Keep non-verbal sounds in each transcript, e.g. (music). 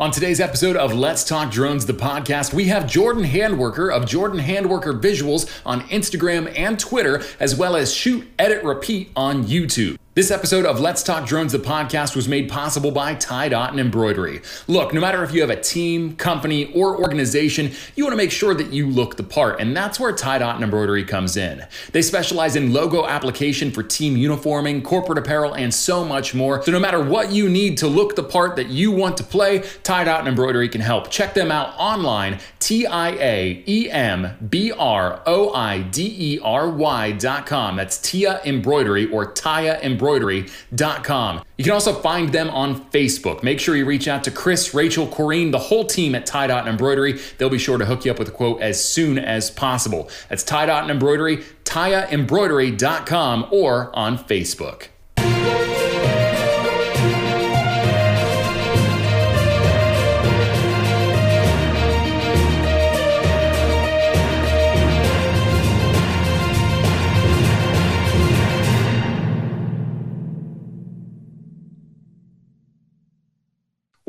On today's episode of Let's Talk Drones, the podcast, we have Jordan Handwerker of Jordan Handwerker Visuals on Instagram and Twitter, as well as Shoot, Edit, Repeat on YouTube. This episode of Let's Talk Drones, the podcast, was made possible by Tie Dot and Embroidery. Look, no matter if you have a team, company, or organization, you want to make sure that you look the part, and that's where Tie Dot and Embroidery comes in. They specialize in logo application for team uniforming, corporate apparel, and so much more. So no matter what you need to look the part that you want to play, Tie Dot and Embroidery can help. Check them out online, T I A E M B R O I D E R Y dot com. That's Tia Embroidery or Tia Embroidery embroidery.com. You can also find them on Facebook. Make sure you reach out to Chris, Rachel, Corrine, the whole team at Tie Dot and Embroidery. They'll be sure to hook you up with a quote as soon as possible. That's Tie Dot and Embroidery, TiaEmbroidery.com, or on Facebook.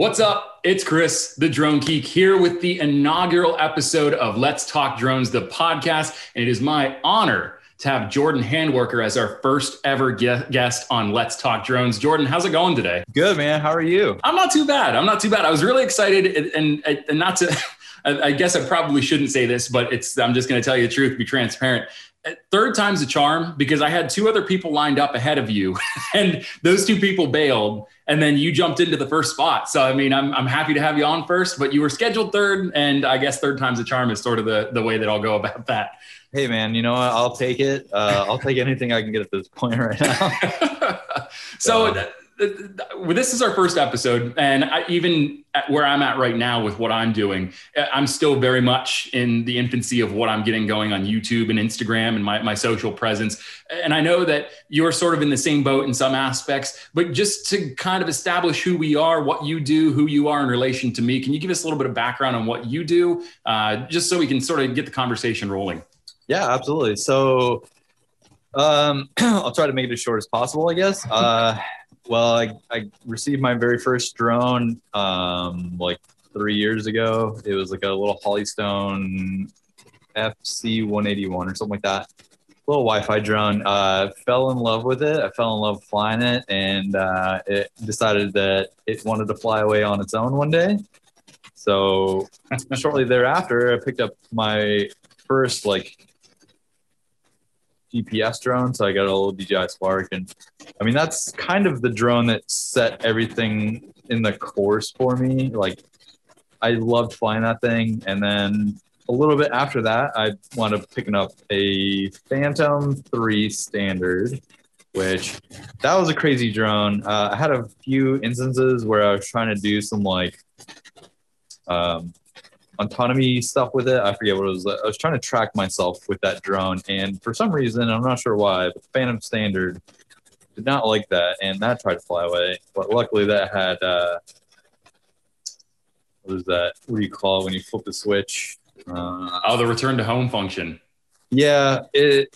What's up? It's Chris, the Drone Geek, here with the inaugural episode of Let's Talk Drones, the podcast. And it is my honor to have Jordan Handwerker as our first ever guest on Let's Talk Drones. Jordan, how's it going today? Good, man. How are you? I'm not too bad. I'm not too bad. I was really excited and, and, and not to. (laughs) I guess I probably shouldn't say this, but it's I'm just going to tell you the truth, be transparent uh, third time's a charm because I had two other people lined up ahead of you, (laughs) and those two people bailed, and then you jumped into the first spot. So I mean, I'm I'm happy to have you on first, but you were scheduled third, and I guess third time's a charm is sort of the the way that I'll go about that. Hey man, you know what? I'll take it. Uh, I'll take anything I can get at this point right now. (laughs) so. so this is our first episode, and I, even where I'm at right now with what I'm doing, I'm still very much in the infancy of what I'm getting going on YouTube and Instagram and my, my social presence. And I know that you're sort of in the same boat in some aspects, but just to kind of establish who we are, what you do, who you are in relation to me, can you give us a little bit of background on what you do, uh, just so we can sort of get the conversation rolling? Yeah, absolutely. So um, (clears throat) I'll try to make it as short as possible, I guess. Uh, well, I, I received my very first drone um, like three years ago. It was like a little Holystone FC 181 or something like that. Little Wi-Fi drone. Uh, fell in love with it. I fell in love flying it, and uh, it decided that it wanted to fly away on its own one day. So (laughs) shortly thereafter, I picked up my first like GPS drone. So I got a little DJI Spark, and I mean that's kind of the drone that set everything in the course for me. Like I loved flying that thing, and then a little bit after that, I wound up picking up a Phantom Three Standard. Which that was a crazy drone. Uh, I had a few instances where I was trying to do some like um, autonomy stuff with it. I forget what it was. I was trying to track myself with that drone, and for some reason, I'm not sure why, but Phantom Standard did not like that, and that tried to fly away. But luckily, that had uh, what is that? What do you call it when you flip the switch? Uh, oh, the return to home function. Yeah, it.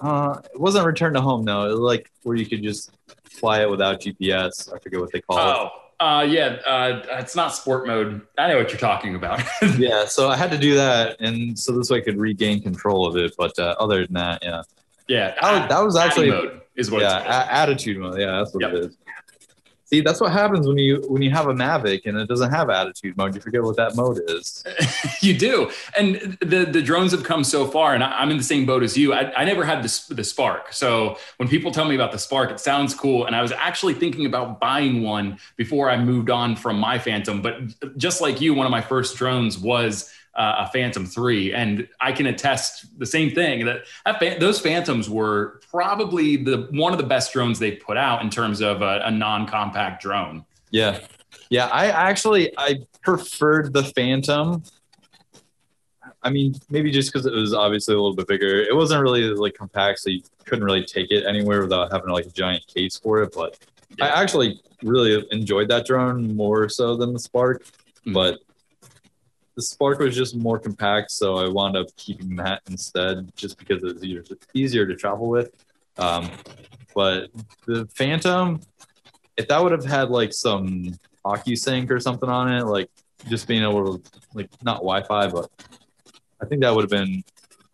Uh, it wasn't return to home though. It was like where you could just fly it without GPS. I forget what they call oh. it. Uh, yeah, uh, it's not sport mode. I know what you're talking about. (laughs) yeah, so I had to do that, and so this way I could regain control of it. But uh, other than that, yeah, yeah, that was, that was actually is what yeah, attitude mode. Yeah, that's what yep. it is. See, that's what happens when you when you have a Mavic and it doesn't have attitude mode. You forget what that mode is. (laughs) you do, and the the drones have come so far, and I, am in the same boat as you. I, I never had the the Spark, so when people tell me about the Spark, it sounds cool, and I was actually thinking about buying one before I moved on from my Phantom. But just like you, one of my first drones was uh, a Phantom 3. And I can attest the same thing that, that those Phantoms were probably the one of the best drones they put out in terms of a, a non-compact drone. Yeah. Yeah, I actually I preferred the Phantom. I mean, maybe just because it was obviously a little bit bigger. It wasn't really like compact, so you couldn't really take it anywhere without having like a giant case for it. But yeah. I actually really enjoyed that drone more so than the Spark. Mm-hmm. But the Spark was just more compact, so I wound up keeping that instead, just because it was easier to, easier to travel with. Um, but the Phantom, if that would have had like some OcuSync or something on it, like just being able to like not Wi-Fi, but I think that would have been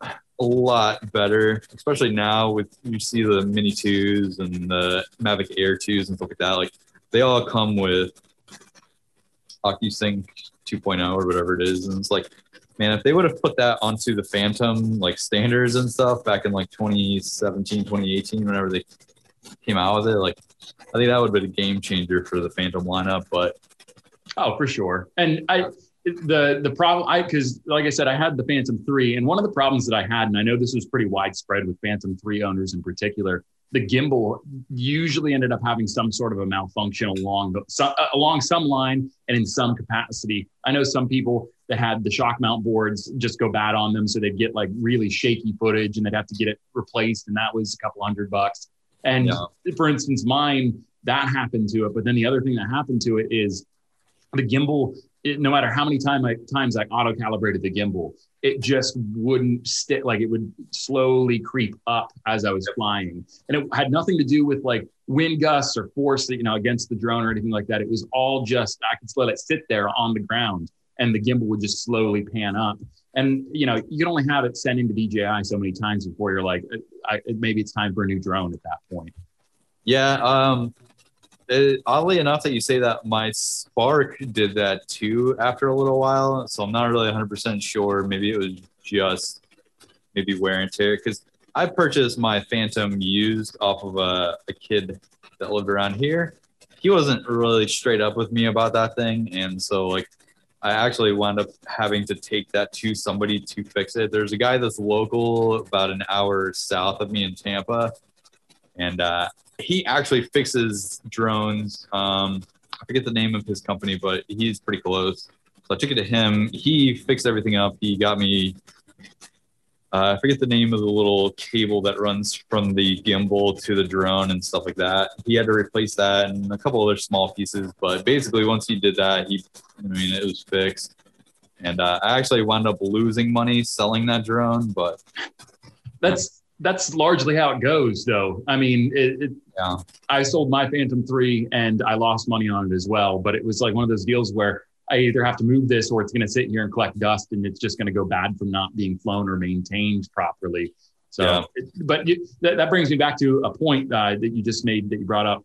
a lot better, especially now with you see the Mini twos and the Mavic Air twos and stuff like that. Like they all come with OcuSync 2.0 or whatever it is, and it's like, man, if they would have put that onto the Phantom like standards and stuff back in like 2017, 2018, whenever they came out with it, like I think that would have been a game changer for the Phantom lineup. But oh, for sure, and I the the problem I because like I said, I had the Phantom three, and one of the problems that I had, and I know this was pretty widespread with Phantom three owners in particular, the gimbal usually ended up having some sort of a malfunction along the so, uh, along some line and in some capacity. I know some people that had the shock mount boards just go bad on them, so they'd get like really shaky footage, and they'd have to get it replaced, and that was a couple hundred bucks. And yeah. for instance, mine that happened to it, but then the other thing that happened to it is the gimbal it, no matter how many time I, times I auto calibrated the gimbal, it just wouldn't stick. Like it would slowly creep up as I was flying, and it had nothing to do with like wind gusts or force, you know, against the drone or anything like that. It was all just I could let it sit there on the ground, and the gimbal would just slowly pan up. And you know, you can only have it sent into DJI so many times before you're like, I, maybe it's time for a new drone at that point. Yeah, um, it, oddly enough that you say that my spark did that too after a little while so i'm not really 100% sure. Maybe it was just maybe wear and tear because i purchased my phantom used off of a, a kid that lived around here. He wasn't really straight up with me about that thing and so like i actually wound up having to take that to somebody to fix it. There's a guy that's local about an hour south of me in tampa and uh, he actually fixes drones. Um, I forget the name of his company, but he's pretty close. So I took it to him. He fixed everything up. He got me. Uh, I forget the name of the little cable that runs from the gimbal to the drone and stuff like that. He had to replace that and a couple other small pieces. But basically, once he did that, he, I mean, it was fixed. And uh, I actually wound up losing money selling that drone, but that's that's largely how it goes, though. I mean, it, it, yeah. I sold my Phantom 3 and I lost money on it as well. But it was like one of those deals where I either have to move this or it's going to sit here and collect dust and it's just going to go bad from not being flown or maintained properly. So, yeah. it, but you, that, that, brings me back to a point uh, that you just made that you brought up.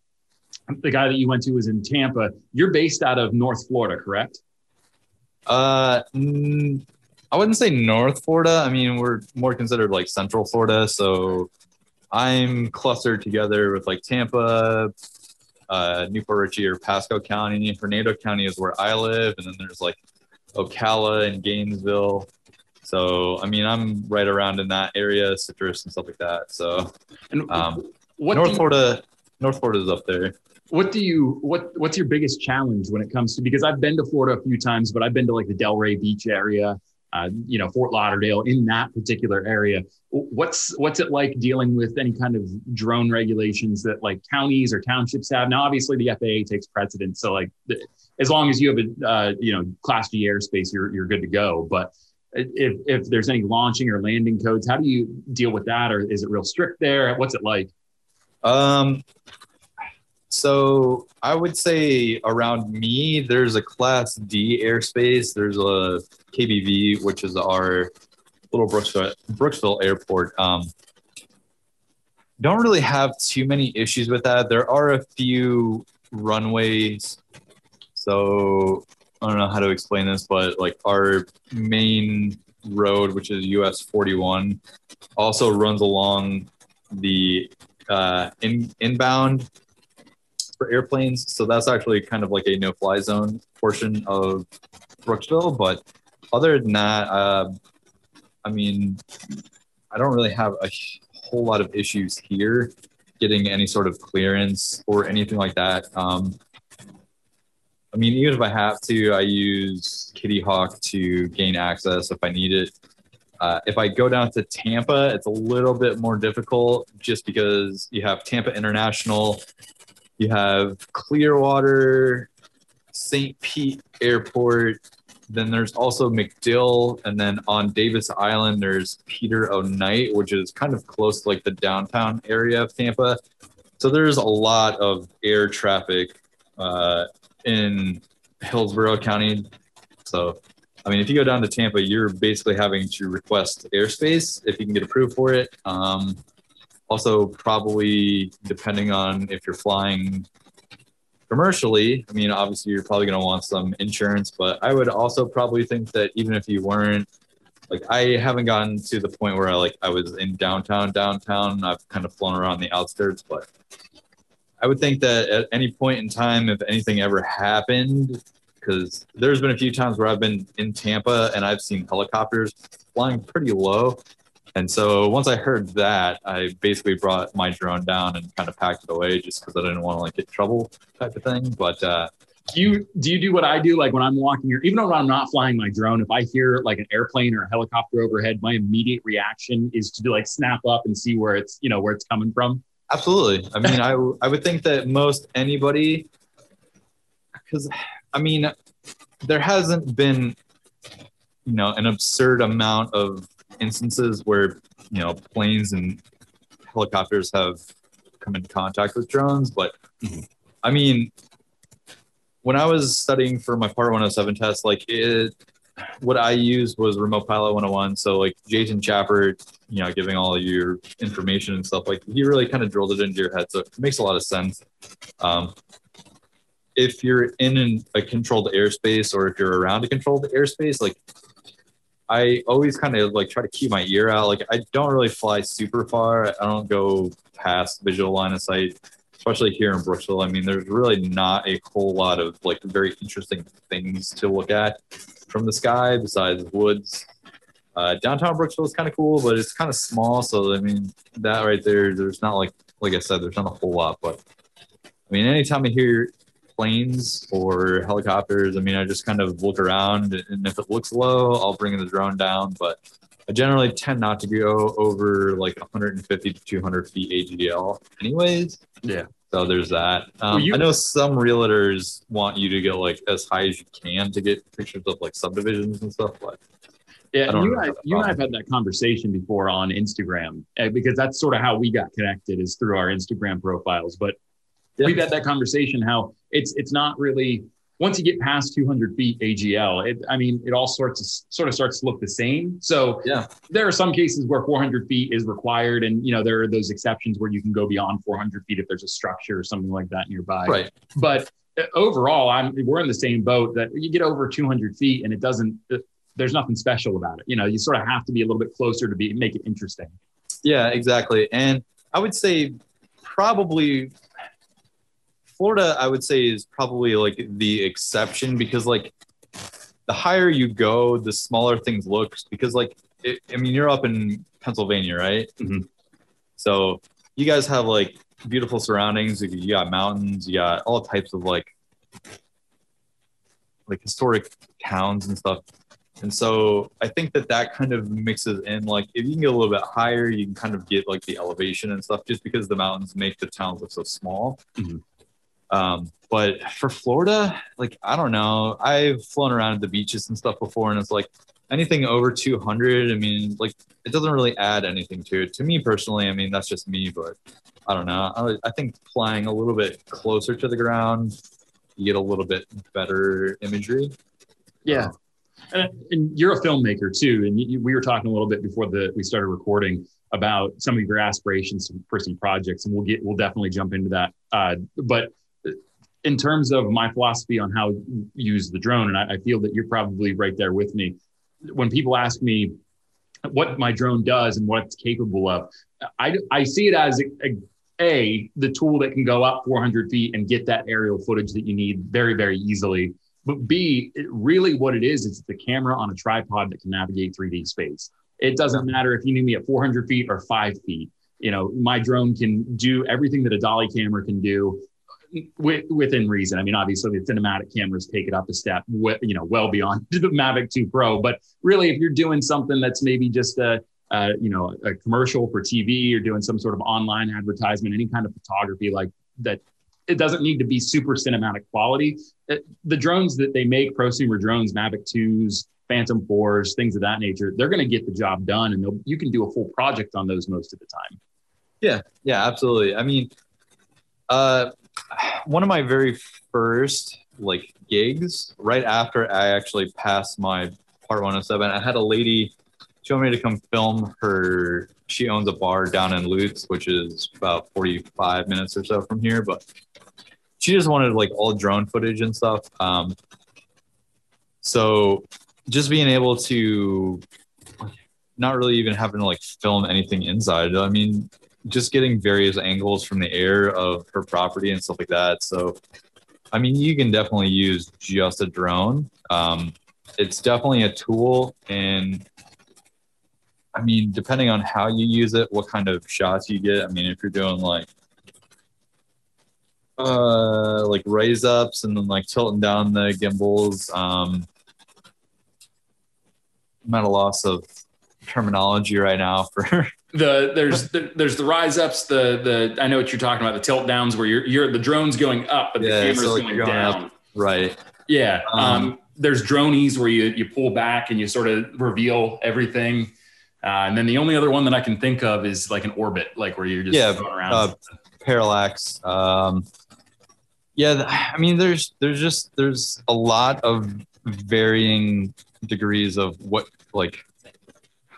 The guy that you went to was in Tampa. You're based out of North Florida, correct? Uh, mm, I wouldn't say North Florida. I mean, we're more considered like Central Florida. So I'm clustered together with like Tampa, uh, New Port Richey or Pasco County. Hernando County is where I live. And then there's like Ocala and Gainesville. So, I mean, I'm right around in that area, citrus and stuff like that. So, um, what North you, Florida, North Florida is up there. What do you, what, what's your biggest challenge when it comes to, because I've been to Florida a few times, but I've been to like the Delray Beach area uh, you know Fort Lauderdale in that particular area. What's what's it like dealing with any kind of drone regulations that like counties or townships have? Now, obviously, the FAA takes precedence, so like as long as you have a uh, you know Class G airspace, you're you're good to go. But if if there's any launching or landing codes, how do you deal with that, or is it real strict there? What's it like? Um, so I would say around me, there's a Class D airspace. There's a KBV, which is our little Brooksville, Brooksville airport. Um, don't really have too many issues with that. There are a few runways. So I don't know how to explain this, but like our main road, which is US 41, also runs along the uh, in, inbound for airplanes. So that's actually kind of like a no fly zone portion of Brooksville. But other than that, uh, I mean, I don't really have a whole lot of issues here getting any sort of clearance or anything like that. Um, I mean, even if I have to, I use Kittyhawk to gain access if I need it. Uh, if I go down to Tampa, it's a little bit more difficult just because you have Tampa International you have Clearwater, St. Pete Airport. Then there's also MacDill, and then on Davis Island there's Peter O. Knight, which is kind of close to like the downtown area of Tampa. So there's a lot of air traffic uh, in Hillsborough County. So, I mean, if you go down to Tampa, you're basically having to request airspace if you can get approved for it. Um, also, probably depending on if you're flying commercially, I mean, obviously, you're probably going to want some insurance, but I would also probably think that even if you weren't, like, I haven't gotten to the point where I like I was in downtown, downtown. I've kind of flown around the outskirts, but I would think that at any point in time, if anything ever happened, because there's been a few times where I've been in Tampa and I've seen helicopters flying pretty low. And so once I heard that, I basically brought my drone down and kind of packed it away just because I didn't want to like get trouble type of thing. But uh, do you do you do what I do? Like when I'm walking here, even though I'm not flying my drone, if I hear like an airplane or a helicopter overhead, my immediate reaction is to do like snap up and see where it's you know where it's coming from. Absolutely. I mean, I (laughs) I would think that most anybody, because I mean, there hasn't been, you know, an absurd amount of instances where you know planes and helicopters have come into contact with drones, but mm-hmm. I mean, when I was studying for my Part 107 test, like it, what I used was Remote Pilot 101. So like Jason Schappert, you know, giving all your information and stuff like he really kind of drilled it into your head. So it makes a lot of sense. Um, if you're in an, a controlled airspace or if you're around a controlled airspace, like I always kind of like try to keep my ear out. Like I don't really fly super far. I don't go past visual line of sight, especially here in Brooksville. I mean, there's really not a whole lot of like very interesting things to look at from the sky besides woods. Uh, downtown Brooksville is kind of cool, but it's kind of small. So I mean, that right there, there's not like like I said, there's not a whole lot. But I mean, anytime I hear planes or helicopters, I mean, I just kind of look around, and if it looks low, I'll bring the drone down. But I generally tend not to go over like 150 to 200 feet AGL, anyways. Yeah. So there's that. Um, well, you, I know some realtors want you to get like as high as you can to get pictures of like subdivisions and stuff, but yeah, you, I, you and I have had that conversation before on Instagram eh, because that's sort of how we got connected is through our Instagram profiles. But yeah. we've had that conversation how it's it's not really once you get past 200 feet AGL, it, I mean, it all sorts of sort of starts to look the same. So yeah, there are some cases where 400 feet is required, and you know there are those exceptions where you can go beyond 400 feet if there's a structure or something like that nearby. Right. But uh, overall, I'm we're in the same boat that you get over 200 feet and it doesn't. Uh, there's nothing special about it. You know, you sort of have to be a little bit closer to be make it interesting. Yeah, exactly. And I would say probably Florida, I would say, is probably like the exception because like the higher you go, the smaller things look. Because like, it, I mean, you're up in Pennsylvania, right? Mm-hmm. So you guys have like beautiful surroundings. You got mountains. You got all types of like like historic towns and stuff. And so I think that that kind of mixes in. Like if you can get a little bit higher, you can kind of get like the elevation and stuff, just because the mountains make the towns look so small. Mm-hmm. Um, but for Florida, like I don't know, I've flown around at the beaches and stuff before, and it's like anything over 200. I mean, like it doesn't really add anything to it. To me personally, I mean that's just me, but I don't know. I, I think flying a little bit closer to the ground, you get a little bit better imagery. Yeah. And, and you're a filmmaker too, and you, we were talking a little bit before the we started recording about some of your aspirations for some projects, and we'll get we'll definitely jump into that. Uh, but in terms of my philosophy on how to use the drone, and I, I, feel that you're probably right there with me. When people ask me what my drone does and what it's capable of, I, I see it as a, a, a the tool that can go up 400 feet and get that aerial footage that you need very very easily. But B, really what it is, is the camera on a tripod that can navigate 3D space. It doesn't matter if you need me at 400 feet or five feet. You know, my drone can do everything that a dolly camera can do within reason. I mean, obviously the cinematic cameras take it up a step, you know, well beyond (laughs) the Mavic 2 Pro. But really, if you're doing something that's maybe just a, a, you know, a commercial for TV or doing some sort of online advertisement, any kind of photography like that, it doesn't need to be super cinematic quality. It, the drones that they make, prosumer drones, Mavic 2s, Phantom 4s, things of that nature, they're going to get the job done, and you can do a full project on those most of the time. Yeah, yeah, absolutely. I mean, uh, one of my very first like gigs right after I actually passed my part 107. I had a lady she wanted me to come film her. She owns a bar down in Lutz, which is about 45 minutes or so from here, but she just wanted like all drone footage and stuff. Um, so just being able to not really even having to like film anything inside. I mean, just getting various angles from the air of her property and stuff like that. So, I mean, you can definitely use just a drone. Um, it's definitely a tool, and I mean, depending on how you use it, what kind of shots you get. I mean, if you're doing like uh like raise ups and then like tilting down the gimbals um i'm at a loss of terminology right now for (laughs) the there's the, there's the rise ups the the i know what you're talking about the tilt downs where you're you're the drone's going up but Yeah, the camera's so, like, going, going down. Up. right. Yeah um, Um, there's dronies where you you pull back and you sort of reveal everything. Uh, and then the only other one that i can think of is like an orbit like where you're just Yeah, going around. uh, parallax um yeah i mean there's there's just there's a lot of varying degrees of what like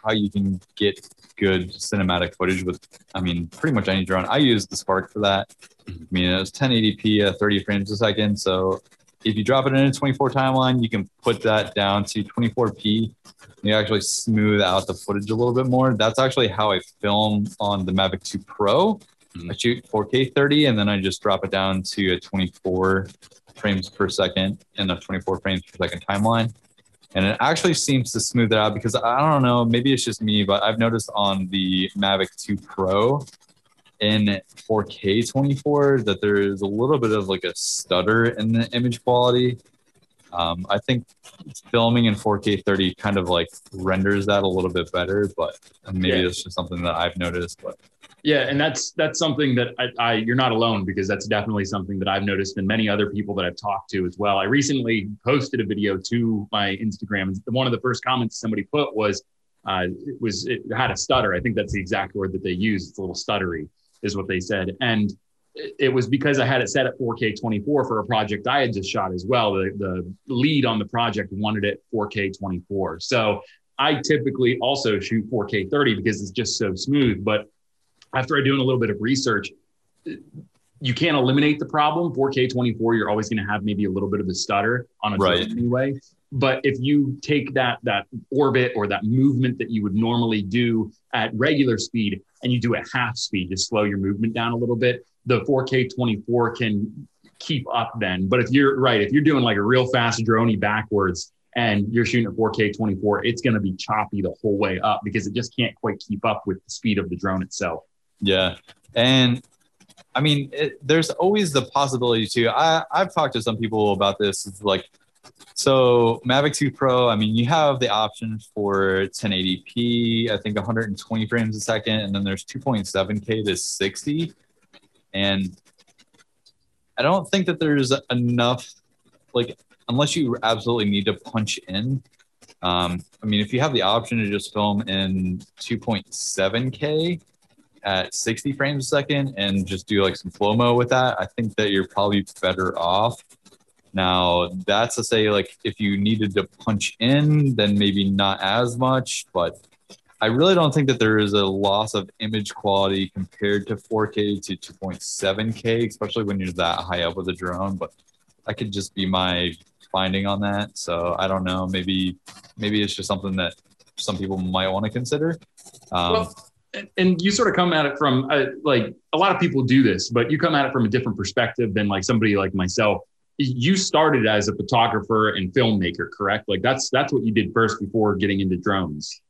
how you can get good cinematic footage with i mean pretty much any drone. I use the spark for that. I mean it was 1080p at uh, 30 frames a second. So if you drop it in a 24 timeline you can put that down to 24p you actually smooth out the footage a little bit more. That's actually how i film on the mavic 2 pro. Mm-hmm. I shoot 4K 30 and then I just drop it down to a 24 frames per second in a 24 frames per second timeline. And it actually seems to smooth it out because I don't know, maybe it's just me, but I've noticed on the Mavic 2 Pro in 4K 24 that there is a little bit of like a stutter in the image quality. Um, I think filming in 4K 30 kind of like renders that a little bit better, but maybe Yeah. it's just something that I've noticed. But Yeah, and that's that's something that I, I you're not alone because that's definitely something that I've noticed and many other people that I've talked to as well. I recently posted a video to my Instagram, and one of the first comments somebody put was uh, it was it had a stutter. I think that's the exact word that they used. It's a little stuttery, is what they said, and it was because I had it set at 4K 24 for a project I had just shot as well. The the lead on the project wanted it 4K 24, so I typically also shoot 4K 30 because it's just so smooth, but after I doing a little bit of research, you can't eliminate the problem. 4K 24, you're always going to have maybe a little bit of a stutter on a Right. drone anyway. But if you take that that orbit or that movement that you would normally do at regular speed and you do it half speed, just slow your movement down a little bit, the 4K 24 can keep up then. But if you're right, if you're doing like a real fast droney backwards and you're shooting at 4K 24, it's going to be choppy the whole way up because it just can't quite keep up with the speed of the drone itself. Yeah, and I mean, it, there's always the possibility too. I I've talked to some people about this. It's like, so Mavic 2 Pro. I mean, you have the option for 1080p. I think 120 frames a second, and then there's 2.7k to 60. And I don't think that there's enough, like, unless you absolutely need to punch in. Um, I mean, if you have the option to just film in 2.7k at 60 frames a second and just do like some flow mo with that, I think that you're probably better off. Now, that's to say, like, if you needed to punch in, then maybe not as much, but I really don't think that there is a loss of image quality compared to 4K to 2.7K, especially when you're that high up with a drone. But that could just be my finding on that. So I don't know. Maybe, maybe it's just something that some people might want to consider. Um, Well, and- you sort of come at it from uh, like a lot of people do this, but you come at it from a different perspective than like somebody like myself. You started as a photographer and filmmaker, correct? Like that's that's what you did first before getting into drones.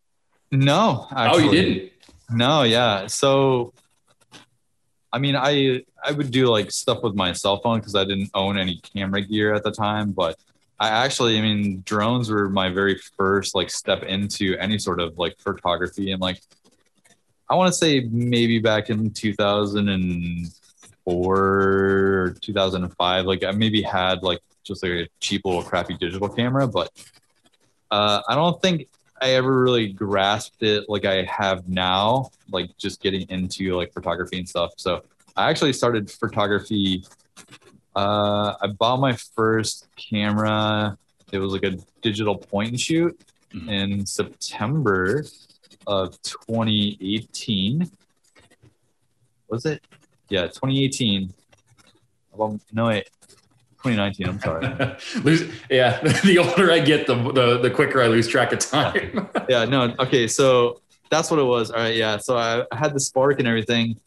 no, oh, you didn't. No, yeah. So, I mean, I I would do like stuff with my cell phone because I didn't own any camera gear at the time. But I actually, I mean, drones were my very first like step into any sort of like photography, and like I want to say maybe back in 2004 or 2005, like I maybe had like just like a cheap little crappy digital camera, but uh, I don't think I ever really grasped it like I have now, like just getting into like photography and stuff. So I actually started photography Uh, I bought my first camera. It was like a digital point and shoot Mhm. in September of 2018. Was it? Yeah, 2018. Well, no, wait, 2019. I'm sorry. (laughs) lose, yeah. (laughs) The older I get, the, the the quicker I lose track of time. (laughs) yeah, no. Okay, so that's what it was. All right, yeah. So I, I had the spark and everything,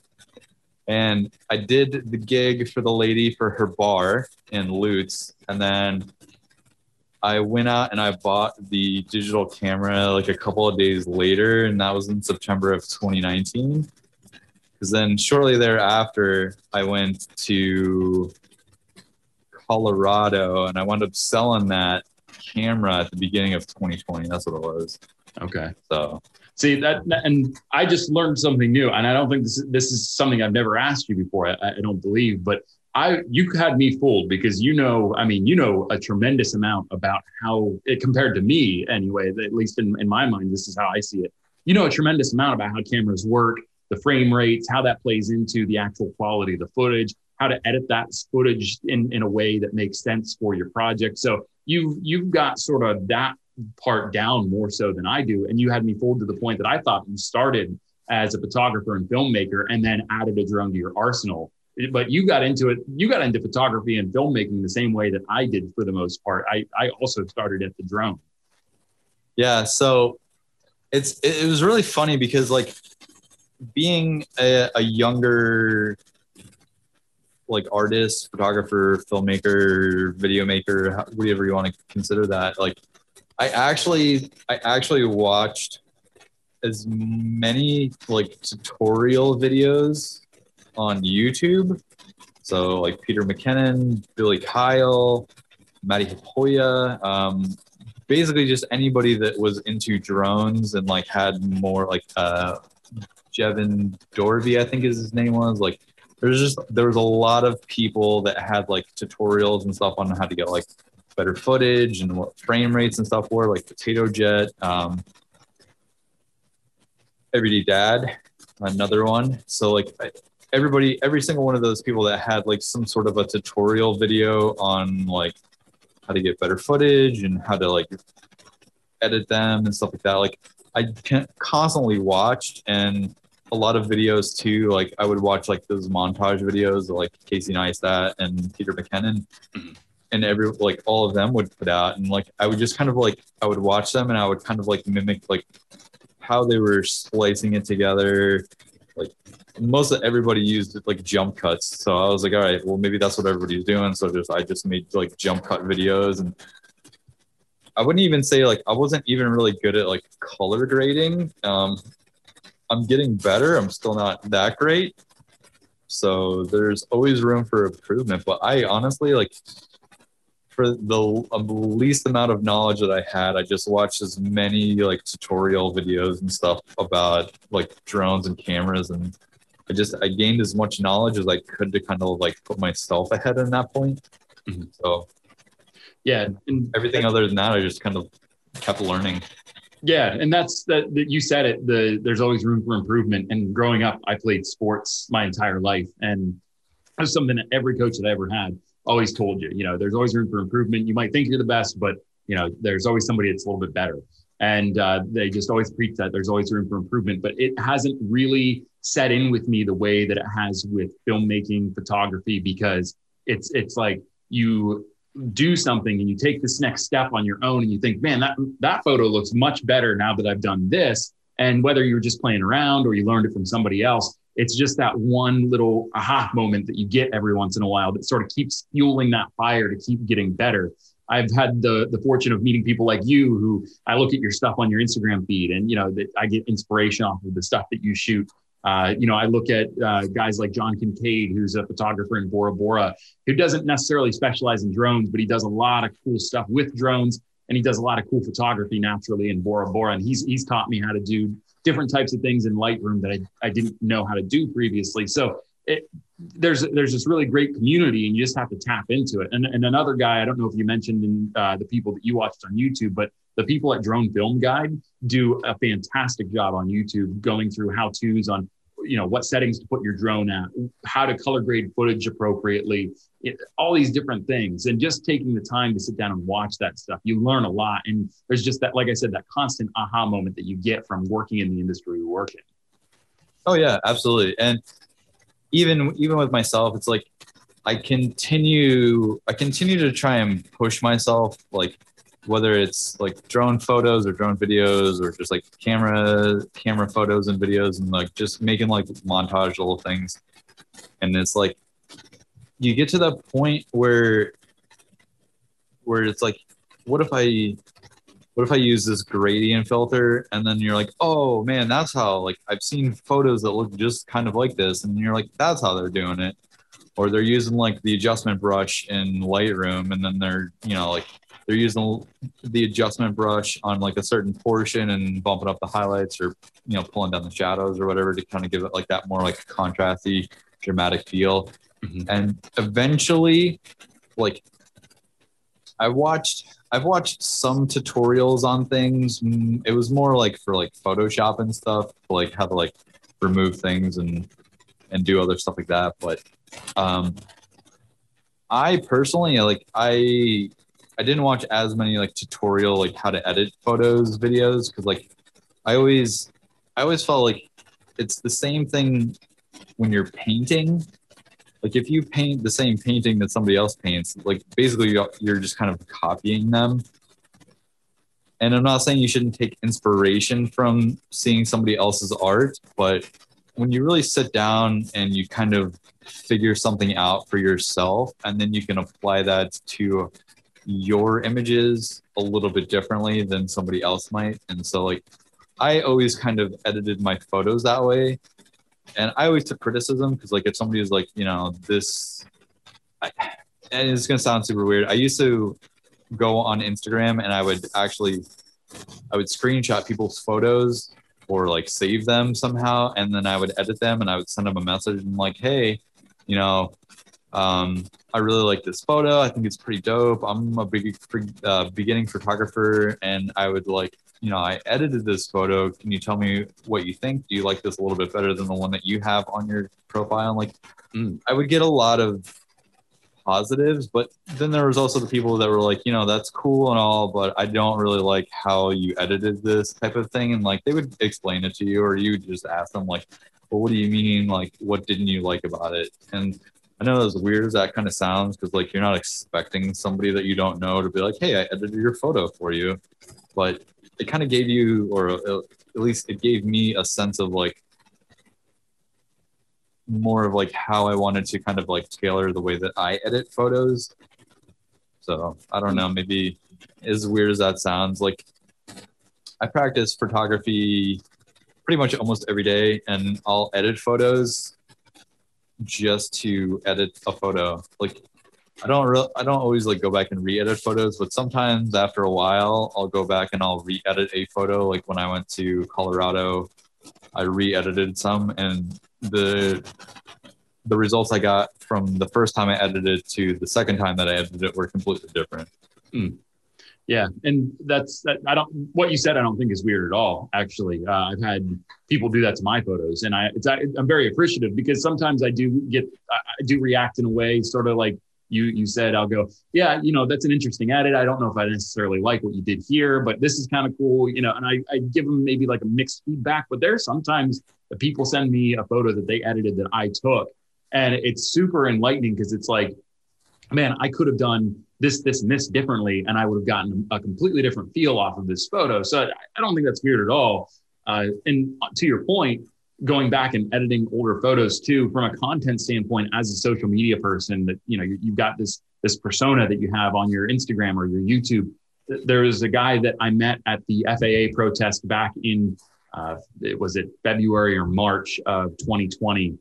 and I did the gig for the lady for her bar in Lutz, and then I went out and I bought the digital camera like a couple of days later, and that was in September of 2019. Because then shortly thereafter, I went to Colorado and I wound up selling that camera at the beginning of 2020. That's what it was. okay. So See that, and I just learned something new, and I don't think this is, this is something I've never asked you before. I, I don't believe, but I you had me fooled because you know, I mean, you know a tremendous amount about how it compared to me anyway. At least in, in my mind, this is how I see it. You know a tremendous amount about how cameras work, the frame rates, how that plays into the actual quality of the footage, how to edit that footage in, in a way that makes sense for your project. So you've you've got sort of that part down more so than I do. And you had me fooled to the point that I thought you started as a photographer and filmmaker and then added a drone to your arsenal. But you got into it, you got into photography and filmmaking the same way that I did for the most part. I, I also started at the drone. yeah, so it's it, was really funny because like being a, a younger like artist, photographer, filmmaker, video maker, whatever you want to consider that. Like, I actually, I actually watched as many like tutorial videos on YouTube. So like Peter McKinnon, Billy Kyle, Matti Haapoja, um, basically just anybody that was into drones and like had more like uh, Jeven Dovey, I think is his name was like there's just there was a lot of people that had like tutorials and stuff on how to get like better footage and what frame rates and stuff were like potato jet um everyday dad another one so like everybody every single one of those people that had like some sort of a tutorial video on like how to get better footage and how to like edit them and stuff like that like i constantly watched and a lot of videos too. Like I would watch like those montage videos of like Casey Neistat and Peter McKinnon, Mhm. and every like all of them would put out, and like I would just kind of like I would watch them and I would kind of like mimic like how they were splicing it together. Like most of everybody used like jump cuts, so I was like, all right, well maybe that's what everybody's doing. So just I just made like jump cut videos and. I wouldn't even say like I wasn't even really good at like color grading. Um, I'm getting better. I'm still not that great. So there's always room for improvement. But I honestly like for the least amount of knowledge that I had, I just watched as many like tutorial videos and stuff about like drones and cameras and I just I gained as much knowledge as I could to kind of like put myself ahead in that point. Mhm. So Yeah. And everything other than that, I just kind of kept learning. Yeah, and that's that. that You said it. The there's always room for improvement. And growing up, I played sports my entire life, and that's something that every coach that I ever had always told you. You know, there's always room for improvement. You might think you're the best, but you know, there's always somebody that's a little bit better. And uh, they just always preach that there's always room for improvement. But it hasn't really set in with me the way that it has with filmmaking, photography, because it's it's like you do something and you take this next step on your own and you think, man, that that photo looks much better now that I've done this. And whether you're just playing around or you learned it from somebody else, it's just that one little aha moment that you get every once in a while that sort of keeps fueling that fire to keep getting better. I've had the the fortune of meeting people like you who I look at your stuff on your Instagram feed and you know that I get inspiration off of the stuff that you shoot. Uh, you know, I look at uh, guys like John Kincaid, who's a photographer in Bora Bora, who doesn't necessarily specialize in drones, but he does a lot of cool stuff with drones, and he does a lot of cool photography naturally in Bora Bora. And he's he's taught me how to do different types of things in Lightroom that I, I didn't know how to do previously. So there's there's this really great community, and you just have to tap into it. And, and another guy, I don't know if you mentioned in uh, the people that you watched on YouTube, but the people at Drone Film Guide do a fantastic job on YouTube going through how tos on you know what settings to put your drone at how to color grade footage appropriately it, all these different things. And just taking the time to sit down and watch that stuff you learn a lot. And there's just that like i said that constant aha moment that you get from working in the industry you work in. Oh yeah absolutely. And even even with myself it's like i continue i continue to try and push myself like whether it's like drone photos or drone videos or just like camera camera photos and videos and like just making like montage little things. And it's like you get to that point where where it's like what if i what if i use this gradient filter and then you're like oh man that's how like i've seen photos that look just kind of like this and you're like that's how they're doing it or they're using like the adjustment brush in lightroom and then they're you know like they're using the adjustment brush on like a certain portion and bumping up the highlights or you know pulling down the shadows or whatever to kind of give it like that more like contrasty dramatic feel mm-hmm. and eventually like i watched i've watched some tutorials on things mm, it was more like for like photoshop and stuff like how to like remove things and and do other stuff like that but um i personally like i I didn't watch as many like tutorial like how to edit photos videos because like I always I always felt like it's the same thing when you're painting. Like if you paint the same painting that somebody else paints, like basically you're just kind of copying them. And I'm not saying you shouldn't take inspiration from seeing somebody else's art, but when you really sit down and you kind of figure something out for yourself and then you can apply that to your images a little bit differently than somebody else might. And so, like, I always kind of edited my photos that way. And I always took criticism because, like, if somebody was like, you know, this, I, and it's to sound super weird. I used to go on Instagram and I would actually, I would screenshot people's photos or like save them somehow. And then I would edit them and I would send them a message and, like, hey, you know, um, I really like this photo. I think it's pretty dope. I'm a big uh, beginning photographer, and I would like, you know, I edited this photo. Can you tell me what you think? Do you like this a little bit better than the one that you have on your profile? And like, mm, I would get a lot of positives, but then there was also the people that were like, you know, that's cool and all, but I don't really like how you edited this type of thing. And like, they would explain it to you, or you just ask them like, well, what do you mean? Like, what didn't you like about it? And I know as weird as that kind of sounds, because like you're not expecting somebody that you don't know to be like, "Hey, I edited your photo for you," but it kind of gave you, or uh, at least it gave me a sense of like more of like how I wanted to kind of like tailor the way that I edit photos. So I don't know, maybe as weird as that sounds, like I practice photography pretty much almost every day, and I'll edit photos just to edit a photo. Like I don't re- I don't always like go back and re-edit photos, but sometimes after a while I'll go back and I'll re-edit a photo. Like when I went to Colorado, I re-edited some and the the results I got from the first time I edited to the second time that I edited it were completely different. Mm. Yeah, and that's that, I don't what you said. I don't think is weird at all. Actually, uh, I've had people do that to my photos, and I it's I, am very appreciative because sometimes I do get I do react in a way sort of like you you said. I'll go, yeah, you know, that's an interesting edit. I don't know if I necessarily like what you did here, but this is kind of cool, you know. And I I give them maybe like a mixed feedback, but there's sometimes people send me a photo that they edited that I took, and it's super enlightening because it's like, man, I could have done this, this, and this differently, and I would have gotten a completely different feel off of this photo. So I don't think that's weird at all. Uh, and to your point, going back and editing older photos too, from a content standpoint, as a social media person, that you know you, you've got this this persona that you have on your Instagram or your YouTube. There was a guy that I met at the FAA protest back in uh, it was it February or March of 2020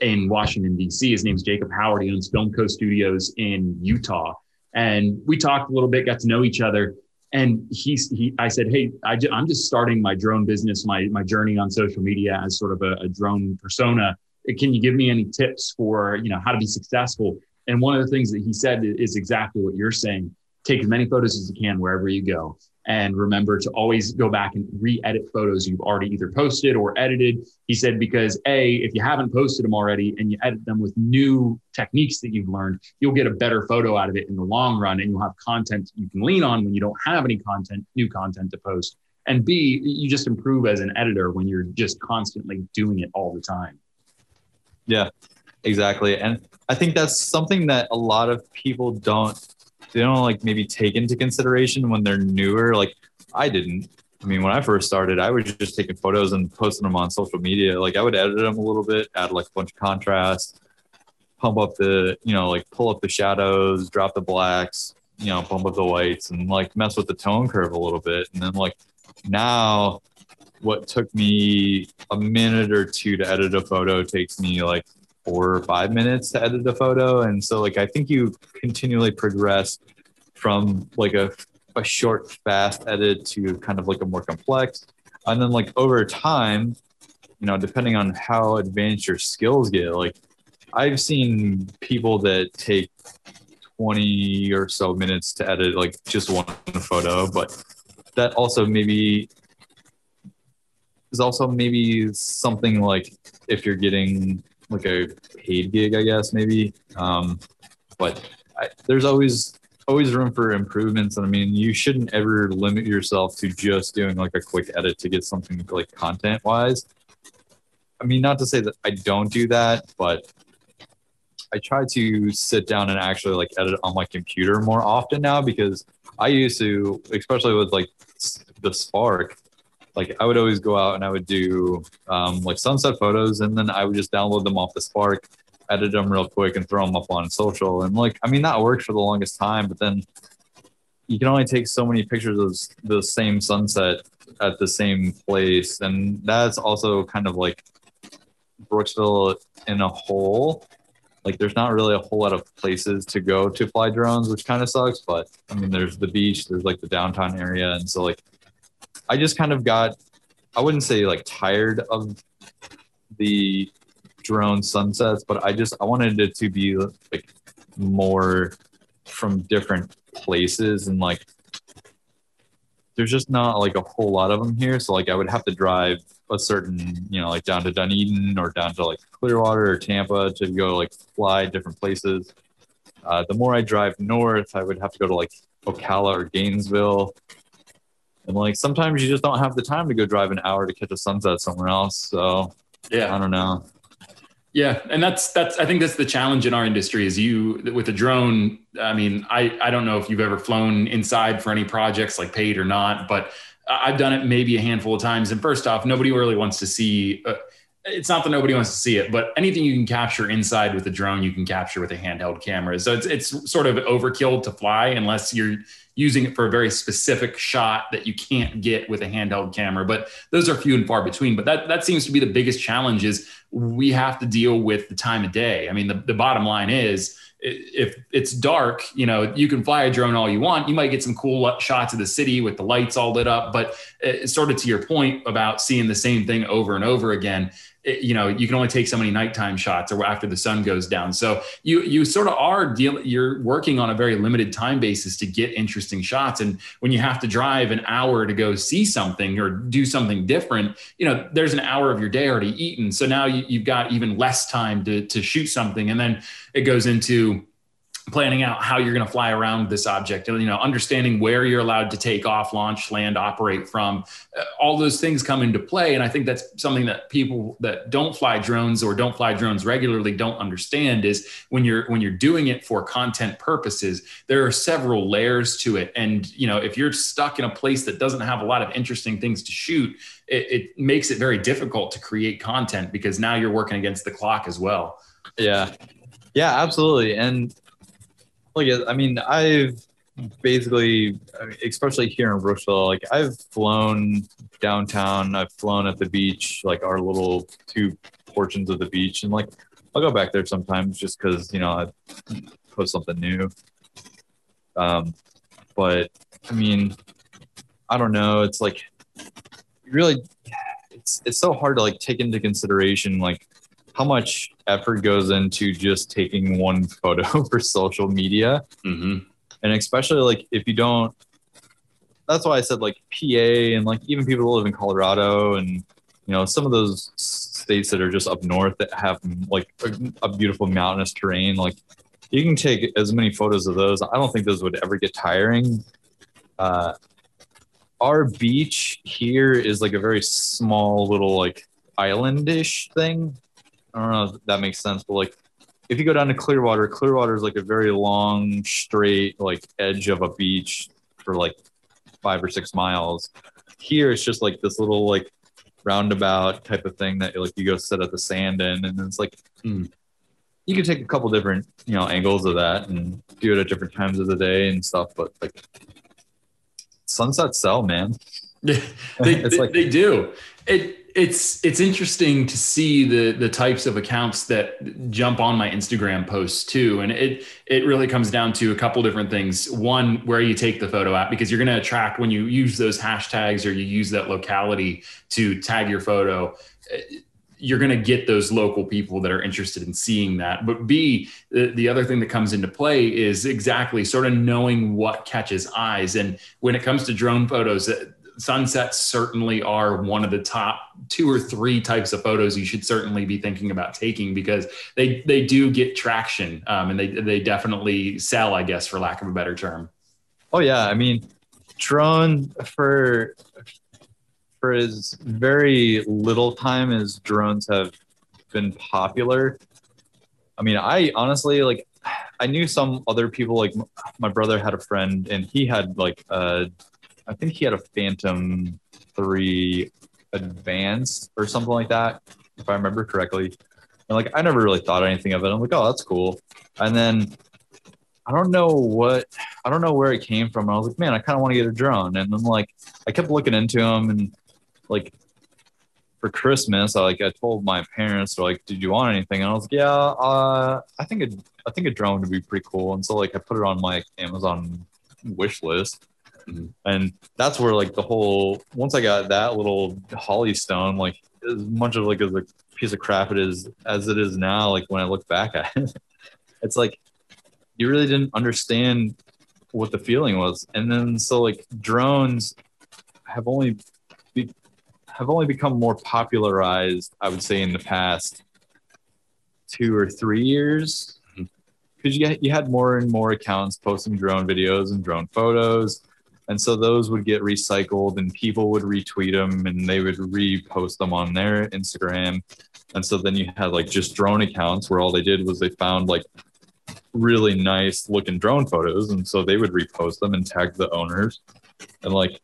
in Washington D.C. His name's Jacob Howard. He owns Film Co Studios in Utah, and we talked a little bit, got to know each other. And he's, he, I said, Hey, I am just starting my drone business, my, my journey on social media as sort of a, a drone persona. Can you give me any tips for, you know, how to be successful? And one of the things that he said is exactly what you're saying. Take as many photos as you can wherever you go. And remember to always go back and re-edit photos you've already either posted or edited. He said because a if you haven't posted them already and you edit them with new techniques that you've learned you'll get a better photo out of it in the long run and you'll have content you can lean on when you don't have any content new content to post. And b you just improve as an editor when you're just constantly doing it all the time. Yeah exactly. And i think that's something that a lot of people don't they don't like maybe take into consideration when they're newer. Like I didn't. I mean, when I first started, I was just taking photos and posting them on social media. Like I would edit them a little bit, add like a bunch of contrast, pump up the, you know, like pull up the shadows, drop the blacks, you know, pump up the whites and like mess with the tone curve a little bit. And then like now what took me a minute or two to edit a photo takes me like four or five minutes to edit a photo. And so like I think you continually progress from like a, a short, fast edit to kind of like a more complex. And then like over time, you know, depending on how advanced your skills get, like I've seen people that take 20 or so minutes to edit like just one photo, but that also maybe is also maybe something like if you're getting like a paid gig, I guess maybe. Um, but I, there's always always room for improvements. And I mean, you shouldn't ever limit yourself to just doing like a quick edit to get something like content wise. I mean, not to say that I don't do that, but I try to sit down and actually like edit on my computer more often now because I used to, especially with like the Spark, like I would always go out and I would do um, like sunset photos, and then I would just download them off the Spark, edit them real quick, and throw them up on social. And like, I mean, that worked for the longest time, but then you can only take so many pictures of the same sunset at the same place, and that's also kind of like Brooksville in a whole. Like, there's not really a whole lot of places to go to fly drones, which kind of sucks. But I mean, there's the beach, there's like the downtown area, and so like I just kind of got, I wouldn't say like tired of the drone sunsets, but I just, I wanted it to be like more from different places and like, there's just not like a whole lot of them here. So like I would have to drive a certain, you know, like down to Dunedin or down to like Clearwater or Tampa to go like fly different places. Uh, the more I drive north, I would have to go to like Ocala or Gainesville and like sometimes you just don't have the time to go drive an hour to catch a sunset somewhere else. So yeah, I don't know. Yeah, and that's that's I think that's the challenge in our industry is you with a drone. I mean, I I don't know if you've ever flown inside for any projects like paid or not, but I've done it maybe a handful of times. And first off, nobody really wants to see. Uh, it's not that nobody wants to see it, but anything you can capture inside with a drone, you can capture with a handheld camera. So it's it's sort of overkill to fly unless you're using it for a very specific shot that you can't get with a handheld camera. But those are few and far between. But that that seems to be the biggest challenge is we have to deal with the time of day. I mean, the, the bottom line is if it's dark, you know, you can fly a drone all you want. You might get some cool shots of the city with the lights all lit up, but it's sort of to your point about seeing the same thing over and over again it, you know you can only take so many nighttime shots or after the sun goes down. So you you sort of are dealing you're working on a very limited time basis to get interesting shots. And when you have to drive an hour to go see something or do something different you know there's an hour of your day already eaten. So now you, you've got even less time to to shoot something. And then it goes into planning out how you're going to fly around this object you know understanding where you're allowed to take off launch land operate from uh, all those things come into play. And i think that's something that people that don't fly drones or don't fly drones regularly don't understand is when you're when you're doing it for content purposes there are several layers to it. And you know if you're stuck in a place that doesn't have a lot of interesting things to shoot it, it makes it very difficult to create content because now you're working against the clock as well. Yeah. Yeah absolutely. And like I mean, I've basically, especially here in Brooksville, like I've flown downtown, I've flown at the beach, like our little two portions of the beach, and like I'll go back there sometimes just because you know I post something new. Um, but I mean, I don't know. It's like really, it's it's so hard to like take into consideration like how much effort goes into just taking one (laughs) photo for social media. Mm-hmm. And especially like if you don't, that's why I said like PA and like even people who live in Colorado and you know some of those states that are just up north that have like a, a beautiful mountainous terrain. Like you can take as many photos of those. I don't think those would ever get tiring. Uh, our beach here is like a very small little like islandish thing. I don't know if that makes sense, but like if you go down to Clearwater, Clearwater is like a very long, straight like edge of a beach for like five or six miles. Here it's just like this little like roundabout type of thing that like you go sit at the sand in, and it's like mm. you can take a couple different you know angles of that and do it at different times of the day and stuff. But like sunsets sell, man. (laughs) they, (laughs) they, like, they do. It it's it's interesting to see the the types of accounts that jump on my Instagram posts too, and it it really comes down to a couple different things. One, where you take the photo at, because you're going to attract when you use those hashtags or you use that locality to tag your photo. Eh, you're going to get those local people that are interested in seeing that. But B, the, the other thing that comes into play is exactly sort of knowing what catches eyes. And when it comes to drone photos, eh, sunsets certainly are one of the top two or three types of photos you should certainly be thinking about taking because they they do get traction um, and they they definitely sell, I guess, for lack of a better term. Oh yeah, I mean, drone for for as very little time as drones have been popular. I mean, I honestly like I knew some other people like my brother had a friend and he had like a I think he had a Phantom 3 Advanced or something like that, if I remember correctly. And like I never really thought anything of it. I'm like, oh, that's cool. And then I don't know what I don't know where it came from. I was like, man, I kind of want to get a drone. And then like I kept looking into them and like for Christmas, I like I told my parents, they're like, "Did you want anything?" And I was like, "Yeah, uh, I think a, I think a drone would be pretty cool." And so like I put it on my Amazon wish list, Mm-hmm. And that's where like the whole once I got that little Holy Stone, like as much of like as a piece of crap it is as it is now, like when I look back at it, (laughs) it's like you really didn't understand what the feeling was. And then so like drones have only be, have only become more popularized, I would say, in the past two or three years because mm-hmm. you, you had more and more accounts posting drone videos and drone photos and so those would get recycled and people would retweet them and they would repost them on their Instagram. And so then you had like just drone accounts where all they did was they found like really nice looking drone photos. And so they would repost them and tag the owners. And like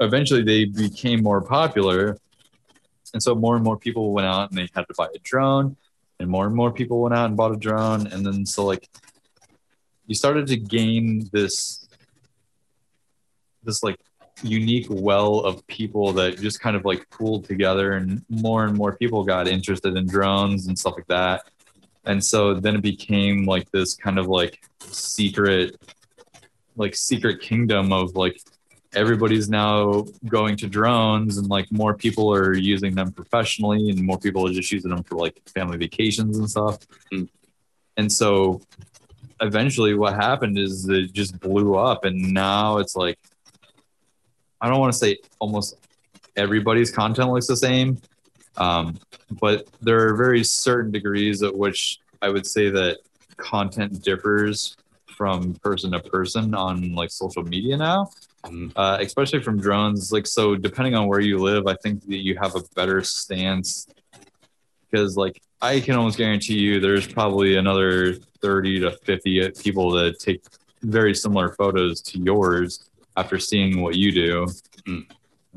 eventually they became more popular. And so more and more people went out and they had to buy a drone. And more and more people went out and bought a drone. And then so like you started to gain this this like unique well of people that just kind of like pooled together and more and more people got interested in drones and stuff like that and so then it became like this kind of like secret like secret kingdom of like everybody's now going to drones and like more people are using them professionally and more people are just using them for like family vacations and stuff mm. and so eventually what happened is it just blew up and now it's like I don't want to say almost everybody's content looks the same, um, but there are very certain degrees at which I would say that content differs from person to person on like social media now, mm-hmm. uh, especially from drones. Like, so depending on where you live, I think that you have a better stance because, like, I can almost guarantee you there's probably another 30 to 50 people that take very similar photos to yours after seeing what you do. Mm.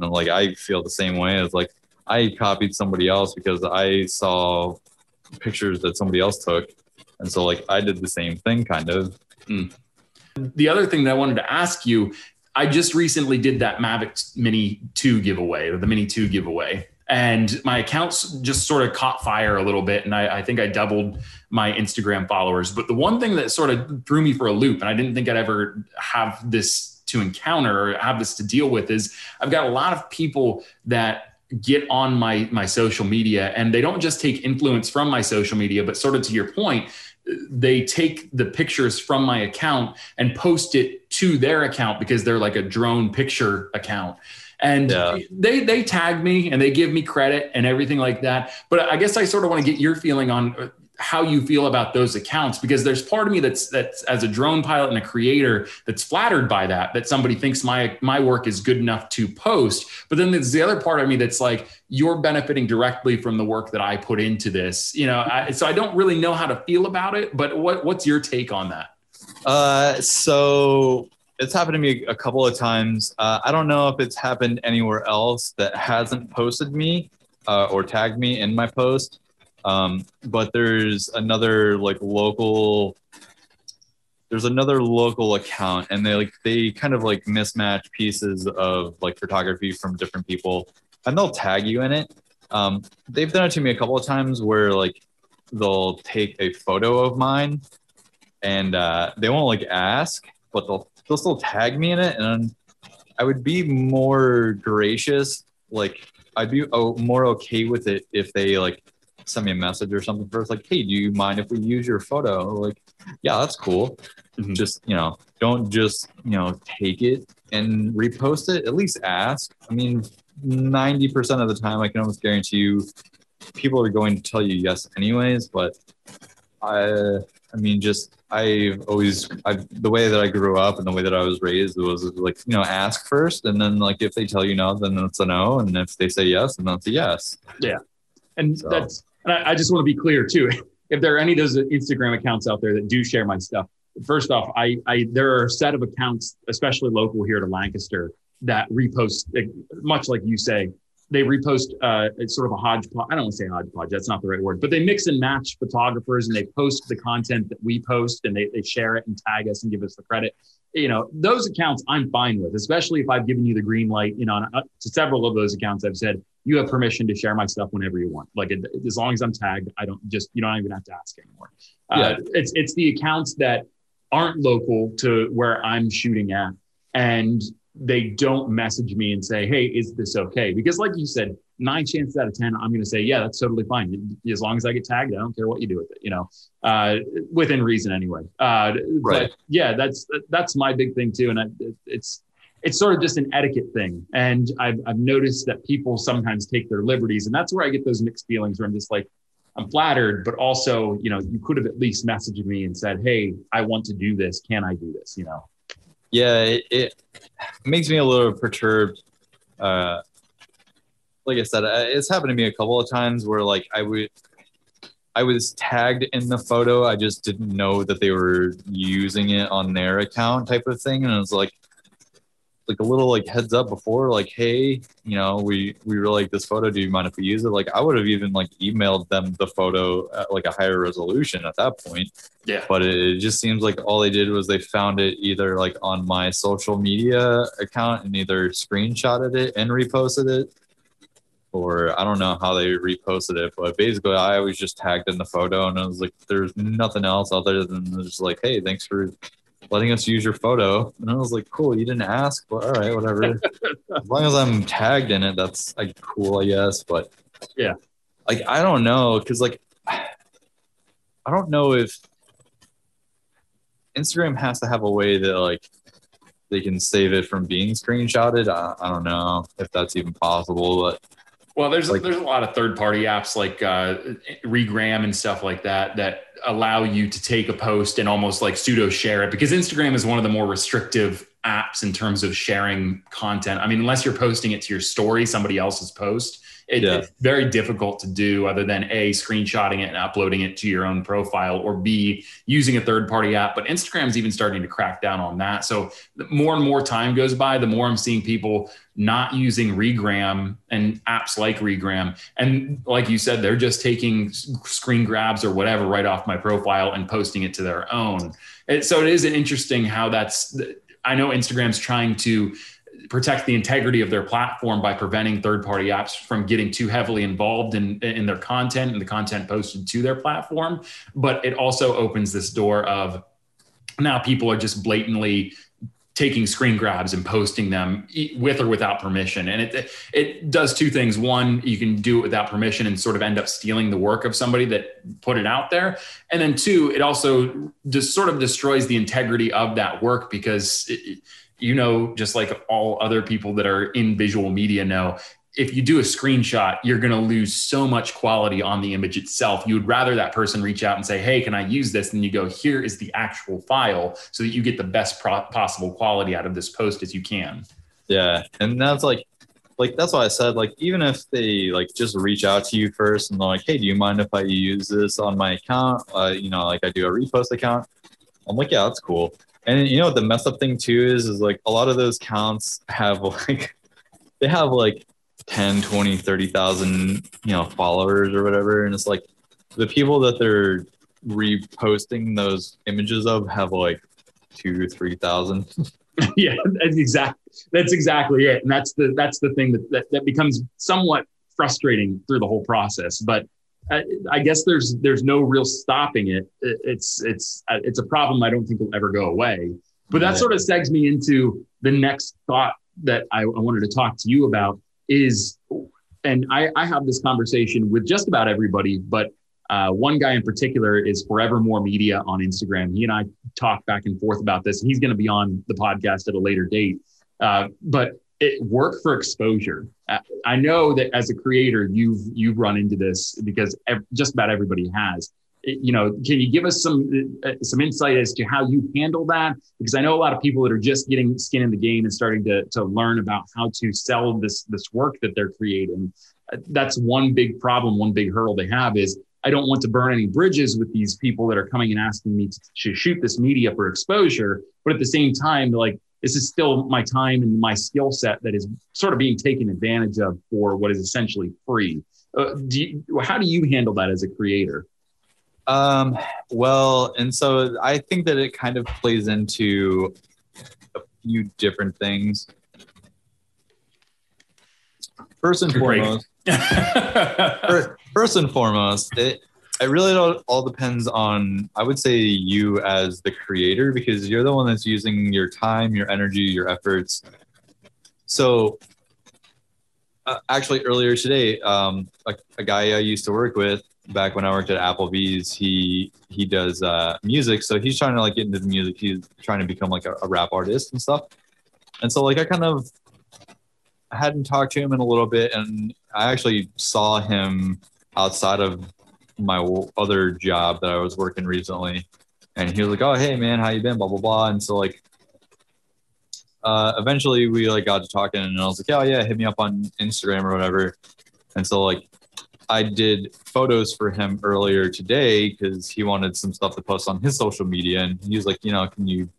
And like I feel the same way as like I copied somebody else because I saw pictures that somebody else took. And so like I did the same thing kind of. Mm. The other thing that I wanted to ask you, I just recently did that Mavic Mini 2 giveaway or the Mini 2 giveaway. And my accounts just sort of caught fire a little bit. And I, I think I doubled my Instagram followers. But the one thing that sort of threw me for a loop, and I didn't think I'd ever have this to encounter or have this to deal with is I've got a lot of people that get on my my social media and they don't just take influence from my social media but sort of to your point they take the pictures from my account and post it to their account because they're like a drone picture account and Yeah. they they tag me and they give me credit and everything like that but i guess i sort of want to get your feeling on how you feel about those accounts because there's part of me that's that's as a drone pilot and a creator that's flattered by that that somebody thinks my my work is good enough to post but then there's the other part of me that's like you're benefiting directly from the work that i put into this you know I, so i don't really know how to feel about it but what what's your take on that Uh, so it's happened to me a couple of times. Uh, I don't know if it's happened anywhere else that hasn't posted me uh, or tagged me in my post. Um, but there's another like local. There's another local account, and they like they kind of like mismatch pieces of like photography from different people, and they'll tag you in it. Um, they've done it to me a couple of times where like they'll take a photo of mine and uh, they won't like ask, but they'll they'll still tag me in it, and I would be more gracious. Like I'd be more okay with it if they like send me a message or something first, like, "Hey, do you mind if we use your photo?" Like, yeah, that's cool. Mhm. Just you know, don't just you know take it and repost it. At least ask. I mean, ninety percent of the time, I can almost guarantee you, people are going to tell you yes anyways. But I, I mean, just I've always I the way that I grew up and the way that I was raised was like you know ask first and then like if they tell you no then it's a no and if they say yes then that's a yes. Yeah, and So- that's and I, I just want to be clear too (laughs) if there are any of those instagram accounts out there that do share my stuff first off i i there are a set of accounts especially local here to lancaster that repost much like you say they repost uh, it's sort of a hodgepodge. I don't want to say hodgepodge. That's not the right word, but they mix and match photographers and they post the content that we post and they, they share it and tag us and give us the credit. You know, those accounts I'm fine with, especially if I've given you the green light. You know, to several of those accounts, I've said you have permission to share my stuff whenever you want. Like it, as long as I'm tagged, I don't just you don't even have to ask anymore. Uh, it's it's the accounts that aren't local to where I'm shooting at, and they don't message me and say, "Hey, is this okay?" Because, like you said, nine chances out of ten, I'm going to say, "Yeah, that's totally fine." As long as I get tagged, I don't care what you do with it. You know, uh, within reason, anyway. Uh, Right. But yeah, that's that's my big thing too, and I, it's it's sort of just an etiquette thing. And I've I've noticed that people sometimes take their liberties, and that's where I get those mixed feelings. Where I'm just like. I'm flattered, but also, you know, you could have at least messaged me and said, "Hey, I want to do this. Can I do this?" You know. Yeah, it, it makes me a little perturbed. Uh, like I said, uh, it's happened to me a couple of times where like I would, I was tagged in the photo. I just didn't know that they were using it on their account, type of thing, and it was like, like a little like heads up before, like, hey, you know, we we really like this photo. Do you mind if we use it? Like, I would have even like emailed them the photo at like a higher resolution at that point Yeah. but it, it just seems like all they did was they found it either like on my social media account and either screenshotted it and reposted it or i don't know how they reposted it but basically i was just tagged in the photo and i was like there's nothing else other than just like hey thanks for letting us use your photo and i was like cool you didn't ask but all right whatever (laughs) as long as i'm tagged in it that's like cool i guess but Yeah. like i don't know because like i don't know if Instagram has to have a way that like they can save it from being screenshotted. I, I don't know if that's even possible, but Well, there's Like- there's a lot of third party apps like uh, Regram and stuff like that that allow you to take a post and almost like pseudo share it because Instagram is one of the more restrictive apps in terms of sharing content. I mean, unless you're posting it to your story, somebody else's post, it, Yeah. it's very difficult to do other than a screenshotting it and uploading it to your own profile or b using a third party app. But Instagram's even starting to crack down on that. So the more and more time goes by, the more I'm seeing people not using Regram and apps like Regram. And like you said, they're just taking screen grabs or whatever right off my profile and posting it to their own. And so it is an interesting how that's, I know Instagram's trying to protect the integrity of their platform by preventing third party apps from getting too heavily involved in, in their content and the content posted to their platform. But it also opens this door of now people are just blatantly taking screen grabs and posting them with or without permission. And it it does two things. One, you can do it without permission and sort of end up stealing the work of somebody that put it out there. And then two, it also just sort of destroys the integrity of that work because it, you know, just like all other people that are in visual media know, if you do a screenshot, you're going to lose so much quality on the image itself. You would rather that person reach out and say, Hey, can I use this? And you go, Here is the actual file so that you get the best pro- possible quality out of this post as you can. Yeah. And that's like, like that's why I said like even if they like just reach out to you first and they're like, hey, do you mind if I use this on my account? Uh, you know, like I do a repost account. I'm like, yeah, that's cool. And you know what the mess up thing too is is like a lot of those counts have (laughs) like they have like 10 20 30,000 you know followers or whatever. And it's like the people that they're reposting those images of have like 2 3,000 (laughs) yeah that's exactly that's exactly it. And that's the that's the thing that, that that becomes somewhat frustrating through the whole process. But I, I guess there's there's no real stopping it. It's it's it's a problem I don't think will ever go away. But that sort of segs me into the next thought that I, I wanted to talk to you about, is, and I, I have this conversation with just about everybody, but uh, one guy in particular is Forevermore Media on Instagram. He and I talk back and forth about this, he's going to be on the podcast at a later date. Uh, but it work for exposure. Uh, I know that as a creator, you've you've run into this because ev- just about everybody has you know, can you give us some uh, some insight as to how you handle that? Because I know a lot of people that are just getting skin in the game and starting to to learn about how to sell this this work that they're creating. Uh, that's one big problem, one big hurdle they have is I don't want to burn any bridges with these people that are coming and asking me to, to shoot this media for exposure, but at the same time, like this is still my time and my skill set that is sort of being taken advantage of for what is essentially free. Uh, do you, how do you handle that as a creator? Um, well, and so I think that it kind of plays into a few different things. First and foremost, (laughs) first and foremost, it it really all depends on I would say you as the creator because you're the one that's using your time, your energy, your efforts. So uh, actually earlier today, um, a, a guy I used to work with back when I worked at Applebee's, he he does uh, music, so he's trying to like get into the music. He's trying to become like a, a rap artist and stuff. And so like I kind of hadn't talked to him in a little bit, and I actually saw him outside of my other job that I was working recently, and he was like, "Oh hey man, how you been?" Blah blah blah. And so like uh, eventually we like got to talking, and I was like, "Oh yeah, hit me up on Instagram or whatever." And so like I did photos for him earlier today because he wanted some stuff to post on his social media, and he was like, you know, can you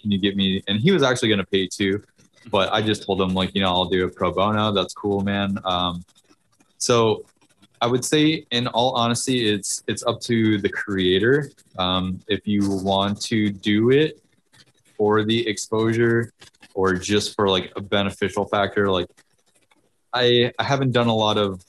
can you get me? And he was actually going to pay too, but I just told him like, you know, I'll do a pro bono. That's cool, man. Um, so I would say, in all honesty, it's it's up to the creator. Um, if you want to do it for the exposure or just for like a beneficial factor, like I I haven't done a lot of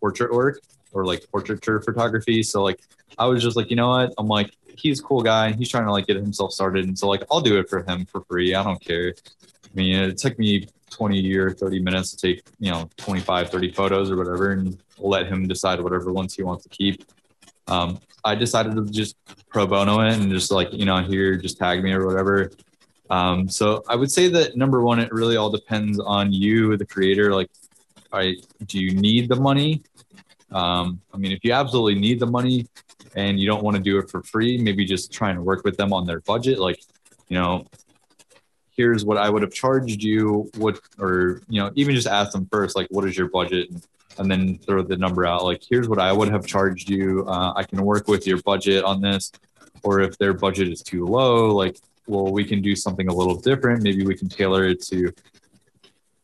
portrait work or like portraiture photography. So like I was just like, you know what? I'm like, he's a cool guy he's trying to like get himself started. And so like I'll do it for him for free. I don't care. I mean, it took me 20 or 30 minutes to take, you know, 25, 30 photos or whatever, and let him decide whatever ones he wants to keep. Um, I decided to just pro bono it and just like, you know, here, just tag me or whatever. Um, so I would say that number one, it really all depends on you, the creator. Like, right, do you need the money? Um, I mean, if you absolutely need the money and you don't want to do it for free, maybe just try and work with them on their budget. Like, you know, here's what I would have charged you. What, or, you know, even just ask them first, like, what is your budget? And then throw the number out. Like, here's what I would have charged you. Uh, I can work with your budget on this. Or if their budget is too low, like, well, we can do something a little different. Maybe we can tailor it to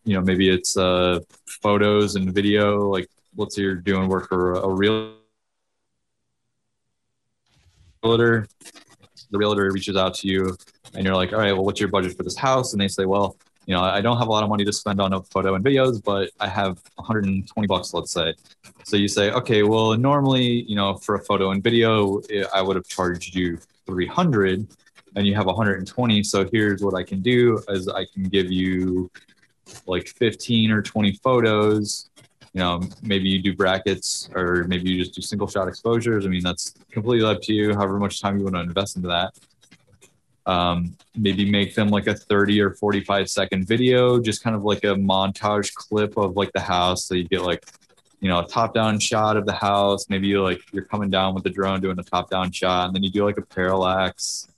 you know maybe it's uh, photos and video like let's say you're doing work for a realtor the realtor reaches out to you and you're like all right well what's your budget for this house and they say well you know i don't have a lot of money to spend on a photo and videos but i have 120 bucks let's say so you say okay well normally you know for a photo and video eh, i would have charged you 300 and you have 120. So here's what I can do is I can give you like 15 or 20 photos. You know, maybe you do brackets or maybe you just do single shot exposures. I mean, that's completely up to you, however much time you want to invest into that. Um, maybe make them like a 30 or 45 second video, just kind of like a montage clip of like the house. So you get like, you know, a top down shot of the house. Maybe you like you're coming down with the drone doing a top down shot, and then you do like a parallax.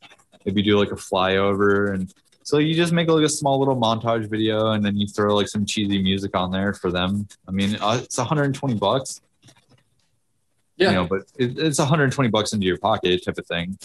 Maybe do like a flyover and so you just make like a small little montage video and then you throw like some cheesy music on there for them. I mean, uh, it's 120 bucks. Yeah. You know, but it, it's 120 bucks into your pocket type of thing.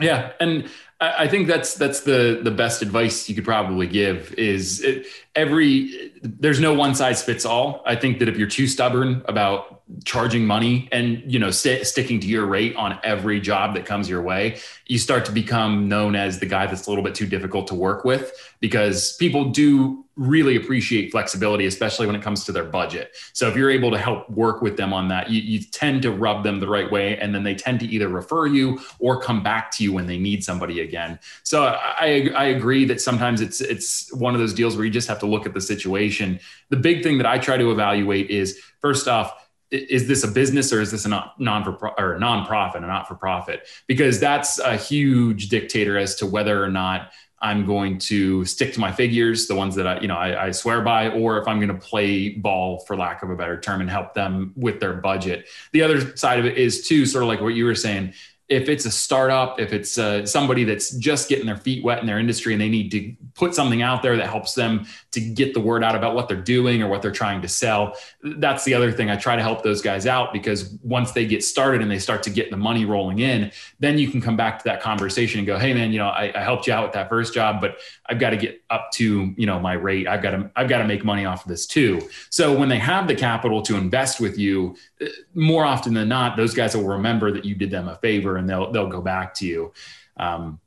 Yeah, and I think that's that's the the best advice you could probably give is it, every there's no one size fits all. I think that if you're too stubborn about charging money and you know st- sticking to your rate on every job that comes your way you start to become known as the guy that's a little bit too difficult to work with because people do really appreciate flexibility especially when it comes to their budget. So if you're able to help work with them on that you, you tend to rub them the right way and then they tend to either refer you or come back to you when they need somebody again. So i i agree that sometimes it's it's one of those deals where you just have to look at the situation. The big thing that i try to evaluate is first off is this a business or is this a non, for or a nonprofit, a not for profit? Because that's a huge dictator as to whether or not I'm going to stick to my figures, the ones that I, you know, I, I swear by, or if I'm going to play ball, for lack of a better term, and help them with their budget. The other side of it is too, sort of like what you were saying if it's a startup, if it's uh, somebody that's just getting their feet wet in their industry and they need to put something out there that helps them to get the word out about what they're doing or what they're trying to sell, that's the other thing. I try to help those guys out because once they get started and they start to get the money rolling in, then you can come back to that conversation and go, "Hey, man, you know, I, I helped you out with that first job, but I've got to get up to you know my rate. I've got to I've got to make money off of this too." So when they have the capital to invest with you, uh, more often than not, those guys will remember that you did them a favor and they'll they'll go back to you. Um,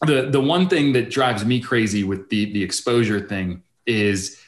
the the one thing that drives me crazy with the the exposure thing is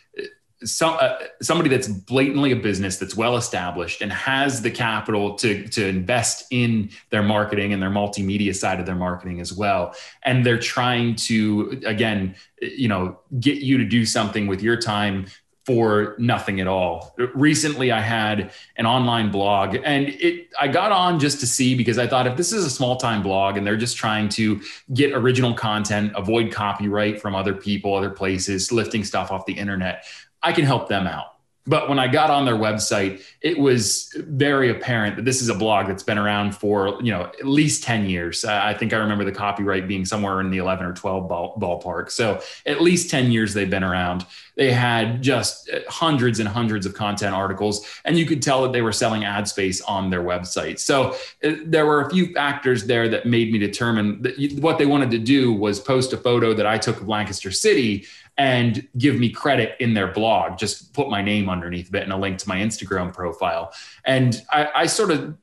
some uh, somebody that's blatantly a business that's well established and has the capital to to invest in their marketing and their multimedia side of their marketing as well and they're trying to again you know get you to do something with your time for nothing at all. Recently, I had an online blog, and it I got on just to see because I thought if this is a small time blog and they're just trying to get original content, avoid copyright from other people, other places, lifting stuff off the internet, I can help them out. But when I got on their website, it was very apparent that this is a blog that's been around for you know at least ten years. Uh, I think I remember the copyright being somewhere in the eleven or twelve ball, ballpark. So at least ten years they've been around. They had just hundreds and hundreds of content articles, and you could tell that they were selling ad space on their website. So uh, there were a few factors there that made me determine that what they wanted to do was post a photo that I took of Lancaster City and give me credit in their blog. Just put my name underneath of it and a link to my Instagram profile. And I, I sort of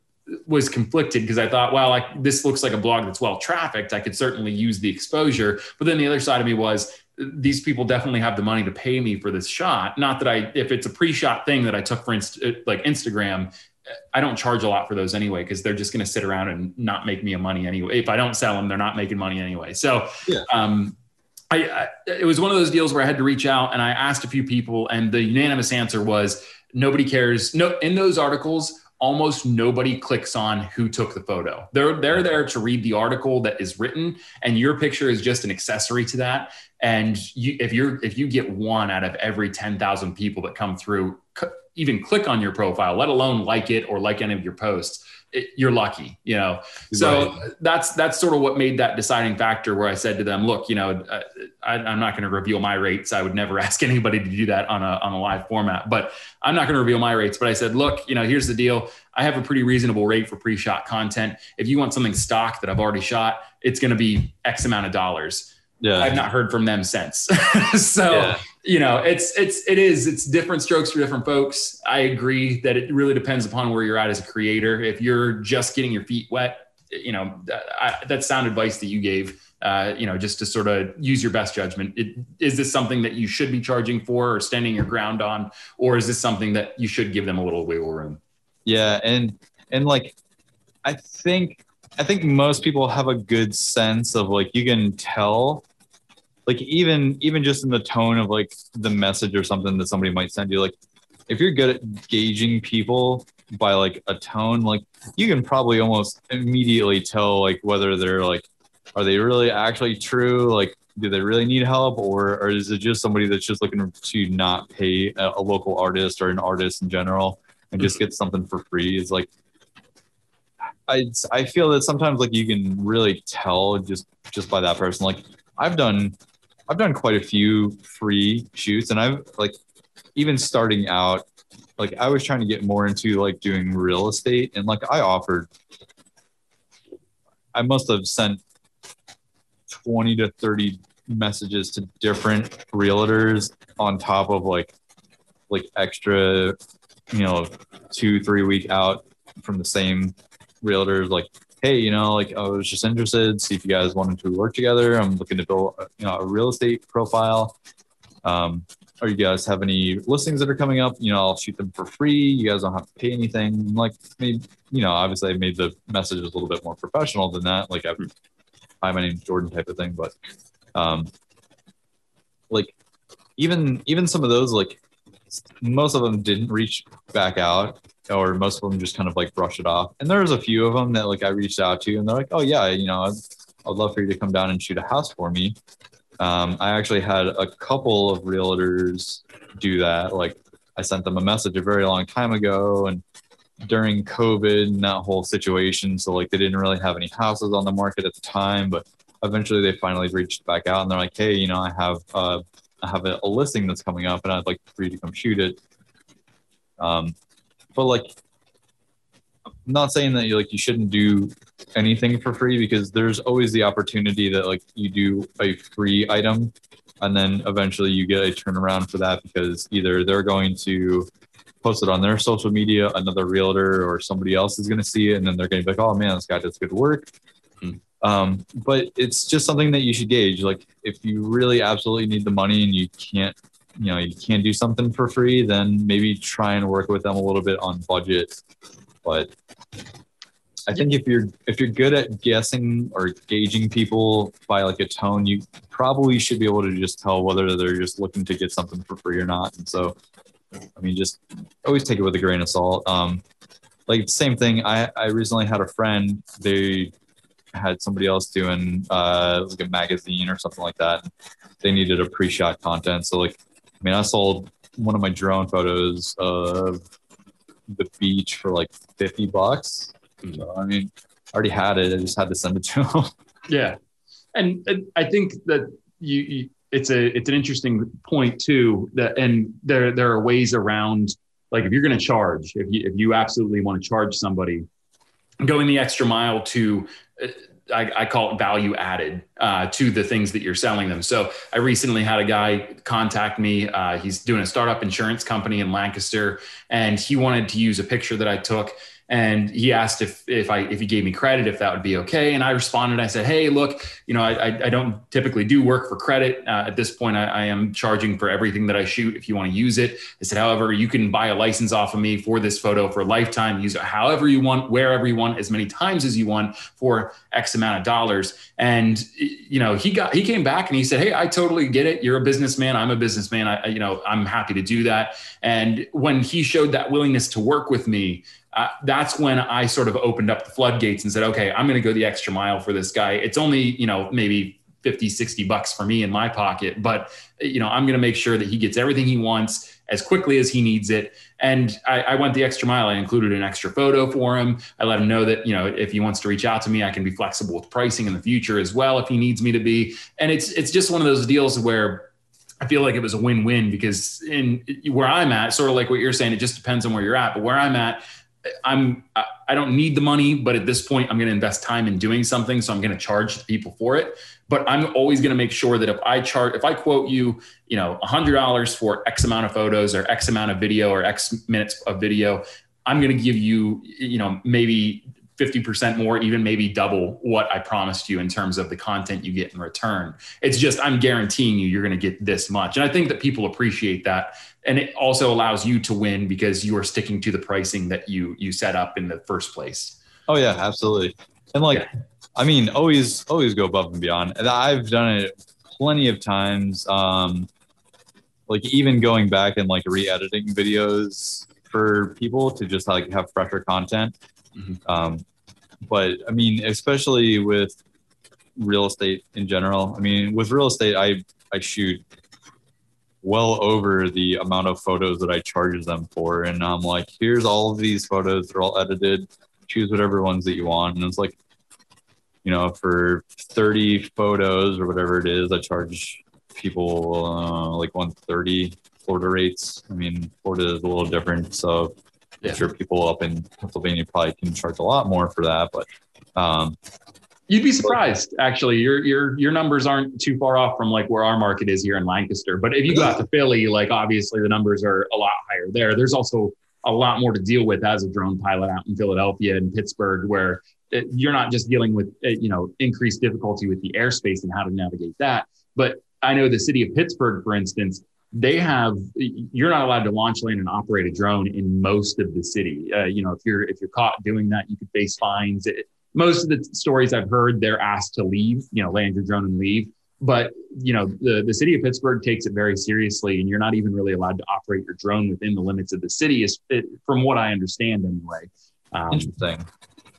was conflicted because I thought, well, like this looks like a blog that's well trafficked. I could certainly use the exposure. But then the other side of me was these people definitely have the money to pay me for this shot. Not that I, if it's a pre-shot thing that I took for inst- like Instagram, I don't charge a lot for those anyway because they're just going to sit around and not make me a money anyway. If I don't sell them, they're not making money anyway. So, yeah. um, I, I, it was one of those deals where I had to reach out and I asked a few people, and the unanimous answer was nobody cares. No, in those articles, almost nobody clicks on who took the photo. They're they're there to read the article that is written, and your picture is just an accessory to that. And you, if you're if you get one out of every ten thousand people that come through, even click on your profile, let alone like it or like any of your posts it, you're lucky, you know. So right. that's that's sort of what made that deciding factor. Where I said to them, "Look, you know, I, am not going to reveal my rates. I would never (laughs) ask anybody to do that on a on a live format. But I'm not going to reveal my rates. But I said, look, you know, here's the deal. I have a pretty reasonable rate for pre-shot content. If you want something stock that I've already shot, it's going to be X amount of dollars." Yeah. I've not heard from them since. (laughs) so yeah. you know it's it's it is it's different strokes for different folks. I agree that it really depends upon where you're at as a creator. If you're just getting your feet wet you know I, that's sound advice that you gave uh, you know just to sort of use your best judgment. It, is this something that you should be charging for or standing your ground on or is this something that you should give them a little wiggle room? Yeah and and like i think I think most people have a good sense of like you can tell like even even just in the tone of like the message or something that somebody might send you like if you're good at gauging people by like a tone like you can probably almost immediately tell like whether they're like are they really actually true? Like do they really need help? Or, or is it just somebody that's just looking to not pay a, a local artist or an artist in general and just get something for free? Is like I, I feel that sometimes like you can really tell just just by that person. Like i've done i've done quite a few free shoots and i've like even starting out like i was trying to get more into like doing real estate and like i offered i must have sent 20 to 30 messages to different realtors on top of like like extra you know two three week out from the same realtors like hey you know like i was just interested see if you guys wanted to work together. I'm looking to build you know a real estate profile. Um or you guys have any listings that are coming up? You know i'll shoot them for free. You guys don't have to pay anything. Like maybe you know obviously i made the messages a little bit more professional than that. Like i hi my name's jordan type of thing but um like even even some of those like most of them didn't reach back out or most of them just kind of like brush it off. And there's a few of them that like I reached out to and they're like, oh yeah, you know, I'd, I'd love for you to come down and shoot a house for me. Um, I actually had a couple of realtors do that. Like I sent them a message a very long time ago and during COVID and that whole situation. So like they didn't really have any houses on the market at the time, but eventually they finally reached back out and they're like, hey, you know, I have uh, I have a, a listing that's coming up and I'd like for you to come shoot it. Um, but like I'm not saying that you like you shouldn't do anything for free because there's always the opportunity that like you do a free item and then eventually you get a turnaround for that because either they're going to post it on their social media another realtor or somebody else is going to see it and then they're going to be like oh man this guy does good work mm-hmm. um, but it's just something that you should gauge like if you really absolutely need the money and you can't you know you can't do something for free then maybe try and work with them a little bit on budget. But i think if you're if you're good at guessing or gauging people by like a tone you probably should be able to just tell whether they're just looking to get something for free or not. And so i mean just always take it with a grain of salt. Um like same thing. I i recently had a friend they had somebody else doing uh like a magazine or something like that. They needed a pre-shot content. So like mean, I sold one of my drone photos of the beach for like 50 bucks. Hmm. So, I mean, I already had it. I just had to send it to him. (laughs) Yeah. And, and I think that you, you, it's a, it's an interesting point too that, and there, there are ways around, like if you're going to charge, if you, if you absolutely want to charge somebody going the extra mile to I, I, call it value added uh, to the things that you're selling them. So I recently had a guy contact me. Uh, he's doing a startup insurance company in Lancaster, and he wanted to use a picture that I took and he asked if if I if he gave me credit if that would be okay. And I responded I said hey look you know I I don't typically do work for credit. Uh, at this point I, I, am charging for everything that I shoot if you want to use it. I said however you can buy a license off of me for this photo for a lifetime. Use it however you want wherever you want as many times as you want for X amount of dollars. And you know he got he came back and he said hey I totally get it. You're a businessman. I'm a businessman. I you know I'm happy to do that. And when he showed that willingness to work with me uh, that's when I sort of opened up the floodgates and said, okay, I'm going to go the extra mile for this guy. It's only, you know, maybe 50, 60 bucks for me in my pocket, but, you know, I'm going to make sure that he gets everything he wants as quickly as he needs it. And I, I, went the extra mile. I included an extra photo for him. I let him know that, you know, if he wants to reach out to me, I can be flexible with pricing in the future as well if he needs me to be. And it's, it's just one of those deals where I feel like it was a win-win because in where I'm at, sort of like what you're saying, it just depends on where you're at. But where I'm at, I'm I don't need the money, but at this point, I'm going to invest time in doing something, so I'm going to charge people for it. But I'm always going to make sure that if I chart, if I quote you, you know, hundred dollars for X amount of photos or X amount of video or X minutes of video, I'm going to give you, you know, maybe 50% more, even maybe double what I promised you in terms of the content you get in return. It's just, I'm guaranteeing you, you're going to get this much. And I think that people appreciate that. And it also allows you to win because you are sticking to the pricing that you, you set up in the first place. Oh yeah, absolutely. And like, I mean, always, always go above and beyond. And I've done it plenty of times. Um, like even going back and like re-editing videos for people to just like have fresher content. Mhm. Um, but I mean, especially with real estate in general. I mean, with real estate, I I shoot well over the amount of photos that I charge them for, and I'm like, here's all of these photos. They're all edited. Choose whatever ones that you want, and it's like, you know, for 30 photos or whatever it is, I charge people uh, like 130 Florida rates. I mean, Florida is a little different, so Yeah. I'm sure people up in Pennsylvania probably can charge a lot more for that. But um, You'd be surprised, actually. Your your your numbers aren't too far off from like where our market is here in Lancaster. But if you go out to Philly, like obviously the numbers are a lot higher there. There's also a lot more to deal with as a drone pilot out in Philadelphia and Pittsburgh, where it, you're not just dealing with uh, you know increased difficulty with the airspace and how to navigate that, but I know the city of Pittsburgh, for instance, they have you're not allowed to launch, land, and operate a drone in most of the city. Uh, you know, if you're if you're caught doing that, you could face fines. It, most of the stories I've heard, they're asked to leave. You know, land your drone and leave. But you know, the the city of Pittsburgh takes it very seriously, and you're not even really allowed to operate your drone within the limits of the city, is from what I understand, anyway. Um, interesting.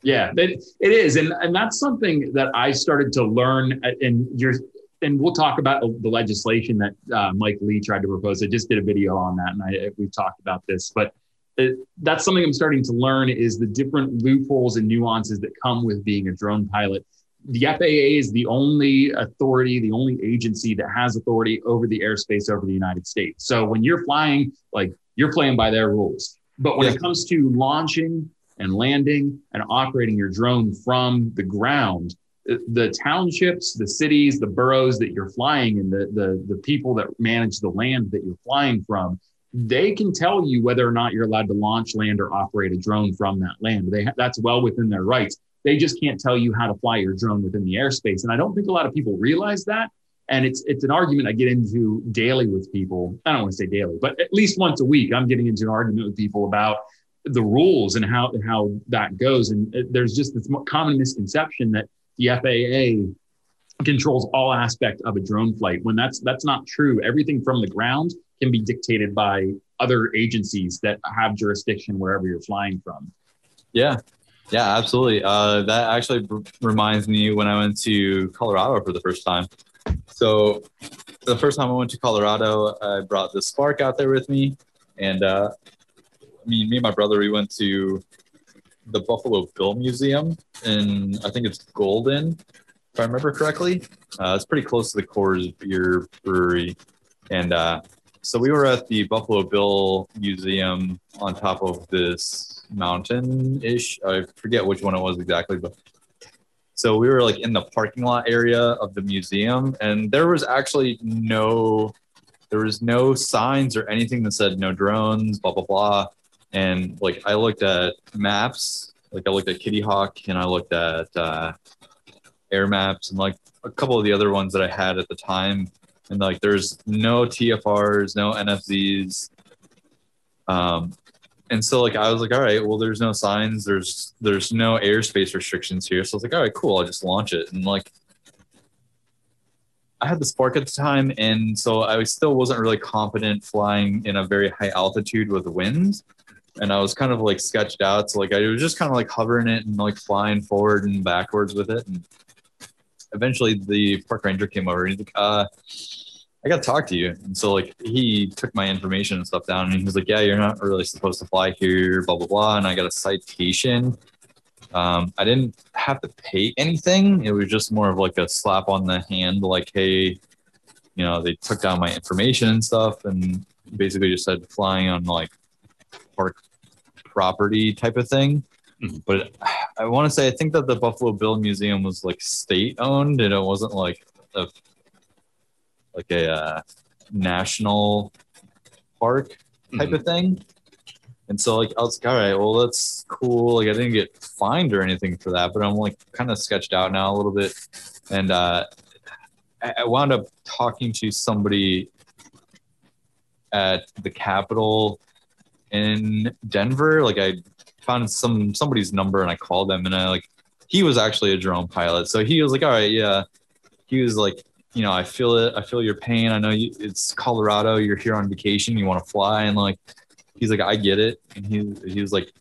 yeah, it, it is, and and that's something that I started to learn. uh, And you're, and we'll talk about the legislation that uh, Mike Lee tried to propose. I just did a video on that, and I we've talked about this, but it, that's something I'm starting to learn is the different loopholes and nuances that come with being a drone pilot. The FAA is the only authority, the only agency that has authority over the airspace over the United States. So when you're flying, like you're playing by their rules. But when Yeah. it comes to launching and landing and operating your drone from the ground, uh, the townships, the cities, the boroughs that you're flying in, the, the, the people that manage the land that you're flying from, they can tell you whether or not you're allowed to launch, land, or operate a drone from that land. They ha- that's well within their rights. They just can't tell you how to fly your drone within the airspace. And I don't think a lot of people realize that. And it's it's an argument I get into daily with people. I don't want to say daily, but at least once a week, I'm getting into an argument with people about the rules and how how that goes. And uh, there's just this common misconception that the FAA controls all aspect of a drone flight when that's that's not true. Everything from the ground can be dictated by other agencies that have jurisdiction wherever you're flying from. Yeah, yeah, absolutely. Uh, that actually r- reminds me when I went to Colorado for the first time. So, the first time I went to Colorado, I brought the Spark out there with me, and uh, I mean, me and my brother, we went to the Buffalo Bill Museum, and I think it's Golden, if I remember correctly. Uh, it's pretty close to the Coors Beer Brewery, and uh, so we were at the Buffalo Bill Museum on top of this mountain ish. I forget which one it was exactly, but so we were like in the parking lot area of the museum, and there was actually no, there was no signs or anything that said no drones, blah blah blah. And like I looked at maps, like I looked at Kittyhawk, and I looked at uh, Air Maps, and like a couple of the other ones that I had at the time, and like there's no TFRs, no NFZs. Um, and so like I was like, all right, well, there's no signs, there's there's no airspace restrictions here. So I was like, all right, cool, I'll just launch it. And like I had the spark at the time, and so I still wasn't really confident flying in a very high altitude with winds. And I was kind of like sketched out. So like I was just kind of like hovering it and like flying forward and backwards with it. And eventually the park ranger came over and he's like, uh, I got to talk to you. And so like he took my information and stuff down and he was like, yeah, you're not really supposed to fly here, blah, blah, blah. And I got a citation. Um, I didn't have to pay anything. It was just more of like a slap on the hand, like, hey, you know, they took down my information and stuff and basically just said flying on like park property type of thing. Mhm. But I want to say I think that the Buffalo Bill Museum was like state owned and it wasn't like a like a uh, national park type of thing. And so like I was like, all right, well that's cool. Like I didn't get fined or anything for that, but I'm like kind of sketched out now a little bit. And uh, I, I wound up talking to somebody at the Capitol in Denver. Like I found some somebody's number and I called them and I like he was actually a drone pilot. So he was like, all right, yeah. He was like, you know, I feel it. I feel your pain. I know you, it's Colorado. You're here on vacation. You want to fly. And like, he's like, I get it. And he, he was like,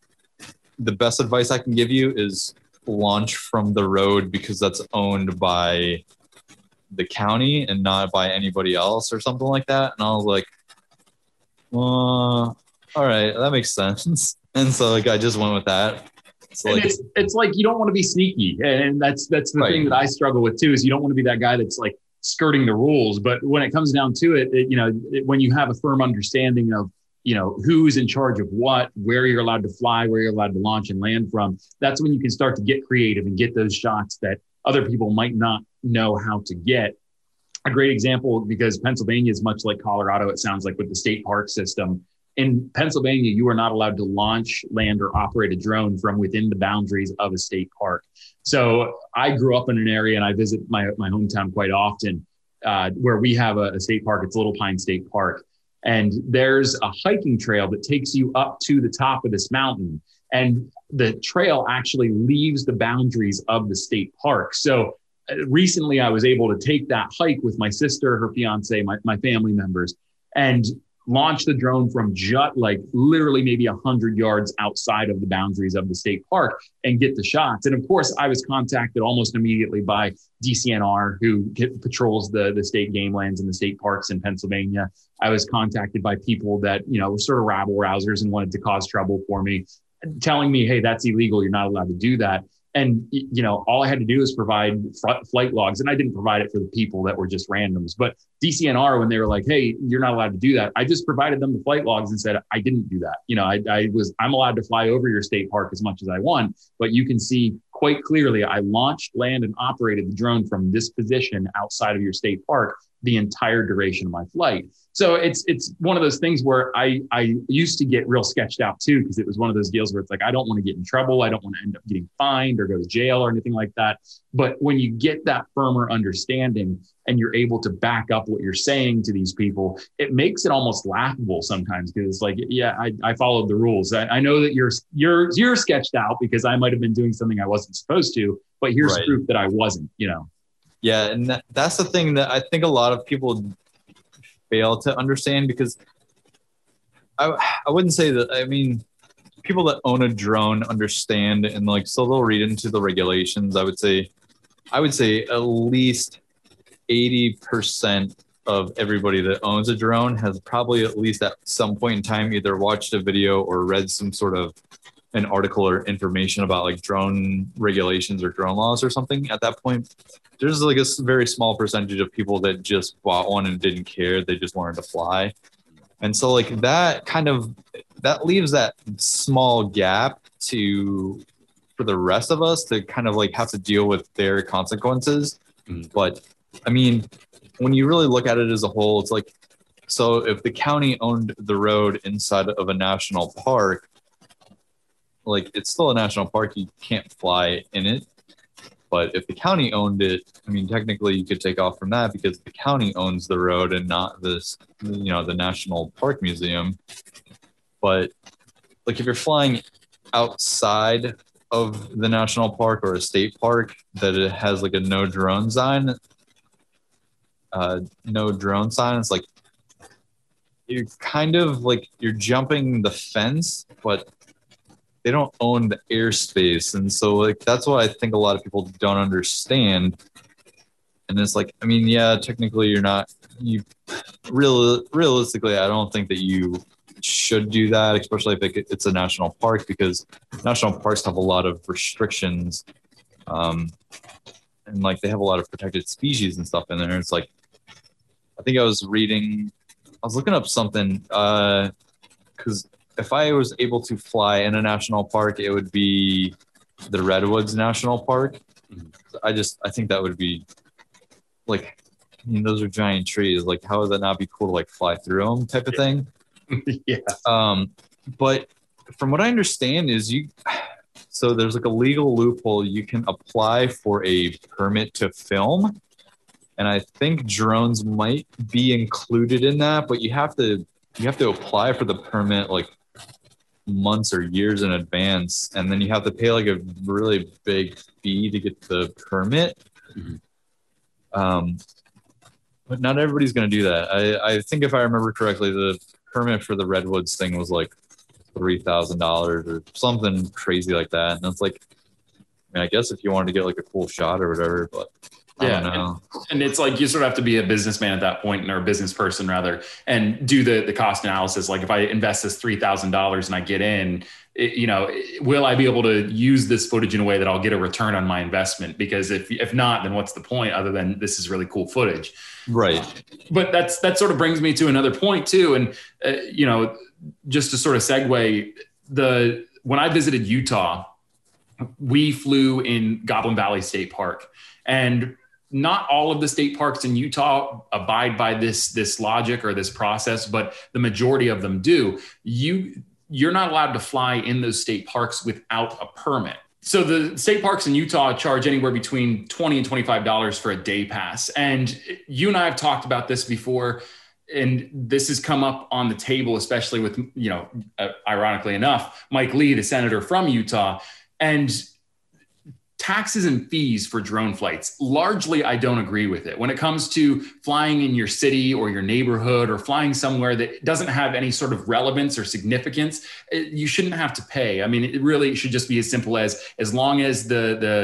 the best advice I can give you is launch from the road because that's owned by the county and not by anybody else or something like that. And I was like, well, all right, that makes sense. (laughs) And so like I just went with that. So like, it's, it's like you don't want to be sneaky, and that's that's the right. thing that I struggle with too. Is you don't want to be that guy that's like skirting the rules. But when it comes down to it, it you know, it, when you have a firm understanding of you know who's in charge of what, where you're allowed to fly, where you're allowed to launch and land from, that's when you can start to get creative and get those shots that other people might not know how to get. A great example because Pennsylvania is much like Colorado. It sounds like with the state park system in Pennsylvania, you are not allowed to launch, land, or operate a drone from within the boundaries of a state park. So I grew up in an area and I visit my, my hometown quite often uh, where we have a, a state park. It's Little Pine State Park. And there's a hiking trail that takes you up to the top of this mountain. And the trail actually leaves the boundaries of the state park. So uh, recently I was able to take that hike with my sister, her fiance, my, my family members. And launch the drone from just like literally maybe 100 yards outside of the boundaries of the state park and get the shots. And of course, I was contacted almost immediately by DCNR, who get, patrols the, the state game lands and the state parks in Pennsylvania. I was contacted by people that, you know, were sort of rabble rousers and wanted to cause trouble for me, telling me, hey, that's illegal. You're not allowed to do that and you know all i had to do is provide flight logs and i didn't provide it for the people that were just randoms. But dcnr when they were like hey you're not allowed to do that i just provided them the flight logs and said i didn't do that. You know i, I was i'm allowed to fly over your state park as much as i want but you can see quite clearly i launched land and operated the drone from this position outside of your state park the entire duration of my flight so it's it's one of those things where I I used to get real sketched out too because it was one of those deals where it's like I don't want to get in trouble, I don't want to end up getting fined or go to jail or anything like that. But when you get that firmer understanding and you're able to back up what you're saying to these people, it makes it almost laughable sometimes because it's like, yeah, I, I followed the rules. I, I, know that you're you're you're sketched out because I might have been doing something I wasn't supposed to, but here's right. proof that I wasn't. You know. Yeah, and that, that's the thing that I think a lot of people fail to understand because I, I wouldn't say that I mean people that own a drone understand and like so they'll read into the regulations I would say I would say at least 80% of everybody that owns a drone has probably at least at some point in time either watched a video or read some sort of an article or information about like drone regulations or drone laws or something at that point. There's like a very small percentage of people that just bought one and didn't care. They just wanted to fly. And so like that kind of that leaves that small gap to for the rest of us to kind of like have to deal with their consequences. Mm. but i mean when you really look at it as a whole it's like so if the county owned the road inside of a national park like it's still a national park you can't fly in it but if the county owned it, I mean, technically you could take off from that because the county owns the road and not this, you know, the National Park Museum. But like if you're flying outside of the national park or a state park that it has like a no drone sign, uh, no drone sign, it's like you're kind of like you're jumping the fence, but they don't own the airspace. And so like that's what i think a lot of people don't understand. And it's like i mean yeah technically you're not you real realistically i don't think that you should do that especially if it, it's a national park because national parks have a lot of restrictions um and like they have a lot of protected species and stuff in there. It's like i think i was reading i was looking up something uh because if I was able to fly in a national park, it would be the Redwoods National Park. I just I think that would be like I mean, those are giant trees. Like, how would that not be cool to like fly through them, type of thing? (laughs) yeah. Um, but from what I understand, is you so there's like a legal loophole. You can apply for a permit to film, and I think drones might be included in that. But you have to you have to apply for the permit like months or years in advance, and then you have to pay like a really big fee to get the permit. Mhm. Um, but not everybody's going to do that. I, I think if I remember correctly, the permit for the redwoods thing was like three thousand dollars or something crazy like that, and it's like, I mean, I guess if you wanted to get like a cool shot or whatever, but Yeah, know. and it's like you sort of have to be a businessman at that point or a business person rather and do the the cost analysis like if i invest this $3000 and i get in it, you know will i be able to use this footage in a way that i'll get a return on my investment because if if not then what's the point other than this is really cool footage Right. but that's that sort of brings me to another point too and uh, you know just to sort of segue the when i visited utah we flew in goblin valley state park and not all of the state parks in utah abide by this this logic or this process but the majority of them do. You you're not allowed to fly in those state parks without a permit. So the state parks in Utah charge anywhere between 20 and 25 dollars for a day pass. And you and I have talked about this before and this has come up on the table especially with you know uh, ironically enough Mike Lee the senator from Utah. And taxes and fees for drone flights largely i don't agree with it. When it comes to flying in your city or your neighborhood or flying somewhere that doesn't have any sort of relevance or significance it- you shouldn't have to pay. I mean it really should just be as simple as as long as the the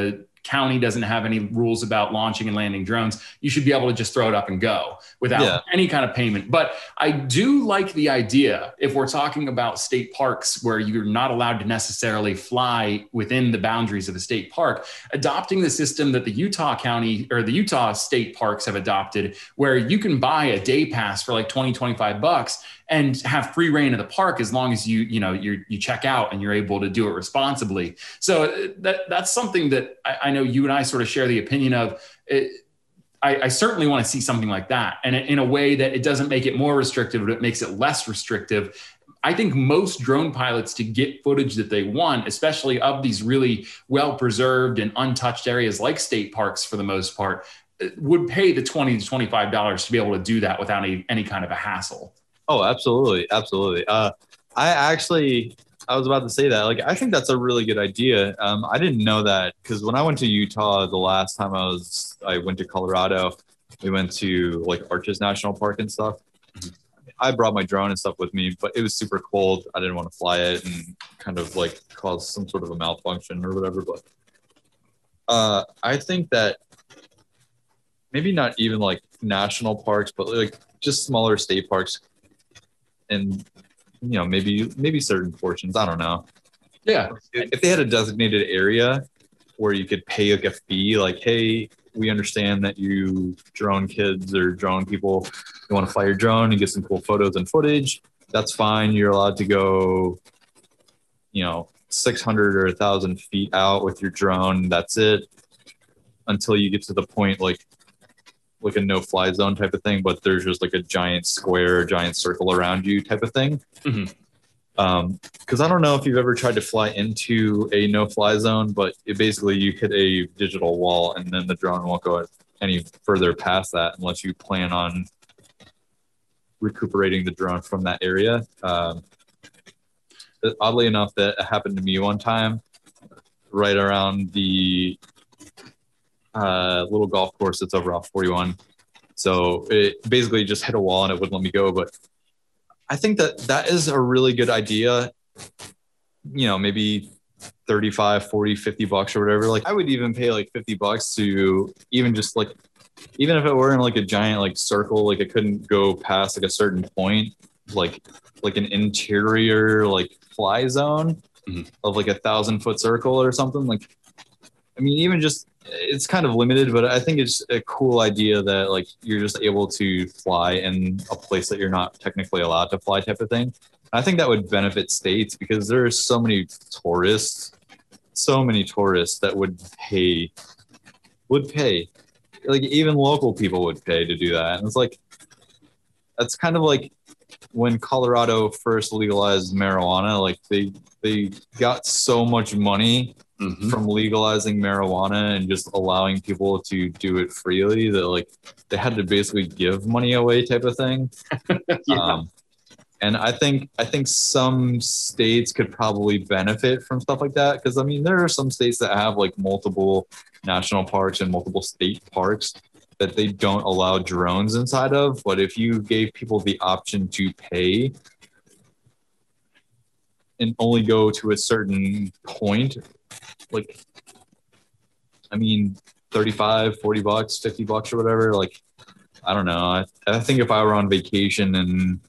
county doesn't have any rules about launching and landing drones you should be able to just throw it up and go without Yeah. any kind of payment but i do like the idea if we're talking about state parks where you're not allowed to necessarily fly within the boundaries of a state park adopting the system that the Utah County or the Utah state parks have adopted, where you can buy a day pass for like 20, 25 bucks and have free reign of the park as long as you, you know, you you check out and you're able to do it responsibly. So uh, that that's something that I, I know you and I sort of share the opinion of. It, I, I certainly want to see something like that, and in a way that it doesn't make it more restrictive, but it makes it less restrictive. I think most drone pilots to get footage that they want, especially of these really well preserved and untouched areas like state parks for the most part, uh, would pay the 20 to 25 dollars to be able to do that without any, any kind of a hassle. Oh, absolutely, absolutely. Uh, I actually, I was about to say that. Like, I think that's a really good idea. Um, I didn't know that because when I went to Utah the last time I was, I went to Colorado. We went to like Arches National Park and stuff. I brought my drone and stuff with me, but it was super cold. I didn't want to fly it and kind of like cause some sort of a malfunction or whatever. But uh, I think that maybe not even like national parks, but like just smaller state parks and you know maybe maybe certain portions i don't know. Yeah. if they had a designated area where you could pay like a fee like hey we understand that you drone kids or drone people you want to fly your drone and get some cool photos and footage that's fine. You're allowed to go you know 600 or 1000 feet out with your drone that's it. Until you get to the point like like a no fly zone type of thing but there's just like a giant square giant circle around you type of thing Mhm. um because i don't know if you've ever tried to fly into a no fly zone but it basically you hit a digital wall and then the drone won't go any further past that unless you plan on recuperating the drone from that area um, oddly enough that happened to me one time right around the uh, little golf course that's over off 41 so it basically just hit a wall and it wouldn't let me go but i think that that is a really good idea. You know maybe 35 40 50 bucks or whatever. Like i would even pay like 50 bucks to even just like even if it were in like a giant like circle like it couldn't go past like a certain point like like an interior like fly zone Mhm. of like a thousand foot circle or something like i mean even just it's kind of limited but i think it's a cool idea that like you're just able to fly in a place that you're not technically allowed to fly type of thing. I think that would benefit states because there are so many tourists so many tourists that would pay would pay. Like even local people would pay to do that. And it's like that's kind of like when colorado first legalized marijuana like they they got so much money Mhm. from legalizing marijuana and just allowing people to do it freely that like they had to basically give money away type of thing (laughs) Yeah. um, And I think I think some states could probably benefit from stuff like that because I mean there are some states that have like multiple national parks and multiple state parks that they don't allow drones inside of. But if you gave people the option to pay and only go to a certain point, like, I mean, 35, 40 bucks, 50 bucks or whatever, like, I don't know. I, I think if I were on vacation in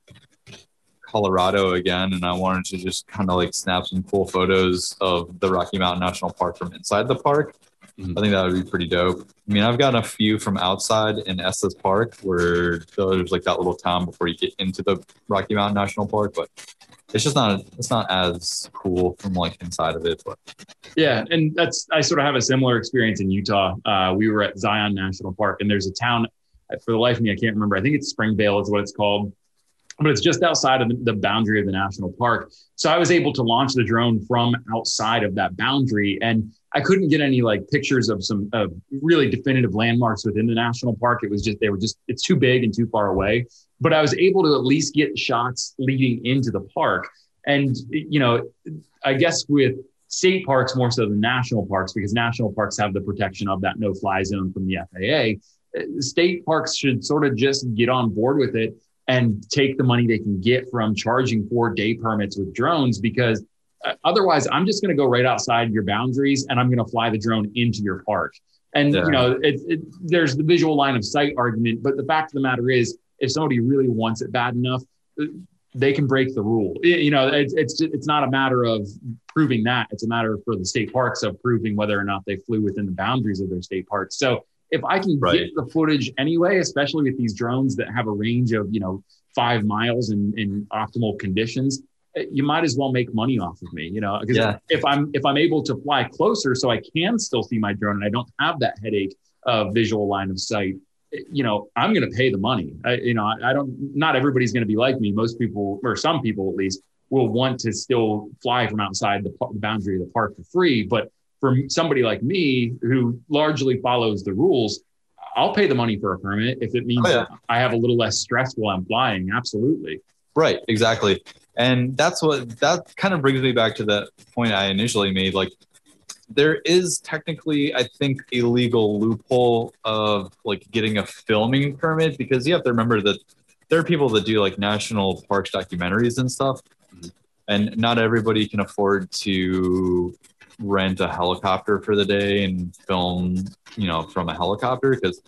Colorado again and I wanted to just kind of like snap some cool photos of the Rocky Mountain National Park from inside the park, Mm-hmm. I think that would be pretty dope. I mean, I've gotten a few from outside in Estes Park where there's like that little town before you get into the Rocky Mountain National Park, but it's just not it's not as cool from like inside of it. But yeah, and that's I sort of have a similar experience in Utah. Uh, we were at Zion National Park, and there's a town for the life of me I can't remember. I think it's Springvale is what it's called but it's just outside of the boundary of the national park. So I was able to launch the drone from outside of that boundary. And I couldn't get any like pictures of some of really definitive landmarks within the national park. It was just, they were just, it's too big and too far away. But I was able to at least get shots leading into the park. And, you know, I guess with state parks more so than national parks, because national parks have the protection of that no fly zone from the FAA. Uh, state parks should sort of just get on board with it and take the money they can get from charging for day permits with drones because otherwise i'm just going to go right outside your boundaries and i'm going to fly the drone into your park and yeah. you know it, it, there's the visual line of sight argument but the fact of the matter is if somebody really wants it bad enough uh, they can break the rule you know it's it's it's not a matter of proving that it's a matter for the state parks of proving whether or not they flew within the boundaries of their state parks so if I can right. get the footage anyway, especially with these drones that have a range of, you know, five miles in, in optimal conditions, you might as well make money off of me, you know, because yeah. if I'm, if I'm able to fly closer so I can still see my drone and I don't have that headache of visual line of sight, you know, I'm going to pay the money. I, you know, I, I don't, not everybody's going to be like me. Most people, or some people at least, will want to still fly from outside the, the boundary of the park for free. But for somebody like me who largely follows the rules, I'll pay the money for a permit if it means oh, yeah. I have a little less stress while I'm flying. Absolutely. Right. Exactly. And that's what that kind of brings me back to the point I initially made. Like, there is technically, I think, a legal loophole of like getting a filming permit because you have to remember that there are people that do like national parks documentaries and stuff. Mm-hmm. And not everybody can afford to rent a helicopter for the day and film, you know, from a helicopter because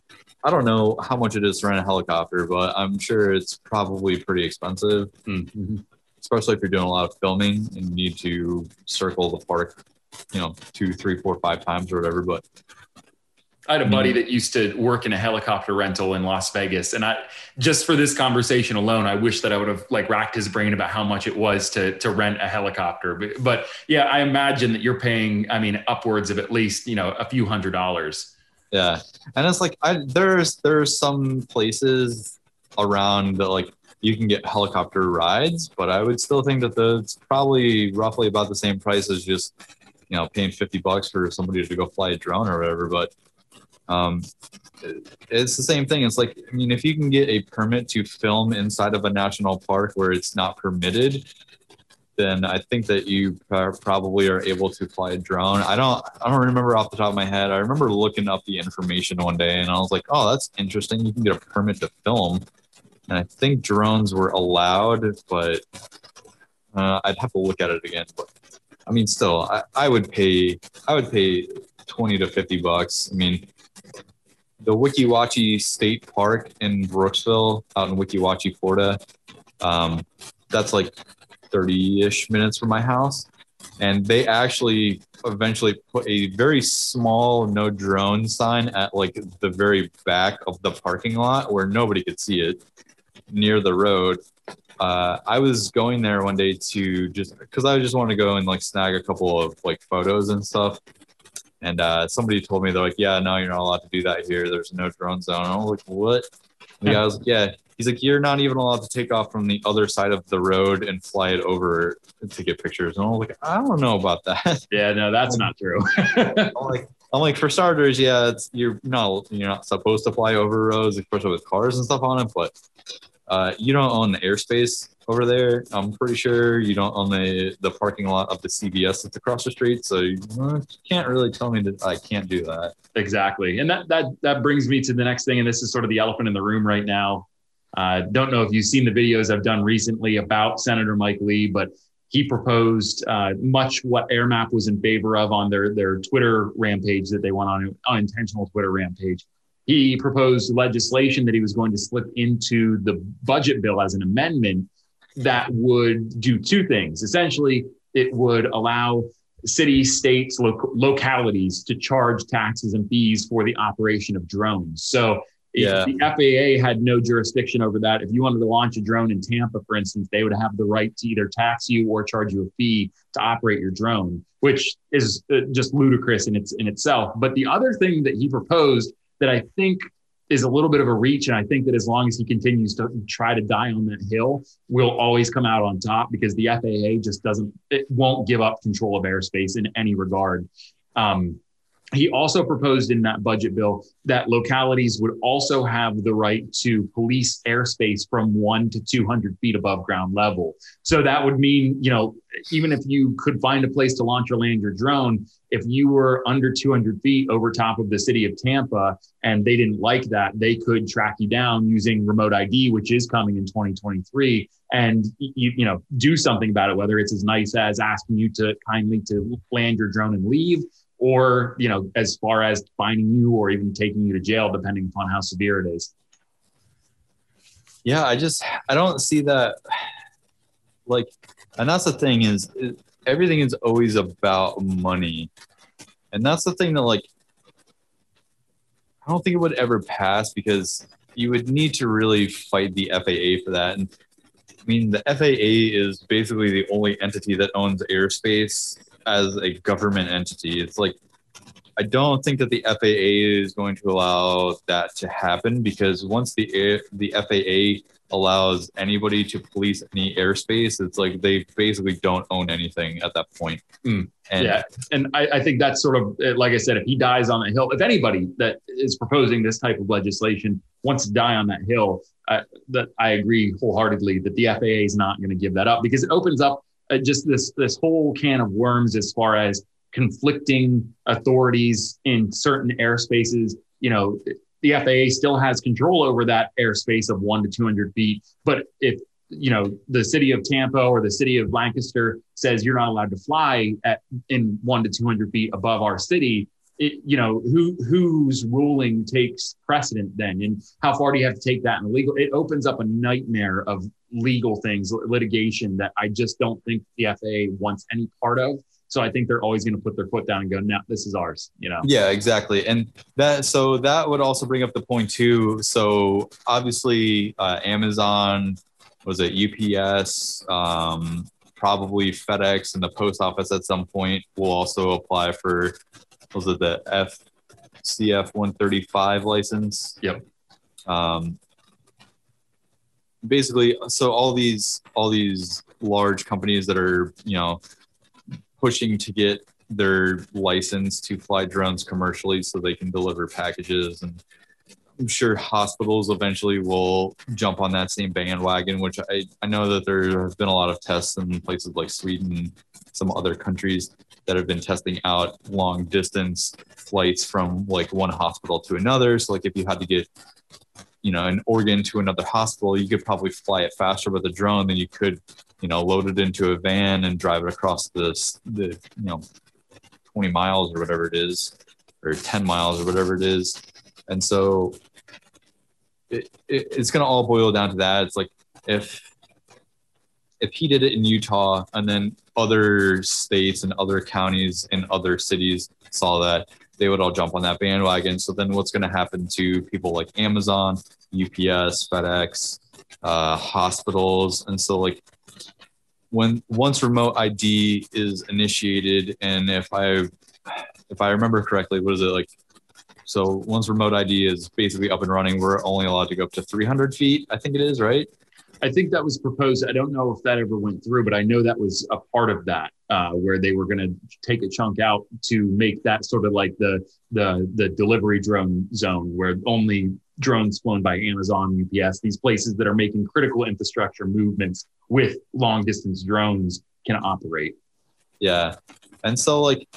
I don't know how much it is to rent a helicopter, but I'm sure it's probably pretty expensive, mm-hmm. Especially if you're doing a lot of filming and you need to circle the park, you know, two, three, four, five times or whatever. But I had a buddy mm-hmm. that used to work in a helicopter rental in Las Vegas, and I just for this conversation alone, I wish that I would have like racked his brain about how much it was to to rent a helicopter. But, but yeah, I imagine that you're paying, I mean, upwards of at least you know a few hundred dollars. Yeah, and it's like I there's there's some places around that like you can get helicopter rides, but I would still think that the, it's probably roughly about the same price as just you know paying 50 bucks for somebody to go fly a drone or whatever. But um, it's the same thing. It's like, I mean, if you can get a permit to film inside of a national park where it's not permitted, then I think that you probably are able to fly a drone. I don't, I don't remember off the top of my head. I remember looking up the information one day, and I was like, oh, that's interesting. You can get a permit to film, and I think drones were allowed, but uh, I'd have to look at it again. But I mean, still, I, I would pay, I would pay twenty to fifty bucks. I mean, the Weeki Wachee State Park in Brooksville, out in Weeki Wachee, Florida. Um, that's like 30 ish minutes from my house. And they actually eventually put a very small no drone sign at like the very back of the parking lot where nobody could see it near the road. Uh, I was going there one day to just because I just want to go and like snag a couple of like photos and stuff. And uh, somebody told me they're like, yeah, no, you're not allowed to do that here. There's no drone zone. And I was like, what? And the guy was like, yeah. He's like, you're not even allowed to take off from the other side of the road and fly it over to get pictures. And I was like, I don't know about that. Yeah, no, that's not true. (laughs) I'm like, I'm like, for starters, yeah, it's you're not you're not supposed to fly over roads, especially with cars and stuff on it. But uh, you don't own the airspace over there. I'm pretty sure you don't own the the parking lot of the CVS that's across the street, so you can't really tell me that I can't do that. Exactly, and that that that brings me to the next thing, and this is sort of the elephant in the room right now. Uh, don't know if you've seen the videos I've done recently about Senator Mike Lee, but he proposed uh, much what AirMap was in favor of on their their Twitter rampage that they went on unintentional Twitter rampage. He proposed legislation that he was going to slip into the budget bill as an amendment that would do two things. Essentially, it would allow cities, states, localities to charge taxes and fees for the operation of drones. So yeah. the FAA had no jurisdiction over that. If you wanted to launch a drone in Tampa, for instance, they would have the right to either tax you or charge you a fee to operate your drone, which is uh, just ludicrous in its in itself. But the other thing that he proposed that I think is a little bit of a reach, and I think that as long as he continues to try to die on that hill, we'll always come out on top because the FAA just doesn't, it won't give up control of airspace in any regard. Um, he also proposed in that budget bill that localities would also have the right to police airspace from one to 200 feet above ground level. So that would mean, you know, even if you could find a place to launch or land your drone, if you were under 200 feet over top of the city of Tampa and they didn't like that, they could track you down using remote ID, which is coming in 2023, and you, you know do something about it. Whether it's as nice as asking you to kindly to land your drone and leave, or you know as far as finding you or even taking you to jail depending upon how severe it is. Yeah i just i don't see that like and that's the thing is it, everything is always about money. And that's the thing that like i don't think it would ever pass because you would need to really fight the faa for that. And i mean the faa is basically the only entity that owns airspace as a government entity. It's like I don't think that the FAA is going to allow that to happen because once the the FAA allows anybody to police any airspace, it's like they basically don't own anything at that point. Mm. And yeah, and I, I, think that's sort of like I said, if he dies on the hill, if anybody that is proposing this type of legislation wants to die on that hill, uh, that I agree wholeheartedly that the FAA is not going to give that up because it opens up uh, just this this whole can of worms as far as conflicting authorities in certain airspaces. You know, the FAA still has control over that airspace of one to 200 feet. But if, you know, the city of Tampa or the city of Lancaster says you're not allowed to fly at in one to 200 feet above our city, it, you know, who whose ruling takes precedent then, and how far do you have to take that in legal? It opens up a nightmare of legal things, litigation that I just don't think the FAA wants any part of. So I think they're always going to put their foot down and go, "No, this is ours." You know. Yeah, exactly, and that so that would also bring up the point too. So obviously, uh, Amazon was it UPS, um, probably FedEx, and the post office at some point will also apply for was it the FCF 135 license? Yep. Um, basically, so all these all these large companies that are you know pushing to get their license to fly drones commercially so they can deliver packages and I'm sure hospitals eventually will jump on that same bandwagon, which I, I know that there has been a lot of tests in places like Sweden, some other countries that have been testing out long distance flights from like one hospital to another. So like if you had to get, you know, an organ to another hospital, you could probably fly it faster with a drone than you could, you know, load it into a van and drive it across the, the you know, 20 miles or whatever it is, or 10 miles or whatever it is. And so it, it, it's going to all boil down to that. It's like if if he did it in Utah and then other states and other counties and other cities saw that, they would all jump on that bandwagon. So then what's going to happen to people like Amazon, UPS, FedEx, uh, hospitals? And so like when once remote ID is initiated, and if I if I remember correctly, what is it like? So once remote ID is basically up and running, we're only allowed to go up to 300 feet. I think it is right. I think that was proposed. I don't know if that ever went through, but I know that was a part of that, uh, where they were going to take a chunk out to make that sort of like the the the delivery drone zone, where only drones flown by Amazon, UPS, these places that are making critical infrastructure movements with long distance drones can operate. Yeah. And so, like,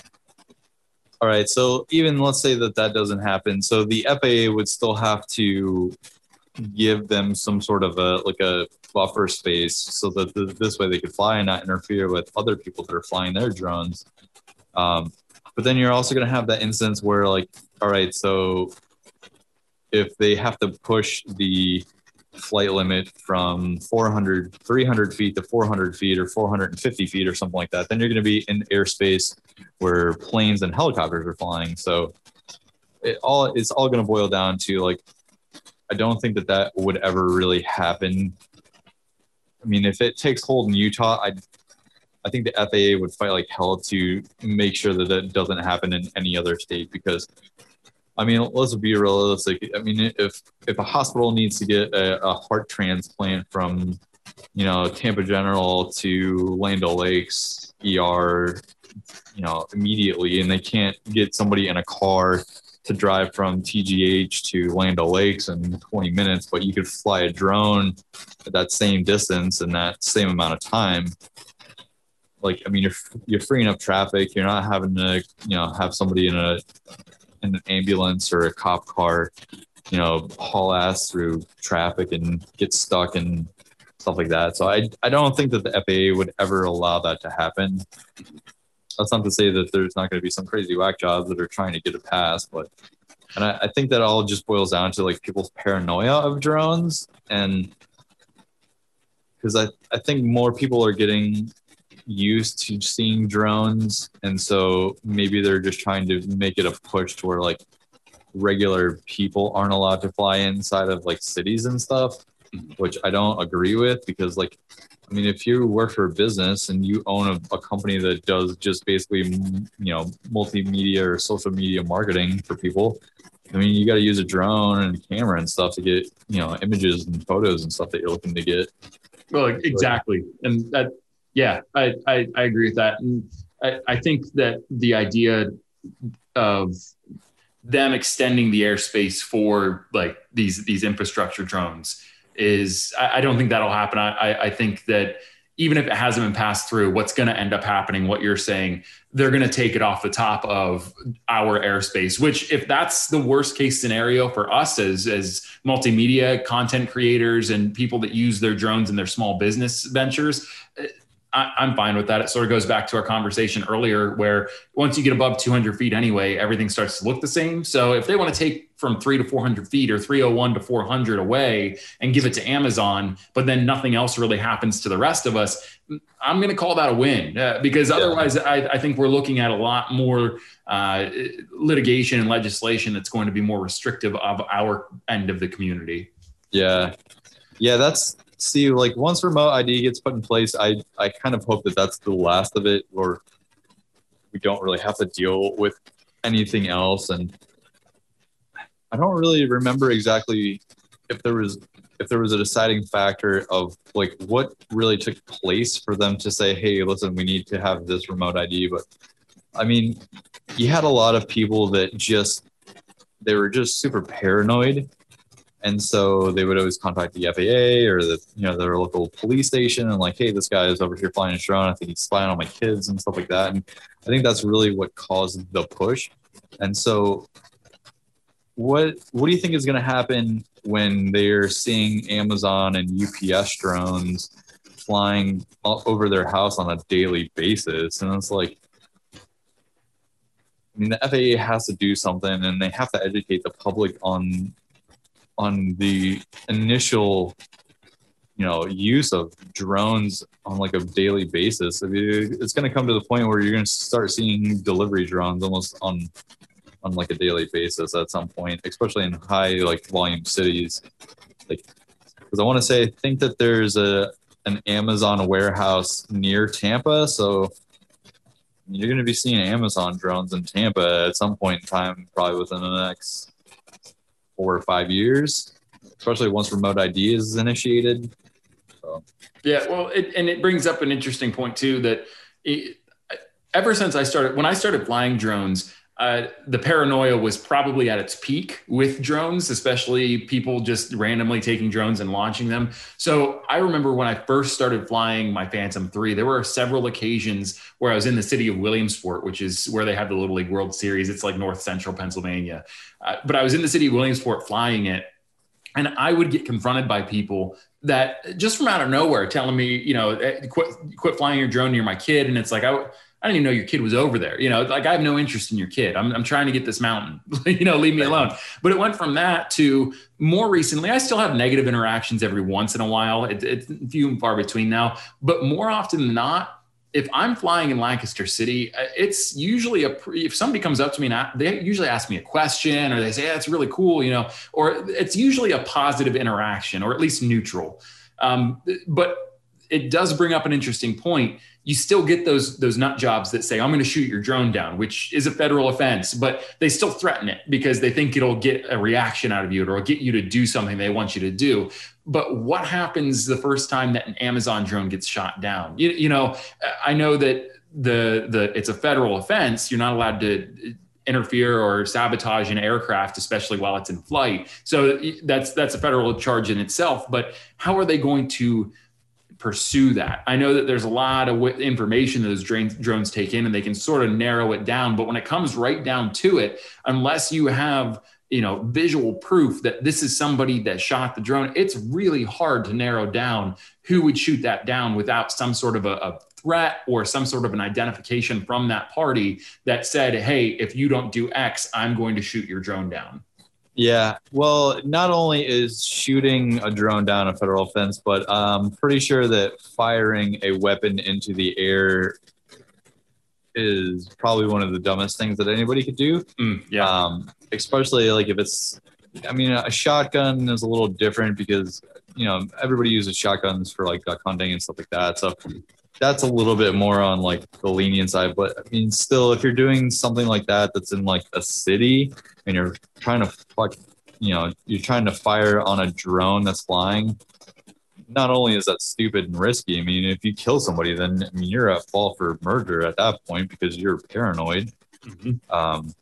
all right, so even let's say that that doesn't happen. So the FAA would still have to give them some sort of a like a buffer space so that th- this way they could fly and not interfere with other people that are flying their drones. Um, but then you're also going to have that instance where, like, all right, so if they have to push the flight limit from 400 300 feet to 400 feet or 450 feet or something like that then you're going to be in airspace where planes and helicopters are flying so it all it's all going to boil down to like i don't think that that would ever really happen i mean if it takes hold in utah i i think the faa would fight like hell to make sure that that doesn't happen in any other state because I mean, let's be realistic. I mean, if if a hospital needs to get a, a heart transplant from, you know, Tampa General to Land O'Lakes ER, you know, immediately, and they can't get somebody in a car to drive from TGH to Land O'Lakes in 20 minutes, but you could fly a drone at that same distance in that same amount of time. Like, I mean, you're you're freeing up traffic. You're not having to, you know, have somebody in a in an ambulance or a cop car, you know, haul ass through traffic and get stuck and stuff like that. So I, I don't think that the FAA would ever allow that to happen. That's not to say that there's not going to be some crazy whack jobs that are trying to get a pass, but and I, I think that all just boils down to like people's paranoia of drones and because I, I think more people are getting used to seeing drones and so maybe they're just trying to make it a push to where like regular people aren't allowed to fly inside of like cities and stuff mm-hmm. which i don't agree with because like i mean if you work for a business and you own a, a company that does just basically you know multimedia or social media marketing for people i mean you got to use a drone and a camera and stuff to get you know images and photos and stuff that you're looking to get well exactly and that yeah, I, I, I agree with that. And I, I think that the idea of them extending the airspace for like these these infrastructure drones is I, I don't think that'll happen. I, I think that even if it hasn't been passed through, what's going to end up happening, what you're saying, they're going to take it off the top of our airspace, which if that's the worst case scenario for us as, as multimedia content creators and people that use their drones in their small business ventures, I, am fine with that. It sort of goes back to our conversation earlier, where once you get above 200 feet anyway, everything starts to look the same. So if they want to take from three to 400 feet or 301 to 400 away and give it to Amazon, but then nothing else really happens to the rest of us, I'm going to call that a win uh, because otherwise, yeah. I, I, think we're looking at a lot more uh, litigation and legislation that's going to be more restrictive of our end of the community. Yeah. Yeah, that's see like once remote id gets put in place i i kind of hope that that's the last of it or we don't really have to deal with anything else and i don't really remember exactly if there was if there was a deciding factor of like what really took place for them to say hey listen we need to have this remote id but i mean you had a lot of people that just they were just super paranoid and so they would always contact the FAA or the you know their local police station and like, hey, this guy is over here flying a drone. I think he's spying on my kids and stuff like that. And I think that's really what caused the push. And so, what what do you think is going to happen when they're seeing Amazon and UPS drones flying over their house on a daily basis? And it's like, I mean, the FAA has to do something, and they have to educate the public on on the initial you know use of drones on like a daily basis I mean, it's going to come to the point where you're going to start seeing delivery drones almost on on like a daily basis at some point especially in high like volume cities. Like because i want to say i think that there's a an amazon warehouse near tampa so you're going to be seeing amazon drones in tampa at some point in time probably within the next four or five years, especially once remote ID is initiated. So. Yeah, well, it, and it brings up an interesting point too that it, ever since I started, when I started flying drones, uh, the paranoia was probably at its peak with drones, especially people just randomly taking drones and launching them. So I remember when I first started flying my Phantom 3, there were several occasions where I was in the city of Williamsport, which is where they have the Little League World Series. It's like north central Pennsylvania. Uh, but I was in the city of Williamsport flying it. And I would get confronted by people that just from out of nowhere telling me, you know, eh, quit, quit flying your drone near my kid. And it's like, I, I didn't even know your kid was over there. You know, like I have no interest in your kid. I'm, I'm trying to get this mountain, (laughs) you know, leave me alone. But it went from that to more recently, I still have negative interactions every once in a while. It, it's few and far between now, but more often than not, if I'm flying in Lancaster City, uh, it's usually a if somebody comes up to me and they usually ask me a question or they say, yeah, "That's really cool," you know, or it's usually a positive interaction or at least neutral. Um, but it does bring up an interesting point you still get those those nut jobs that say i'm going to shoot your drone down which is a federal offense but they still threaten it because they think it'll get a reaction out of you or it'll get you to do something they want you to do. But what happens the first time that an amazon drone gets shot down? You, you know i know that the the it's a federal offense you're not allowed to uh, interfere or sabotage an aircraft especially while it's in flight. So that's that's a federal charge in itself but how are they going to pursue that. I know that there's a lot of information that those drones take in and they can sort of narrow it down. But when it comes right down to it, unless you have you know visual proof that this is somebody that shot the drone it's really hard to narrow down who would shoot that down without some sort of a, a threat or some sort of an identification from that party that said hey if you don't do x i'm going to shoot your drone down yeah, well, not only is shooting a drone down a federal offense, but I'm pretty sure that firing a weapon into the air is probably one of the dumbest things that anybody could do. Mm, yeah. Um, especially like if it's, I mean, a shotgun is a little different because, you know, everybody uses shotguns for like duck hunting and stuff like that. So that's a little bit more on like the lenient side. But I mean, still, if you're doing something like that that's in like a city and you're trying to fuck, you know, you're trying to fire on a drone that's flying. Not only is that stupid and risky, I mean, if you kill somebody, then I mean, you're at fault for murder at that point because you're paranoid. Mm-hmm. Um,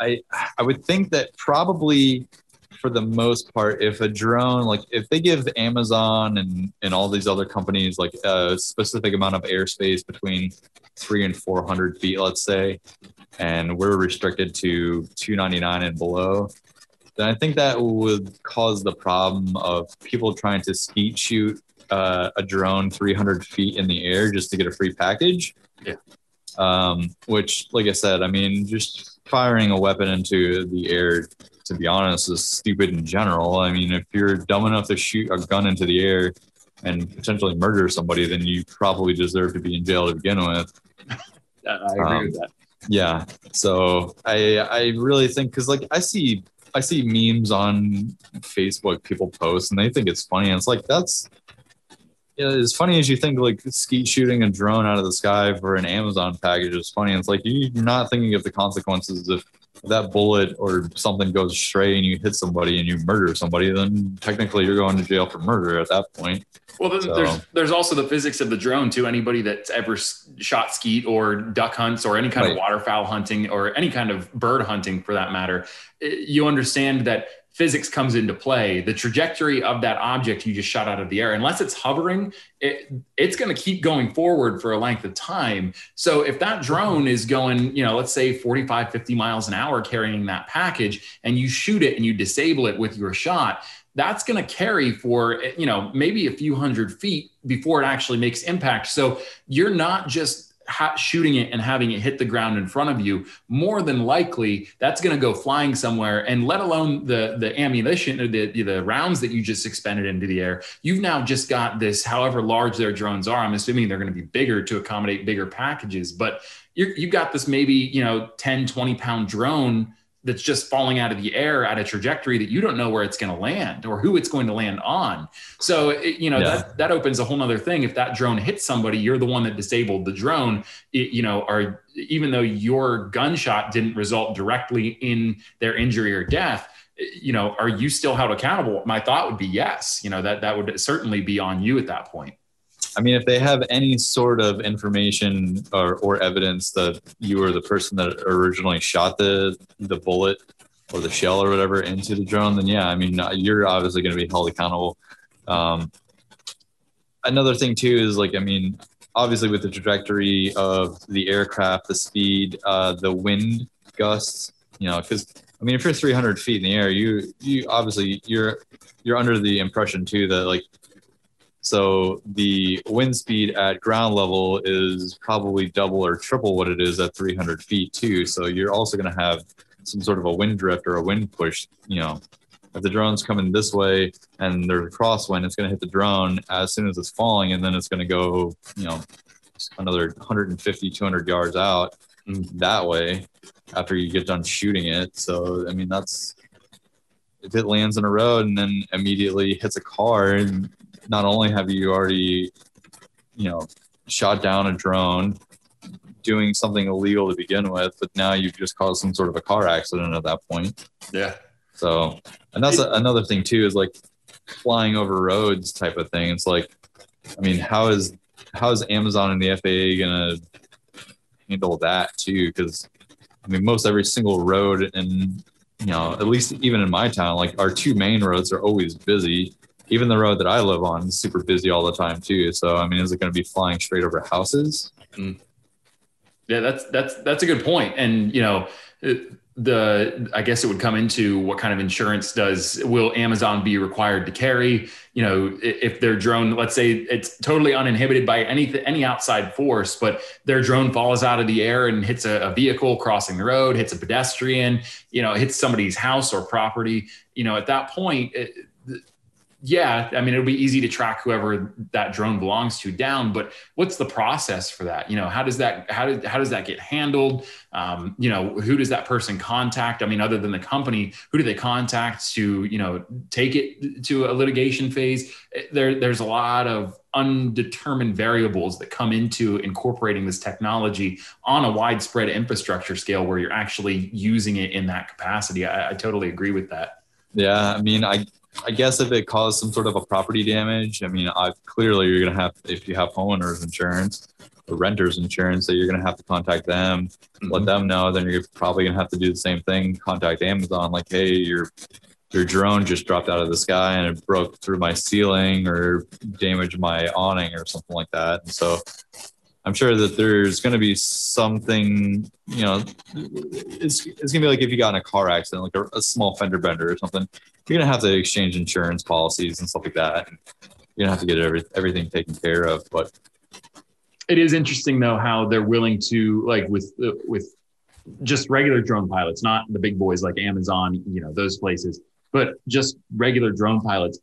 I I would think that probably for the most part, if a drone, like if they give Amazon and, and all these other companies like a specific amount of airspace between three and 400 feet, let's say, and we're restricted to 299 and below, then I think that would cause the problem of people trying to skeet shoot uh, a drone 300 feet in the air just to get a free package. Yeah. Um, which, like I said, I mean, just firing a weapon into the air to be honest, is stupid in general. I mean, if you're dumb enough to shoot a gun into the air and potentially murder somebody, then you probably deserve to be in jail to begin with. (laughs) I agree um, with that. Yeah. So I I really think because like I see I see memes on Facebook people post and they think it's funny. And it's like that's yeah, as funny as you think like skeet shooting a drone out of the sky for an Amazon package is funny. It's like you're not thinking of the consequences if that bullet or something goes astray and you hit somebody and you murder somebody, then technically you're going to jail for murder at that point. Well, then so. there's there's also the physics of the drone too. Anybody that's ever shot skeet or duck hunts or any kind right. of waterfowl hunting or any kind of bird hunting for that matter, eh, you understand that physics comes into play. The trajectory of that object you just shot out of the air, unless it's hovering, it, it's going to keep going forward for a length of time. So if that drone is going, you know, let's say 45, 50 miles an hour carrying that package and you shoot it and you disable it with your shot, that's going to carry for you know maybe a few hundred feet before it actually makes impact so you're not just ha- shooting it and having it hit the ground in front of you, more than likely that's going to go flying somewhere. And let alone the the ammunition or the the rounds that you just expended into the air, you've now just got this. However large their drones are, I'm assuming they're going to be bigger to accommodate bigger packages, but you you've got this maybe you know 10 20 pound drone that's just falling out of the air at a trajectory that you don't know where it's going to land or who it's going to land on. So, it, you know, yeah. that, that opens a whole nother thing. If that drone hits somebody, you're the one that disabled the drone, it, you know, or even though your gunshot didn't result directly in their injury or death, you know, are you still held accountable? My thought would be yes. You know, that, that would certainly be on you at that point. I mean, if they have any sort of information or, or evidence that you were the person that originally shot the the bullet or the shell or whatever into the drone, then yeah, I mean, you're obviously going to be held accountable. Um, another thing too is like, I mean, obviously with the trajectory of the aircraft, the speed, uh, the wind gusts, you know, because I mean, if you're 300 feet in the air, you you obviously you're you're under the impression too that like so the wind speed at ground level is probably double or triple what it is at 300 feet too. So you're also going to have some sort of a wind drift or a wind push. You know, if the drone's coming this way and there's a crosswind, it's going to hit the drone as soon as it's falling, and then it's going to go, you know, another 150, 200 yards out mm-hmm. that way after you get done shooting it. So I mean, that's if it lands in a road and then immediately hits a car and not only have you already, you know, shot down a drone doing something illegal to begin with, but now you've just caused some sort of a car accident at that point. Yeah. So, and that's a, another thing too is like flying over roads type of thing. It's like, I mean, how is how is Amazon and the FAA gonna handle that too? Because I mean, most every single road in you know, at least even in my town, like our two main roads are always busy even the road that I live on is super busy all the time too. So I mean, is it going to be flying straight over houses? Mm. Yeah, that's that's that's a good point. And you know, the I guess it would come into what kind of insurance does will Amazon be required to carry? You know, if their drone, let's say it's totally uninhibited by any any outside force, but their drone falls out of the air and hits a, a vehicle crossing the road, hits a pedestrian, you know, hits somebody's house or property. You know, at that point. It, yeah, I mean, it'll be easy to track whoever that drone belongs to down, but what's the process for that? You know, how does that, how does, how does that get handled? Um, you know, who does that person contact? I mean, other than the company, who do they contact to, you know, take it to a litigation phase? There, there's a lot of undetermined variables that come into incorporating this technology on a widespread infrastructure scale where you're actually using it in that capacity. I, I totally agree with that. Yeah. I mean, I, I guess if it caused some sort of a property damage, I mean, I clearly you're gonna have if you have homeowners insurance or renters insurance, that you're gonna have to contact them, mm-hmm. let them know. Then you're probably gonna have to do the same thing. Contact Amazon, like, hey, your your drone just dropped out of the sky and it broke through my ceiling or damaged my awning or something like that. And so I'm sure that there's going to be something, you know, it's, it's going to be like if you got in a car accident, like a, a, small fender bender or something, you're going to have to exchange insurance policies and stuff like that. You're going to have to get every, everything taken care of. But it is interesting though, how they're willing to like with, with just regular drone pilots, not the big boys like Amazon, you know, those places, but just regular drone pilots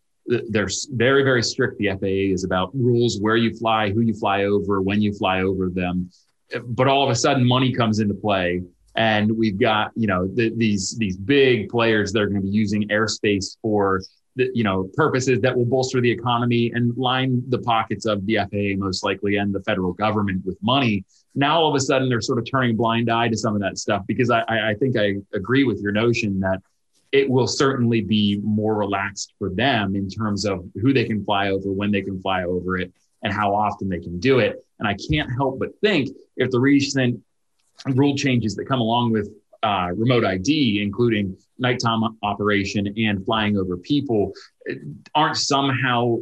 they're very very strict the faa is about rules where you fly who you fly over when you fly over them but all of a sudden money comes into play and we've got you know the, these these big players that are going to be using airspace for the, you know purposes that will bolster the economy and line the pockets of the FAA most likely and the federal government with money. Now all of a sudden they're sort of turning a blind eye to some of that stuff because I, I think I agree with your notion that it will certainly be more relaxed for them in terms of who they can fly over, when they can fly over it, and how often they can do it. And I can't help but think if the recent rule changes that come along with uh, remote ID, including nighttime operation and flying over people, aren't somehow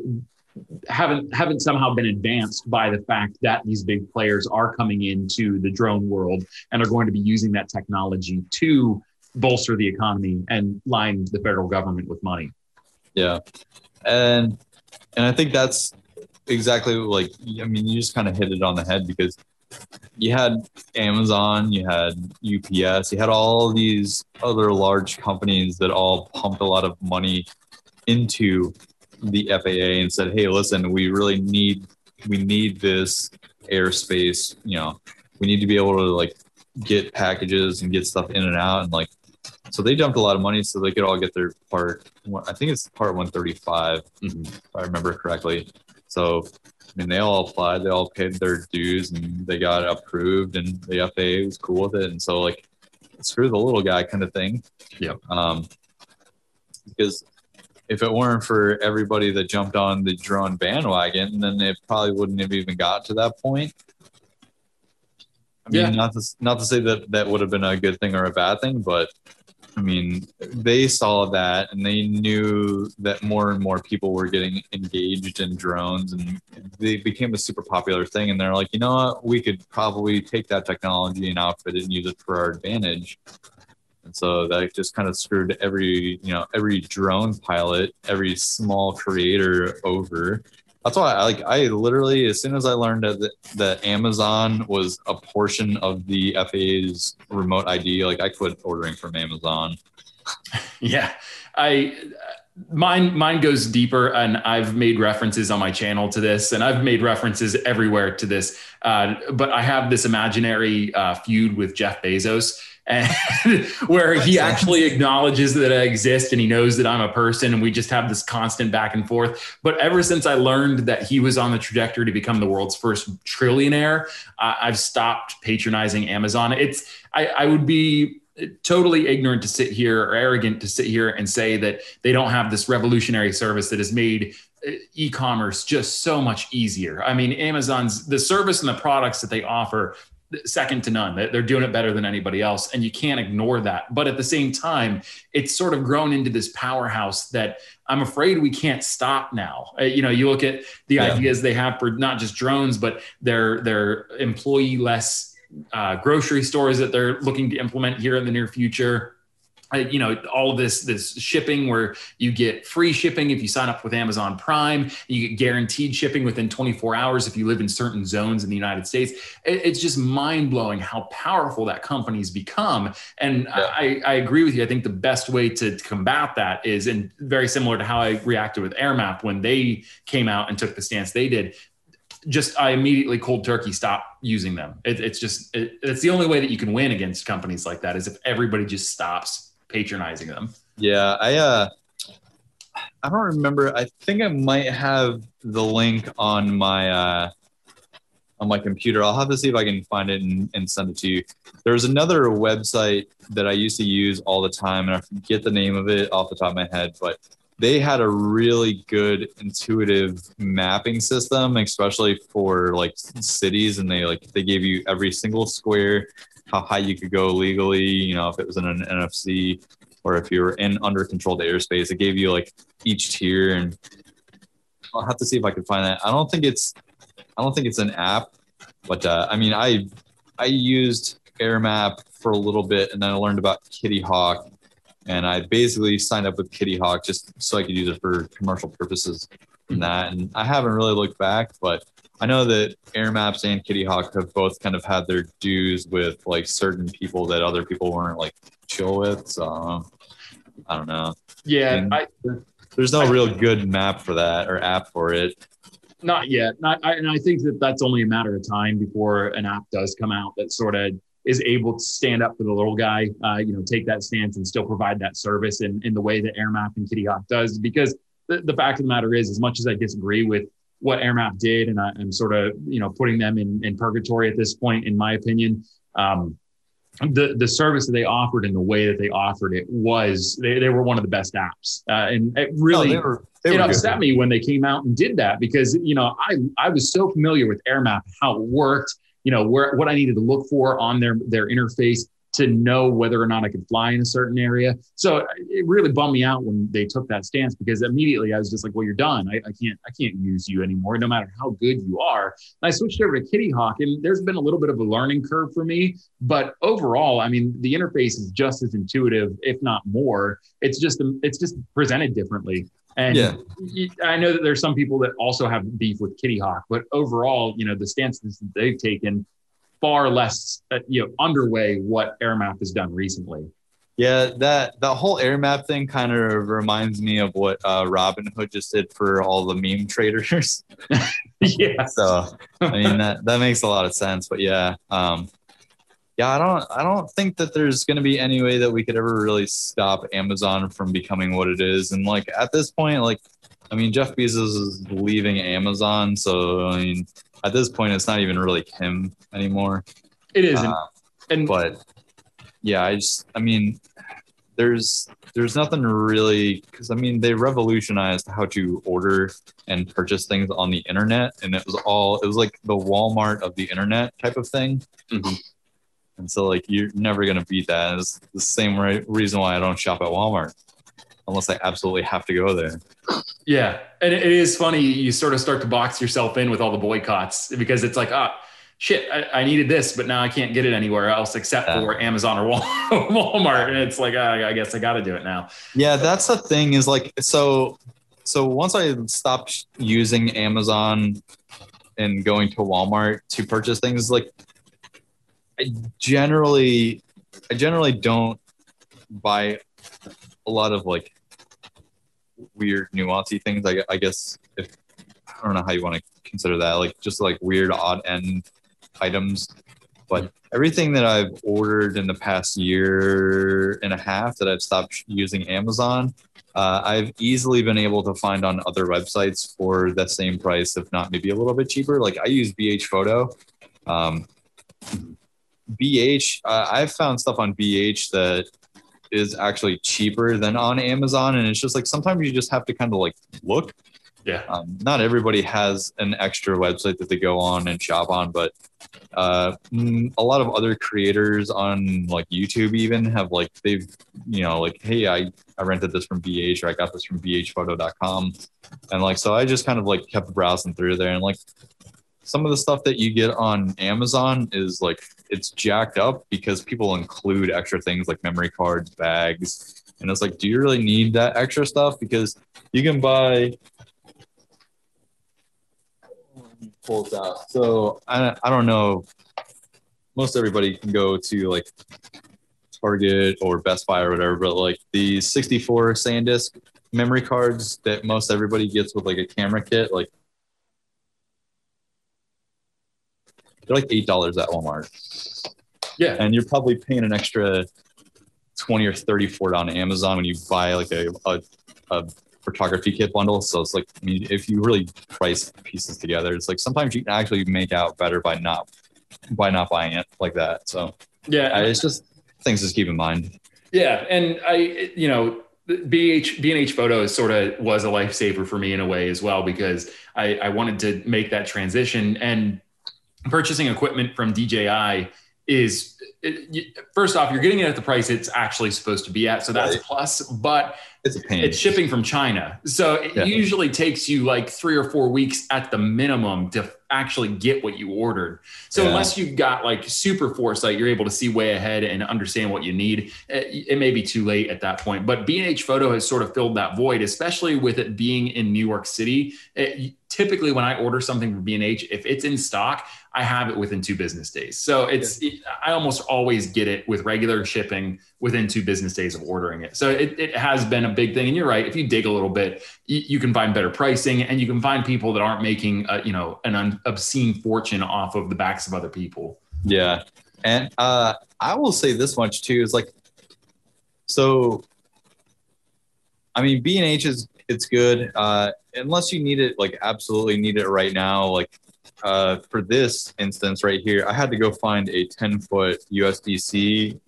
haven't haven't somehow been advanced by the fact that these big players are coming into the drone world and are going to be using that technology to bolster the economy and line the federal government with money. Yeah. And and I think that's exactly like I mean you just kind of hit it on the head because you had Amazon, you had UPS, you had all these other large companies that all pumped a lot of money into the FAA and said, "Hey, listen, we really need we need this airspace, you know, we need to be able to like get packages and get stuff in and out and like so they dumped a lot of money so they could all get their part. I think it's part 135, mm-hmm. if I remember correctly. So, I mean, they all applied, they all paid their dues, and they got approved, and the FAA was cool with it. And so, like, screw the little guy kind of thing. Yeah. Um, because if it weren't for everybody that jumped on the drone bandwagon, then it probably wouldn't have even got to that point. I mean, Yeah. not to not to say that that would have been a good thing or a bad thing, but I mean, they saw that and they knew that more and more people were getting engaged in drones, and they became a super popular thing. And they're like, you know what, we could probably take that technology and outfit it and use it for our advantage. And so that just kind of screwed every, you know, every drone pilot, every small creator over. That's why I like I literally as soon as I learned that that Amazon was a portion of the FAA's remote ID, like I quit ordering from Amazon. (laughs) Yeah, I mine mine goes deeper, and I've made references on my channel to this, and I've made references everywhere to this. Uh, but I have this imaginary uh, feud with Jeff Bezos. And (laughs) where he actually acknowledges that I exist and he knows that I'm a person, and we just have this constant back and forth. But ever since I learned that he was on the trajectory to become the world's first trillionaire, uh, I've stopped patronizing Amazon. It's I, I would be totally ignorant to sit here or arrogant to sit here and say that they don't have this revolutionary service that has made uh, e-commerce just so much easier. I mean, Amazon's the service and the products that they offer second to none. They- They're doing it better than anybody else and you can't ignore that. But at the same time, it's sort of grown into this powerhouse that I'm afraid we can't stop now. Uh, you know, you look at the Yeah. ideas they have for not just drones but their their employee less uh, grocery stores that they're looking to implement here in the near future. Uh, you know, all of this this shipping where you get free shipping if you sign up with Amazon Prime. You get guaranteed shipping within 24 hours if you live in certain zones in the United States. It- it's just mind blowing how powerful that company's become. And Yeah. I, I agree with you. I think the best way to combat that is, and very similar to how I reacted with AirMap when they came out and took the stance they did just I immediately cold turkey stop using them. It, it's just it, it's the only way that you can win against companies like that is if everybody just stops patronizing them. Yeah, I uh I don't remember. I think I might have the link on my uh on my computer. I'll have to see if I can find it and, and send it to you. There's another website that I used to use all the time, and I forget the name of it off the top of my head, but they had a really good intuitive mapping system, especially for like cities, and they like they gave you every single square, how high you could go legally, you know, if it was in an NFC or if you were in under controlled airspace, it gave you like each tier and I'll have to see if I can find that. I don't think it's I don't think it's an app, but uh, I mean I I used AirMap for a little bit and then I learned about Kittyhawk and I basically signed up with Kittyhawk just so I could use it for commercial purposes and that and I haven't really looked back, but I know that AirMaps and Kittyhawk have both kind of had their dues with like certain people that other people weren't like chill with. So I don't know. Yeah, And- I, There's no real good map for that or app for it. not yet. Not, I, and I think that that's only a matter of time before an app does come out that sort of is able to stand up for the little guy, uh, you know, take that stance and still provide that service in, in the way that AirMap and Kittyhawk does. Because the, the fact of the matter is, as much as I disagree with what AirMap did, and I, I'm sort of, you know, putting them in, in purgatory at this point, in my opinion, um, the the service that they offered and the way that they offered it was they, they were one of the best apps, uh, and it really No, they were, they it were good. upset me when they came out and did that because you know I I was so familiar with AirMap how it worked, you know where what I needed to look for on their their interface to know whether or not I could fly in a certain area. So it really bummed me out when they took that stance because immediately I was just like, well, you're done. I, I can't I can't use you anymore, no matter how good you are. And I switched over to Kittyhawk, and there's been a little bit of a learning curve for me. But overall, I mean, the interface is just as intuitive, if not more. It's just it's just presented differently. And Yeah. I know that there's some people that also have beef with Kittyhawk, but overall, you know, the stances that they've taken far less, uh, you know, underway what AirMap has done recently. Yeah, that that whole AirMap thing kind of reminds me of what uh, Robin Hood just did for all the meme (laughs) traders. yeah. So I mean that that makes a lot of sense. But yeah, um, yeah, I don't I don't think that there's going to be any way that we could ever really stop Amazon from becoming what it is. And like at this point, like I mean Jeff Bezos is leaving Amazon, so I mean at this point it's not even really him anymore. It isn't. Uh, and but yeah, I just I mean there's there's nothing really because I mean they revolutionized how to order and purchase things on the internet, and it was all it was like the Walmart of the internet type of thing. Mhm. And so like you're never gonna beat that. It's the same re- reason why I don't shop at Walmart unless I absolutely have to go there. Yeah, and it is funny. You sort of start to box yourself in with all the boycotts because it's like, ah, shit, I, I needed this, but now I can't get it anywhere else except Yeah. for Amazon or (laughs) Walmart, and it's like, ah, I guess I got to do it now. Yeah, that's the thing is like so so once I stopped using Amazon and going to Walmart to purchase things like I generally I generally don't buy a lot of like weird nuancy things I, I guess if I don't know how you want to consider that like just like weird odd end items but everything that I've ordered in the past year and a half that I've stopped using Amazon, uh, I've easily been able to find on other websites for the same price, if not maybe a little bit cheaper. Like I use BH Photo. Um, BH, uh, I've found stuff on BH that is actually cheaper than on Amazon. And it's just like sometimes you just have to kind of like look. Yeah. Um, not everybody has an extra website that they go on and shop on, but uh, mm, a lot of other creators on like YouTube even have like they've you know like hey I I rented this from BH or I got this from BHphoto.com and like so I just kind of like kept browsing through there and like some of the stuff that you get on Amazon is like it's jacked up because people include extra things like memory cards, bags, and it's like do you really need that extra stuff because you can buy pulls out. So I, I don't know. Most everybody can go to like Target or Best Buy or whatever, but like the 64 SanDisk memory cards that most everybody gets with like a camera kit, like they're like eight dollars at Walmart, Yeah. and you're probably paying an extra twenty or thirty for it on Amazon when you buy like a, a, a photography kit bundle. So it's like, I mean, if you really price pieces together, it's like sometimes you can actually make out better by not by not buying it like that. So Yeah. it's just things to keep in mind. Yeah, and I, you know, BH B&H Photos sort of was a lifesaver for me in a way as well because I, I wanted to make that transition and purchasing equipment from DJI is it, you- first off you're getting it at the price it's actually supposed to be at so that's a Right. plus but It's a pain. it's shipping from China. So it Yeah. usually takes you like three or four weeks at the minimum to actually get what you ordered. So Yeah. unless you've got like super foresight, you're able to see way ahead and understand what you need. It, it may be too late at that point. But B&H Photo has sort of filled that void, especially with it being in New York City. It- typically, when I order something from B&H, if it's in stock, I have it within two business days. So it's I almost always get it with regular shipping within two business days of ordering it. So it, it has been a big thing. And you're right. If you dig a little bit, you, you can find better pricing and you can find people that aren't making uh you know an un, obscene fortune off of the backs of other people. Yeah. And uh, I will say this much too is like, so, I mean, B and H is it's good uh, unless you need it like absolutely need it right now. Like uh, for this instance right here, I had to go find a 10 foot USB C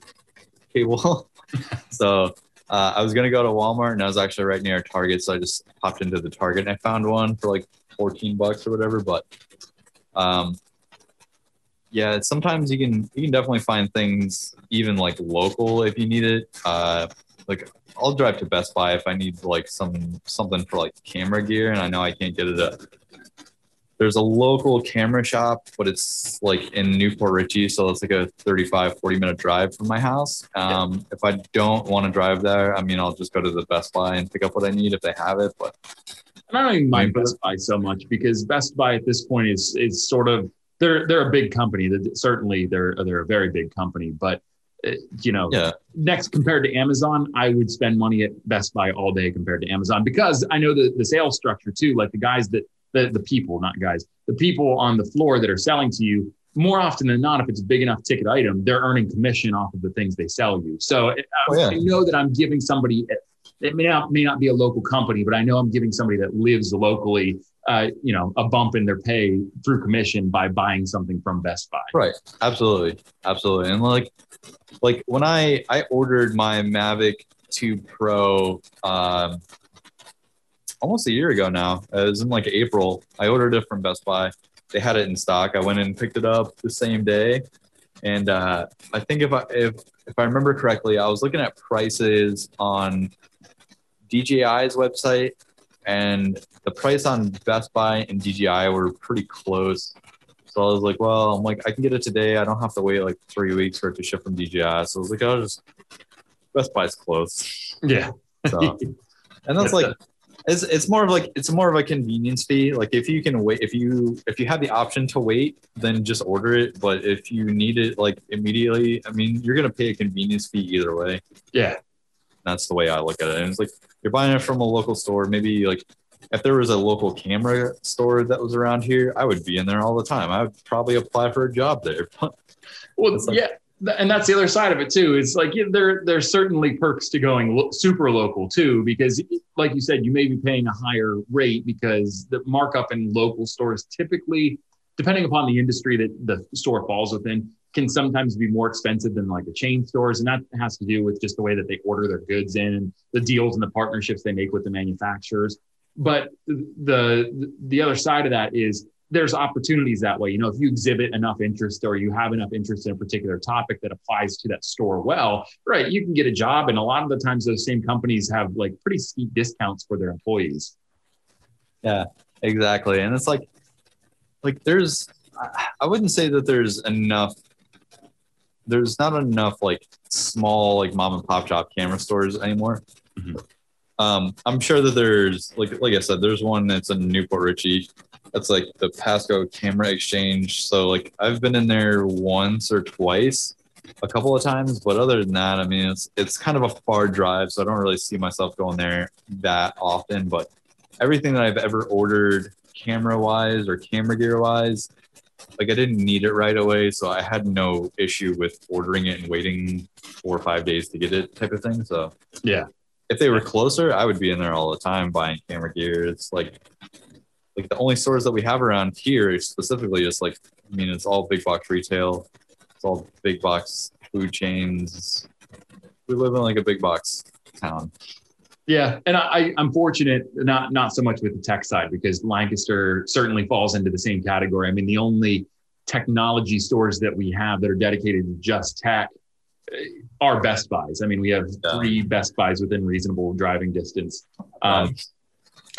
cable. (laughs) so uh, I was gonna go to Walmart and I was actually right near Target, so I just popped into the Target and I found one for like 14 bucks or whatever. But um, yeah, sometimes you can you can definitely find things even like local if you need it. Uh, like I'll drive to Best Buy if I need like some something for like camera gear, and I know I can't get it at. There's a local camera shop, but it's like in New Port Richey, so it's like a 35, 40 minute drive from my house. Um, if I don't want to drive there, I mean, I'll just go to the Best Buy and pick up what I need if they have it. But And I don't even mind Best Buy so much because Best Buy at this point is is sort of they're they're a big company. That certainly they're they're a very big company, but uh, you know yeah, next compared to Amazon, I would spend money at Best Buy all day compared to Amazon because I know the, the sales structure too. Like the guys that the, the people, not guys, the people on the floor that are selling to you, more often than not, if it's a big enough ticket item, they're earning commission off of the things they sell you. So it, Oh, yeah. I know that I'm giving somebody, it may not, may not be a local company, but I know I'm giving somebody that lives locally, uh, you know, a bump in their pay through commission by buying something from Best Buy. Right. Absolutely. Absolutely. And like like when I I ordered my Mavic 2 Pro um, almost a year ago now. It was in like April. I ordered it from Best Buy. They had it in stock. I went in and picked it up the same day. And uh, I think if I if if I remember correctly, I was looking at prices on DJI's website, and the price on Best Buy and DJI were pretty close. So I was like, well, I'm like, I can get it today. I don't have to wait like three weeks for it to ship from DJI. So I was like, I'll just Best Buy's close. Yeah. So, and that's (laughs) like it's it's more of like it's more of a convenience fee. Like if you can wait, if you if you have the option to wait, then just order it. But if you need it like immediately, I mean, you're gonna pay a convenience fee either way. Yeah. That's the way I look at it. And it's like you're buying it from a local store. Maybe like if there was a local camera store that was around here, I would be in there all the time. I would probably apply for a job there. (laughs) Well, like- yeah, and that's the other side of it too. It's like yeah, there there's certainly perks to going lo- super local too, because like you said, you may be paying a higher rate because the markup in local stores typically, depending upon the industry that the store falls within, can sometimes be more expensive than like the chain stores, and that has to do with just the way that they order their goods in, the deals and the partnerships they make with the manufacturers. But the the other side of that is there's opportunities that way. You know, if you exhibit enough interest or you have enough interest in a particular topic that applies to that store well, right, you can get a job. And a lot of the times, those same companies have like pretty steep discounts for their employees. Yeah, exactly. And it's like, like there's, I- wouldn't say that there's enough. There's not enough like small like mom and pop shop camera stores anymore. Mhm. Um, I'm sure that there's like like I said, there's one that's in New Port Richey. That's like the Pasco Camera Exchange. So like I've been in there once or twice, a couple of times, but other than that, I mean it's it's kind of a far drive, so I don't really see myself going there that often. But everything that I've ever ordered camera wise or camera gear wise, like I didn't need it right away. So I had no issue with ordering it and waiting four or five days to get it type of thing. So Yeah. if they were closer, I would be in there all the time buying camera gear. It's like like the only stores that we have around here specifically is like I mean it's all big box retail. It's all big box food chains. We live in like a big box town. Yeah, and I, I'm fortunate not not so much with the tech side because Lancaster certainly falls into the same category. I mean, the only technology stores that we have that are dedicated to just tech uh, are Best Buys. I mean, we have three Best Buys within reasonable driving distance. Um,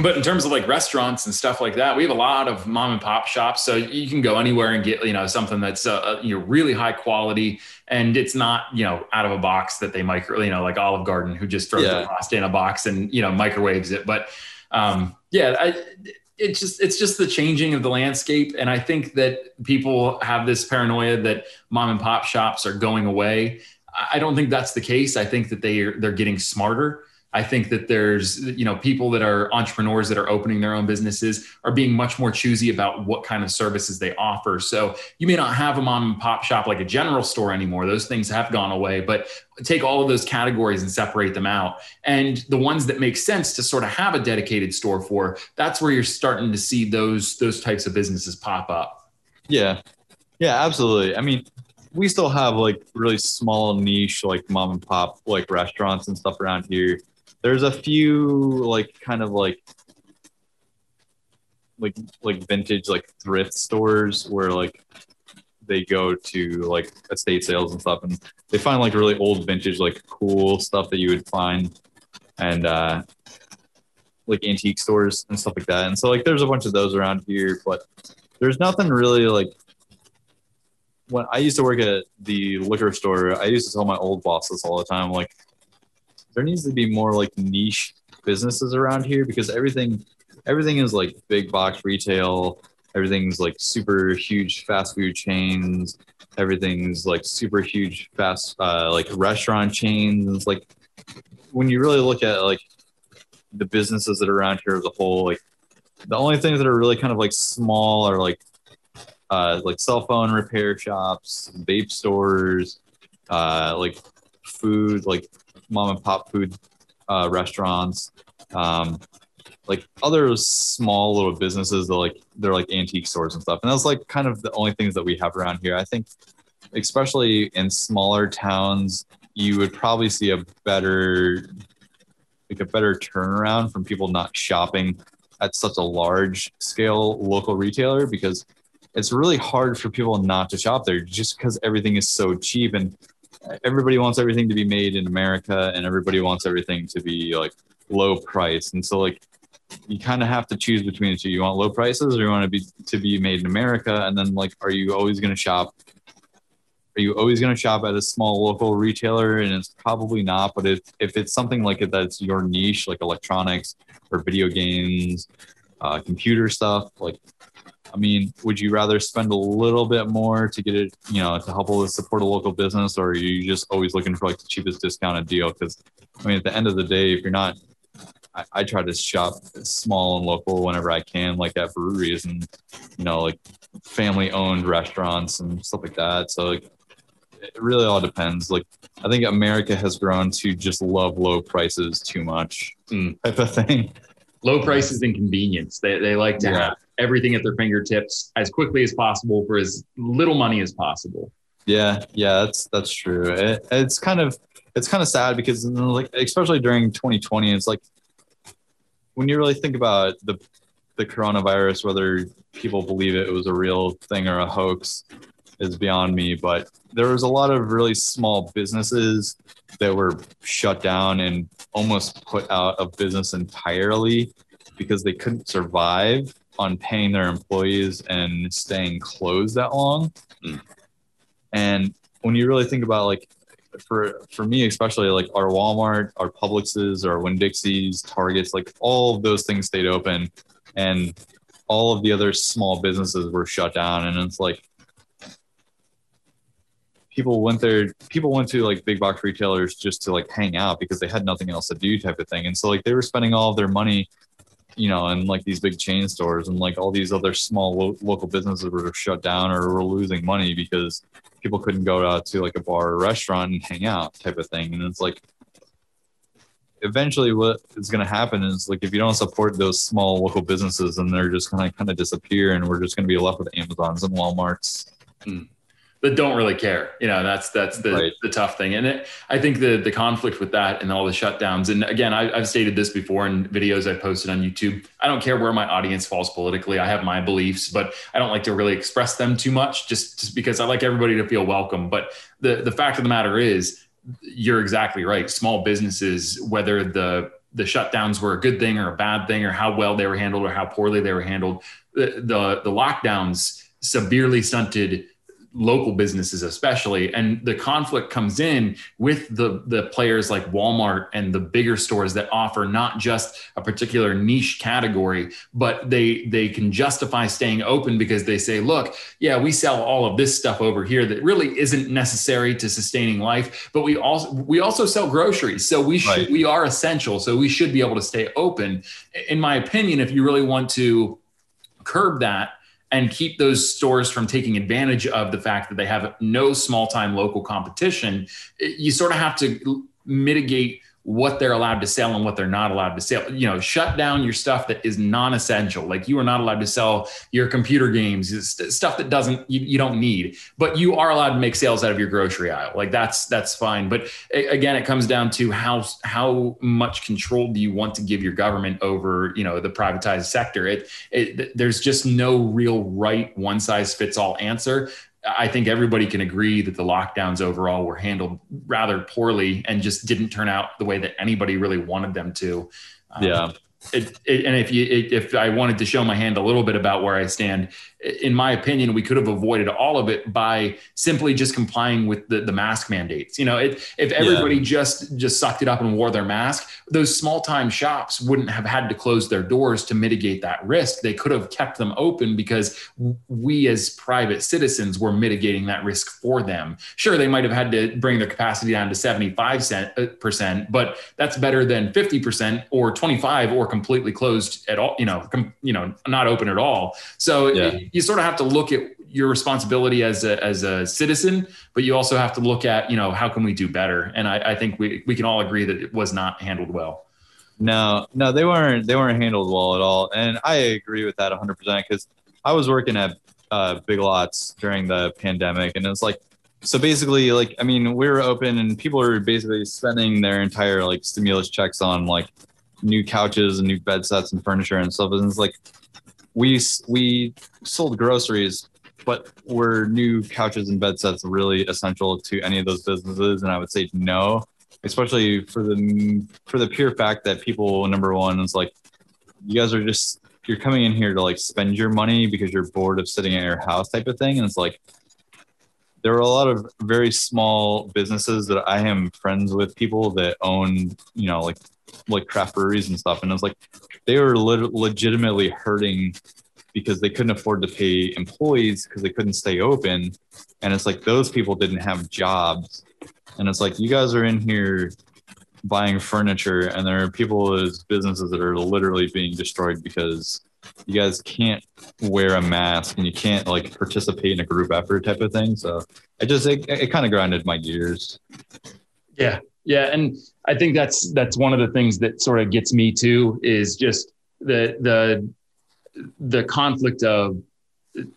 But in terms of like restaurants and stuff like that, we have a lot of mom and pop shops. So you can go anywhere and get, you know, something that's, uh, you know, really high quality and it's not, you know, out of a box that they micro, you know, like Olive Garden who just throws Yeah. the pasta in a box and, you know, microwaves it. But um, yeah, I, it's just, it's just the changing of the landscape. And I think that people have this paranoia that mom and pop shops are going away. I- I don't think that's the case. I think that they are, they're getting smarter. I think that there's, you know, people that are entrepreneurs that are opening their own businesses are being much more choosy about what kind of services they offer. So you may not have a mom and pop shop like a general store anymore. Those things have gone away, but take all of those categories and separate them out. And the ones that make sense to sort of have a dedicated store for, that's where you're starting to see those those types of businesses pop up. Yeah. Yeah, absolutely. I mean, we still have like really small niche like mom and pop like restaurants and stuff around here. There's a few like kind of like like like vintage like thrift stores where like they go to like estate sales and stuff and they find like really old vintage like cool stuff that you would find and uh like antique stores and stuff like that. And so like there's a bunch of those around here, but there's nothing really like when I used to work at the liquor store, I used to tell my old bosses all the time, like, there needs to be more like niche businesses around here because everything, everything is like big box retail. Everything's like super huge fast food chains. Everything's like super huge fast, uh, like restaurant chains. Like when you really look at like the businesses that are around here as a whole, like the only things that are really kind of like small are like uh, like cell phone repair shops, vape stores, uh, like food, like mom and pop food uh, restaurants, um, like other small little businesses that like they're like antique stores and stuff. And that's like kind of the only things that we have around here. I think, especially in smaller towns, you would probably see a better like a better turnaround from people not shopping at such a large scale local retailer because it's really hard for people not to shop there just because everything is so cheap and everybody wants everything to be made in America and everybody wants everything to be like low price. And so like you kind of have to choose between the two. You want low prices or you want to be to be made in America? And then like are you always gonna shop are you always going to shop at a small local retailer and it's probably not but if, if it's something like it that's your niche like electronics or video games uh, computer stuff like i mean would you rather spend a little bit more to get it you know to help support a local business or are you just always looking for like the cheapest discounted deal because i mean at the end of the day if you're not I, I try to shop small and local whenever I can, like at breweries and you know, like family owned restaurants and stuff like that. So like it really all depends. Like I think America has grown to just love low prices too much mm. type of thing. Low prices and convenience. They, they like to yeah. have everything at their fingertips as quickly as possible for as little money as possible. Yeah, yeah, that's that's true. It, it's kind of it's kind of sad because like especially during 2020, it's like when you really think about the the coronavirus, whether people believe it was a real thing or a hoax, is beyond me. But there was a lot of really small businesses that were shut down and almost put out of business entirely because they couldn't survive on paying their employees and staying closed that long. Mm. And when you really think about like for for me especially like our Walmart, our Publixes, our Winn Dixies, Targets, like all of those things stayed open and all of the other small businesses were shut down and it's like people went there people went to like big box retailers just to like hang out because they had nothing else to do type of thing. And so like they were spending all of their money you know in like these big chain stores and like all these other small lo- local businesses were shut down or were losing money because people couldn't go out to like a bar or restaurant and hang out type of thing. And it's like eventually what is going to happen is like if you don't support those small local businesses then they're just going to kind of disappear and we're just going to be left with amazons and walmarts. Mm that don't really care. You know, that's that's the, right. the tough thing. And it, I think the the conflict with that and all the shutdowns. And again, I, have stated this before in videos I posted on YouTube. I don't care where my audience falls politically. I have my beliefs, but I don't like to really express them too much, just, just because I like everybody to feel welcome. But the the fact of the matter is, you're exactly right. Small businesses, whether the the shutdowns were a good thing or a bad thing, or how well they were handled or how poorly they were handled, the the, the lockdowns severely stunted local businesses especially and the conflict comes in with the the players like Walmart and the bigger stores that offer not just a particular niche category but they they can justify staying open because they say look yeah we sell all of this stuff over here that really isn't necessary to sustaining life but we also we also sell groceries so we should right. we are essential so we should be able to stay open in my opinion if you really want to curb that and keep those stores from taking advantage of the fact that they have no small time local competition, you sort of have to mitigate what they're allowed to sell and what they're not allowed to sell. You know, shut down your stuff that is non-essential. Like you are not allowed to sell your computer games, stuff that doesn't you, you don't need. But you are allowed to make sales out of your grocery aisle. Like that's that's fine. But again, it comes down to how how much control do you want to give your government over you know the privatized sector? It, it there's just no real right one size fits all answer. I think everybody can agree that the lockdowns overall were handled rather poorly and just didn't turn out the way that anybody really wanted them to. Um, yeah. It, it, and if you if I wanted to show my hand a little bit about where I stand, in my opinion, we could have avoided all of it by simply just complying with the, the mask mandates. You know, it, if everybody yeah. just just sucked it up and wore their mask, those small time shops wouldn't have had to close their doors to mitigate that risk. They could have kept them open because we as private citizens were mitigating that risk for them. Sure, they might have had to bring their capacity down to 75 uh, percent, but that's better than 50% or 25 or completely closed at all, you know, com, you know, not open at all. So yeah. it, you sort of have to look at your responsibility as a, as a citizen, but you also have to look at, you know, how can we do better? And I, I think we, we can all agree that it was not handled well. No, no, they weren't, they weren't handled well at all. And I agree with that 100% because I was working at uh, Big Lots during the pandemic and it was like, so basically, like, I mean, we were open and people were basically spending their entire like stimulus checks on like new couches and new bed sets and furniture and stuff. And it's like we we sold groceries, but were new couches and bed sets really essential to any of those businesses? And I would say no, especially for the for the pure fact that people number one is like you guys are just you're coming in here to like spend your money because you're bored of sitting at your house type of thing and it's like there are a lot of very small businesses that I am friends with people that own, you know, like like craft breweries and stuff. And it's like they were le- legitimately hurting because they couldn't afford to pay employees because they couldn't stay open. And it's like those people didn't have jobs. And it's like you guys are in here buying furniture and there are people as businesses that are literally being destroyed because you guys can't wear a mask and you can't like participate in a group effort type of thing. So it just it, it kind of grinded my gears. Yeah, yeah, and I think that's that's one of the things that sort of gets me too is just the the the conflict of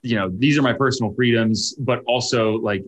you know these are my personal freedoms, but also like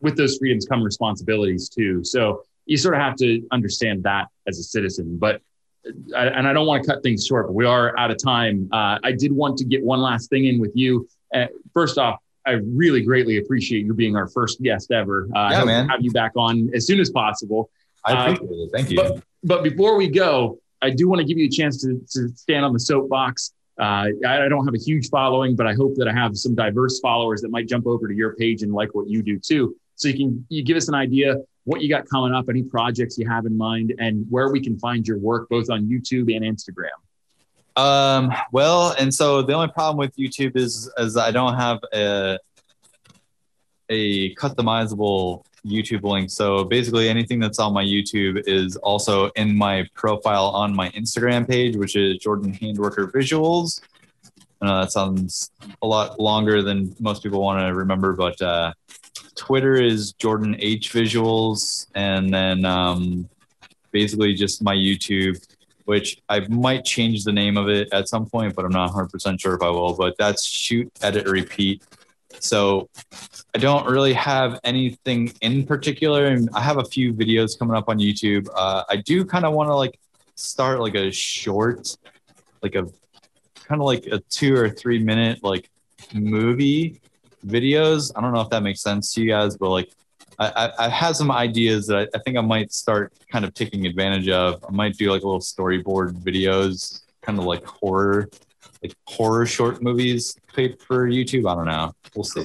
with those freedoms come responsibilities too. So you sort of have to understand that as a citizen, but and I don't want to cut things short, but we are out of time. Uh, I did want to get one last thing in with you. Uh, first off, I really greatly appreciate you being our first guest ever. Uh, yeah, man. Have you back on as soon as possible. I uh, appreciate it. Thank you. But, but, before we go, I do want to give you a chance to, to stand on the soapbox. Uh, I, I don't have a huge following, but I hope that I have some diverse followers that might jump over to your page and like what you do too. So you can you give us an idea what you got coming up, any projects you have in mind, and where we can find your work both on YouTube and Instagram. Um, well, and so the only problem with YouTube is is I don't have a a customizable YouTube link. So basically, anything that's on my YouTube is also in my profile on my Instagram page, which is Jordan Handwerker Visuals. I know that sounds a lot longer than most people want to remember, but uh, Twitter is Jordan H Visuals, and then um, basically just my YouTube, which I might change the name of it at some point, but I'm not 100% sure if I will. But that's Shoot, Edit, Repeat. So I don't really have anything in particular, and I have a few videos coming up on YouTube. Uh, I do kind of want to like start like a short, like a kind of like a two or three minute like movie videos. I don't know if that makes sense to you guys, but like I, I, have some ideas that I, I, think I might start kind of taking advantage of. I might do like little storyboard videos, kind of like horror, like horror short movies played for YouTube. I don't know. We'll see.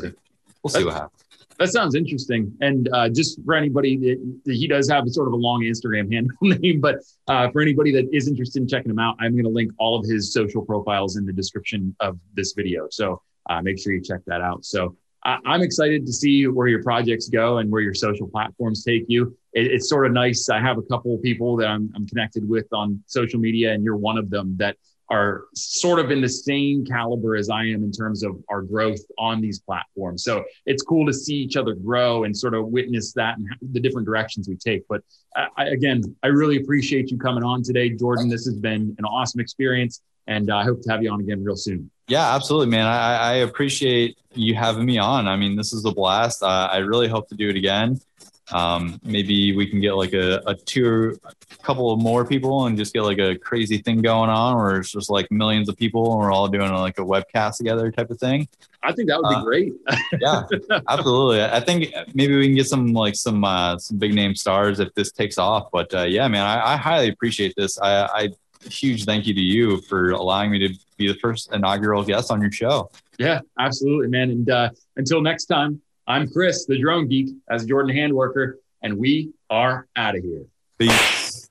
We'll see what happens. That sounds interesting. And uh, just for anybody that, that, he does have sort of a long Instagram (laughs) handle name, but uh, for anybody that is interested in checking him out, I'm going to link all of his social profiles in the description of this video. So uh, make sure you check that out. So I, am excited to see where your projects go and where your social platforms take you. It, it's sort of nice. I have a couple of people that I'm, I'm connected with on social media, and you're one of them that are sort of in the same caliber as I am in terms of our growth on these platforms. So it's cool to see each other grow and sort of witness that and the different directions we take. But I, again, I really appreciate you coming on today, Jordan. This has been an awesome experience, and I hope to have you on again real soon. Yeah, absolutely, man. I, I appreciate you having me on. I mean, this is a blast. Uh, I really hope to do it again. Um, maybe we can get like a, a two, a couple of more people and just get like a crazy thing going on where it's just like millions of people and we're all doing like a webcast together type of thing. I think that would be uh, great. yeah, (laughs) absolutely. I think maybe we can get some like some uh, some big name stars if this takes off. But uh, yeah, man, I, I highly appreciate this. I, I huge thank you to you for allowing me to be the first inaugural guest on your show. Yeah, absolutely, man. And uh, until next time, I'm Chris, the drone geek, as Jordan Handwerker, and we are out of here. Peace.